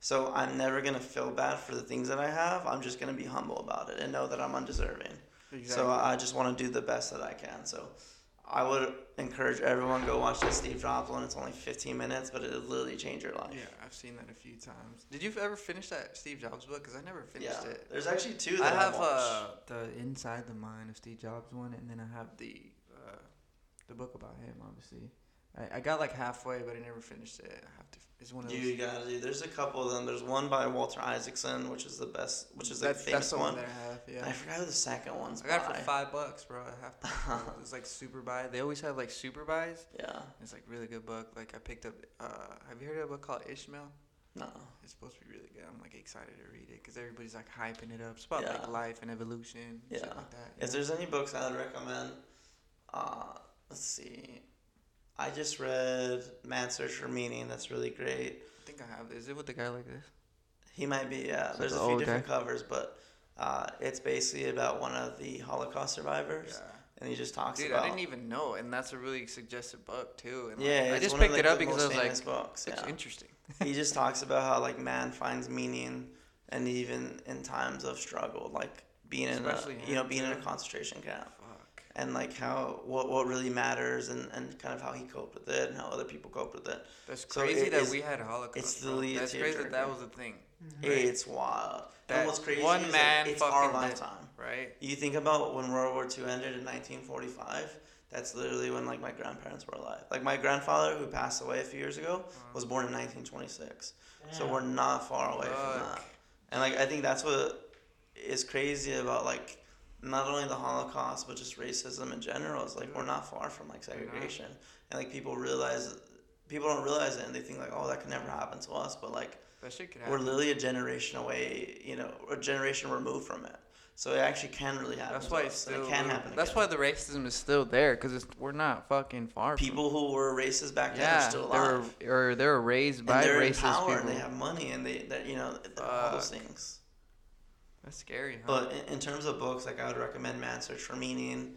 So I'm never gonna feel bad for the things that I have. I'm just gonna be humble about it and know that I'm undeserving. Exactly. So I just want to do the best that I can. So I would encourage everyone go watch the Steve Jobs one. It's only 15 minutes, but it'll literally change your life. yeah, I've seen that a few times. Did you ever finish that Steve Jobs book? Cause I never finished Yeah. it. There's actually two I that have I've watched. uh, the Inside the Mind of Steve Jobs one, and then I have the uh, the book about him. Obviously, I, I got like halfway, but I never finished it. I have to. It's one of those. you gotta do. There's a couple of them. There's one by Walter Isaacson, which is the best, which is that's, the that's famous the one. one that I have. Yeah. I forgot who the second one's I got it for five bucks, bro. I have to. (laughs) it's like super buy. They always have like super buys. Yeah. It's like really good book. Like I picked up. Uh, have you heard of a book called Ishmael? No. It's supposed to be really good. I'm like excited to read it because everybody's like hyping it up. It's about Yeah. like life and evolution. Yeah. like that. If there's any books I would recommend, uh, let's see. I just read Man's Search for Meaning. That's really great. I think I have. Is it with the guy like this? He might be, yeah. So There's the a few different covers, but uh, it's basically about one of the Holocaust survivors, and he just talks Dude, about. Dude, I didn't even know, and that's a really suggested book too. And like, yeah, I just one of, picked like, it up because I was like, books. it's Yeah. interesting. (laughs) he just talks about how like man finds meaning, and even in times of struggle, like being in Especially a you know being in a concentration camp. And like how what what really matters and, and kind of how he coped with it and how other people coped with it. That's So crazy it that is- we had Holocaust. it's literally That's crazy that that was a thing, It's wild. That and what's crazy one is like, man it's fucking our did- lifetime. right? You think about when World War II ended in 1945. That's literally when like my grandparents were alive. Like my grandfather, who passed away a few years ago, uh-huh. was born in 1926. So we're not far away from that. And like I think that's what is crazy about like not only the Holocaust but just racism in general is like we're mm-hmm. not far from like segregation. Mm-hmm. And like people realize people don't realize it and they think like oh that could never happen to us but like That shit could we're literally a generation away, you know, a generation removed from it. So it actually can really happen. That's to why us, it's still. it can happen. That's again. why the racism is still there, cause we're not fucking far. from- people who were racist back then are yeah, still they were alive. or they were raised by and they're in racist power people. and they have money and they, that you know, all those things. That's scary. Huh? But in, in terms of books, like I would recommend Man Search for Meaning.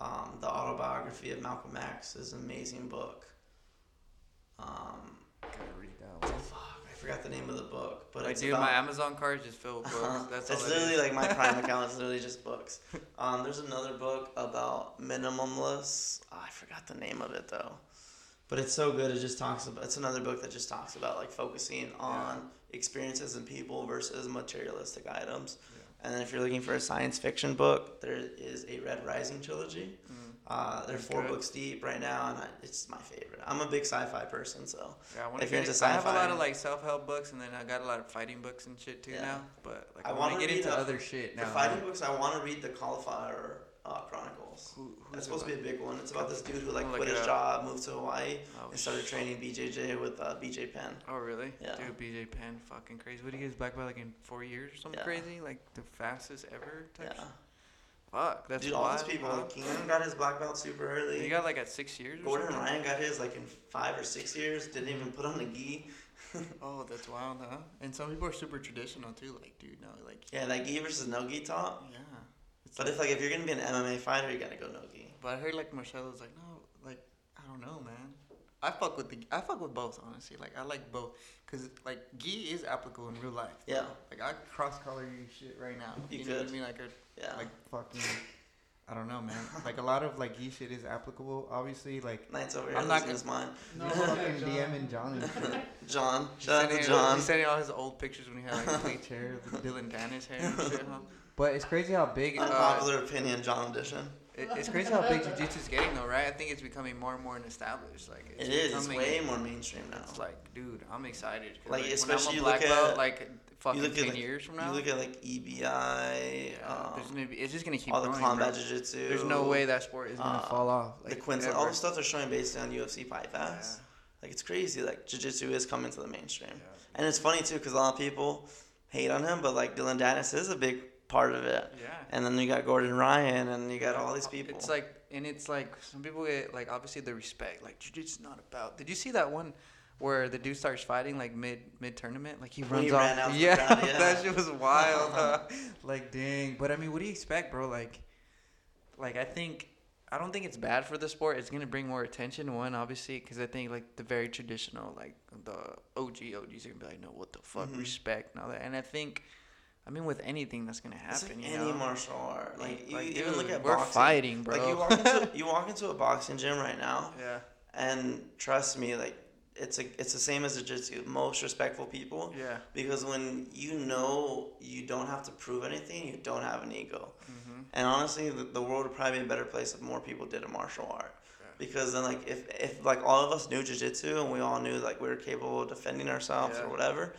Um, the autobiography of Malcolm X is an amazing book. Um, Gotta read that one. fuck, I forgot the name of the book, but Like, it's dude, about, my Amazon card is just filled with books. Uh-huh. (laughs) That's it's all literally is. like my Prime (laughs) account is literally just books. Um, there's another book about minimalists. Oh, I forgot the name of it though, but it's so good. It just talks about. It's another book that just talks about like focusing on experiences and people versus materialistic items. And then if you're looking for a science fiction book, there is a Red Rising trilogy. Mm. Uh, they're four Okay. books deep right now, and I, it's my favorite. I'm a big sci-fi person, so Yeah, I if you're into into I have a lot of like self-help books, and then I got a lot of fighting books and shit too Yeah. now. But like I I, wanna get into a- other shit For now. fighting books, I want to read the Cauliflower uh, Chronicles. Who, who's That's supposed to be a big one. It's about this dude who like I'll look quit it his job, moved to Hawaii, Oh, and started shit. training BJJ with uh, BJ Penn. Oh really? Yeah. Dude, BJ Penn, fucking crazy. What did he get his black belt like in four years or something Yeah. crazy? Like the fastest ever. Type Yeah, shit? Fuck, that's dude, all wild. these people. huh? Like Keenan got his black belt super early. He got like at six years. Or Gordon something? Ryan got his like in five or six years. Didn't even put on the gi. (laughs) Oh, that's wild, huh? And some people are super traditional too. Like, dude, no, like, Yeah, that gi versus no gi top. yeah. It's But if like if you're gonna be an MMA fighter, you gotta go no gi. But I heard like Marcelo's like, no, like I don't know, man. I fuck with the I fuck with both, honestly. Like I like both, cause like gi is applicable in real life. Yeah, Like I cross collar you shit right now. You You, know what could. I mean? Like a, yeah. like fucking. I don't know, man. Like a lot of like gi shit is applicable. Obviously, like Knight's over here I'm not losing his mind. No, fucking (laughs) John. DMing John and shit. (laughs) John, shout out sending- to John. He's sending all his old pictures when he had like a bleach hair, with Dillon Danis hair and shit, huh? But it's crazy how big. Uh, opinion, John edition. it, it's crazy how big jiu-jitsu's getting though, right? I think it's becoming more and more established. Like It it's is. It's becoming- way more mainstream now. It's like, dude, I'm excited. Like, when especially I'm you look black belt, at- like fucking look at, ten like- years from now. You look at like EBI, yeah, um, there's gonna be, it's just gonna keep all the growing, combat bro. jiu-jitsu. There's no way that sport is gonna uh, fall off. the Like, Quintet, all the stuff they're showing based on UFC Fight Pass. Like it's crazy. Like jiu-jitsu is coming to the mainstream, Yeah. and it's funny too because a lot of people hate on him, but like Dillon Danis is a big part of it. Yeah. And then you got Gordon Ryan, and you got all these people. It's like, and it's like some people get like obviously the respect. Like jiu-jitsu's not about. Did you see that one where the dude starts fighting like mid mid tournament? Like he runs he off. out the yeah, crowd, (laughs) yeah. that shit was wild. huh? (laughs) like dang. But I mean, what do you expect, bro? Like, like I think. I don't think it's bad for the sport. It's gonna bring more attention. One, obviously, because I think like the very traditional, like the OG OGs are gonna be like, no, what the fuck, Mhm. respect and all that. And I think, I mean, with anything that's gonna happen, like you any know, martial art. Like, you like, even look at we're boxing. fighting, bro. Like you walk into (laughs) you walk into a boxing gym right now, yeah, and trust me, like it's a it's the same as a jiu-jitsu. Most respectful people, yeah. because when you know you don't have to prove anything, you don't have an ego. Mm-hmm. And honestly, the, the world would probably be a better place if more people did a martial art. Yeah. Because then, like, if, if like all of us knew jujitsu and we all knew like we were capable of defending ourselves Yeah. or whatever,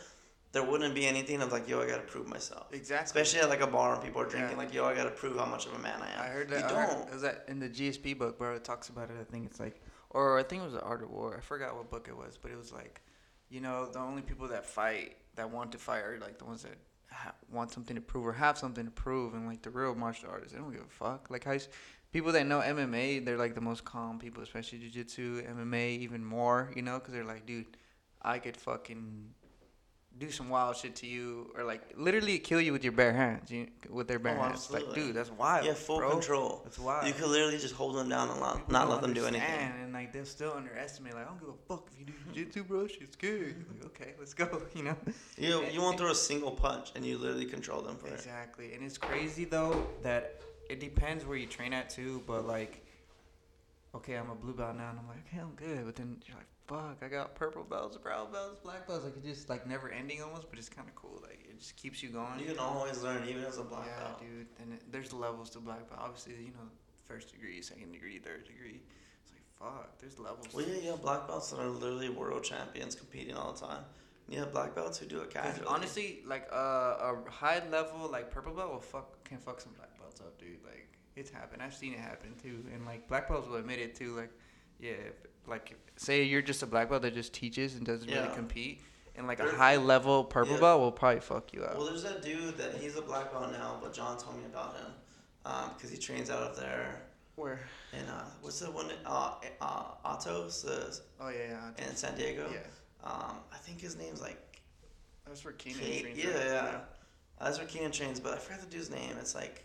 there wouldn't be anything of like, yo, I gotta prove myself. Exactly. Especially at like a bar and people are drinking, Yeah. like, yo, I gotta prove how much of a man I am. I heard You that. I don't. heard, it was that in the GSP book, bro. It talks about it. I think it's like, or I think it was the Art of War. I forgot what book it was, but it was like, you know, the only people that fight that want to fight are like the ones that ha- want something to prove or have something to prove, and like the real martial artists, they don't give a fuck. Like how people that know MMA, they're like the most calm people, especially jiu-jitsu, MMA, even more. You know, because they're like, dude, I could fucking do some wild shit to you, or like literally kill you with your bare hands, you, with their bare Oh, hands. Like, dude, that's wild. Have full bro. control. That's wild. You could literally just hold them down and not, not let them do anything. And like they'll still underestimate. Like I don't give a fuck if you do jiu-jitsu, bro. Shit's good. Like, okay, let's go. (laughs) You know. You (laughs) you won't throw a single punch and you literally control them for it. Exactly, and it's crazy though that it depends where you train at too. But like, okay, I'm a blue belt now, and I'm like, okay, I'm good. But then you're like, fuck, I got purple belts, brown belts, black belts. Like it just like never ending almost, but it's kind of cool. Like it just keeps you going. You can always learn, even as a black yeah, belt. dude. And it, there's levels to black belt. Obviously, you know, first degree, second degree, third degree. It's like fuck. There's levels. Well, yeah, you have black belts that are literally world champions competing all the time. You have black belts who do it casually. honestly, like uh, a high level like purple belt will fuck can fuck some black belts up, dude. Like it's happened. I've seen it happen too, and like black belts will admit it too. Like, yeah, if, like say you're just a black belt that just teaches and doesn't Yeah. really compete, and like a high level purple Yeah. belt will probably fuck you up. Well, there's that dude that he's a black belt now, but John told me about him because he trains out of there. Where? And uh, what's the one? Uh, uh, Atos uh, Oh yeah, yeah. in San Diego. Yeah, Um, I think his name's like that's where Keenan trains. Yeah, yeah. Uh, that's where Keenan trains, but I forgot the dude's name. It's like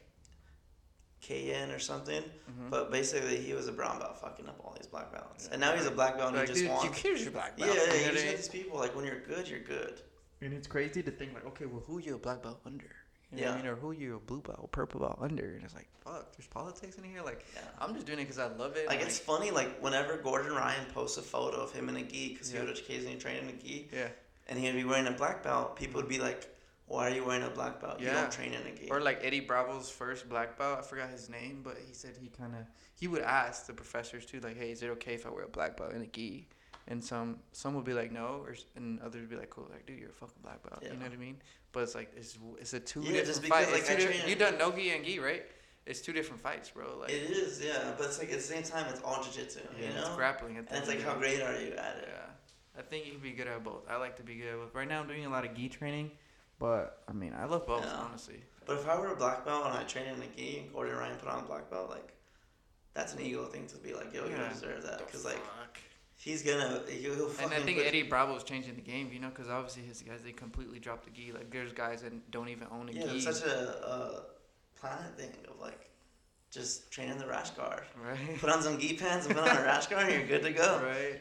KN or something. Mhm. But basically, he was a brown belt fucking up all these black belts, and now he's a black belt and Like, he just dude, won. you here's your black belt. yeah, you know just these people like when you're good, you're good. And it's crazy to think like, okay, well, who you a black belt under? You know Yeah. I mean, or who you a blue belt, purple belt under? And it's like, fuck, there's politics in here. Like, Yeah. I'm just doing it because I love it. Like and, it's funny, like whenever Gordon Ryan posts a photo of him in a gi, because Yeah. he would occasionally train in a gi, yeah. and he'd be wearing a black belt, people would be like, "Why are you wearing a black belt? You don't train in a gi." Or like Eddie Bravo's first black belt. I forgot his name, but he said he kind of he would ask the professors too, like, hey, is it okay if I wear a black belt in a gi? And some some would be like no, or and others would be like, cool, like dude, you're a fucking black belt. Yeah. You know what I mean? But it's like it's it's a two Yeah, different because, fight. like, It's two I train- you done no gi and gi, right? It's two different fights, bro. Like it is, yeah, but it's like at the same time, it's all jiu-jitsu, yeah, you it's grappling. At the and it's like, how great are you at it? Yeah, I think you can be good at both. I like to be good at both. Right now, I'm doing a lot of gi training, but I mean, I love both, Yeah. honestly. But if I were a black belt and I trained in a gi, and Gordon Ryan put on a black belt, like, that's an ego thing to be like, yo, you Yeah. don't deserve that, because like he's gonna, he'll, he'll fucking And I think Eddie Bravo is changing the game, you know, because obviously his guys they completely dropped the gi. Like there's guys that don't even own a Yeah, gi, it's such a, a planet thing of like just training the rash guard. right? Put on some gi pants and put on a rash guard, and you're good to go. right.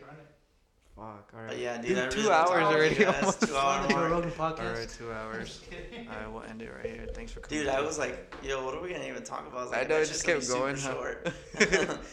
Fuck. All right. But yeah, dude, Dude, I two really hours want to talk to already you guys. almost. Two hour On the Joe mark. Rogan podcast. All right, two hours. (laughs) All right, we'll end it right here. Thanks for coming. Dude, I was like, yo, what are we gonna even talk about? I, was I know, that it just kept gonna be going, super huh? short. (laughs) (laughs)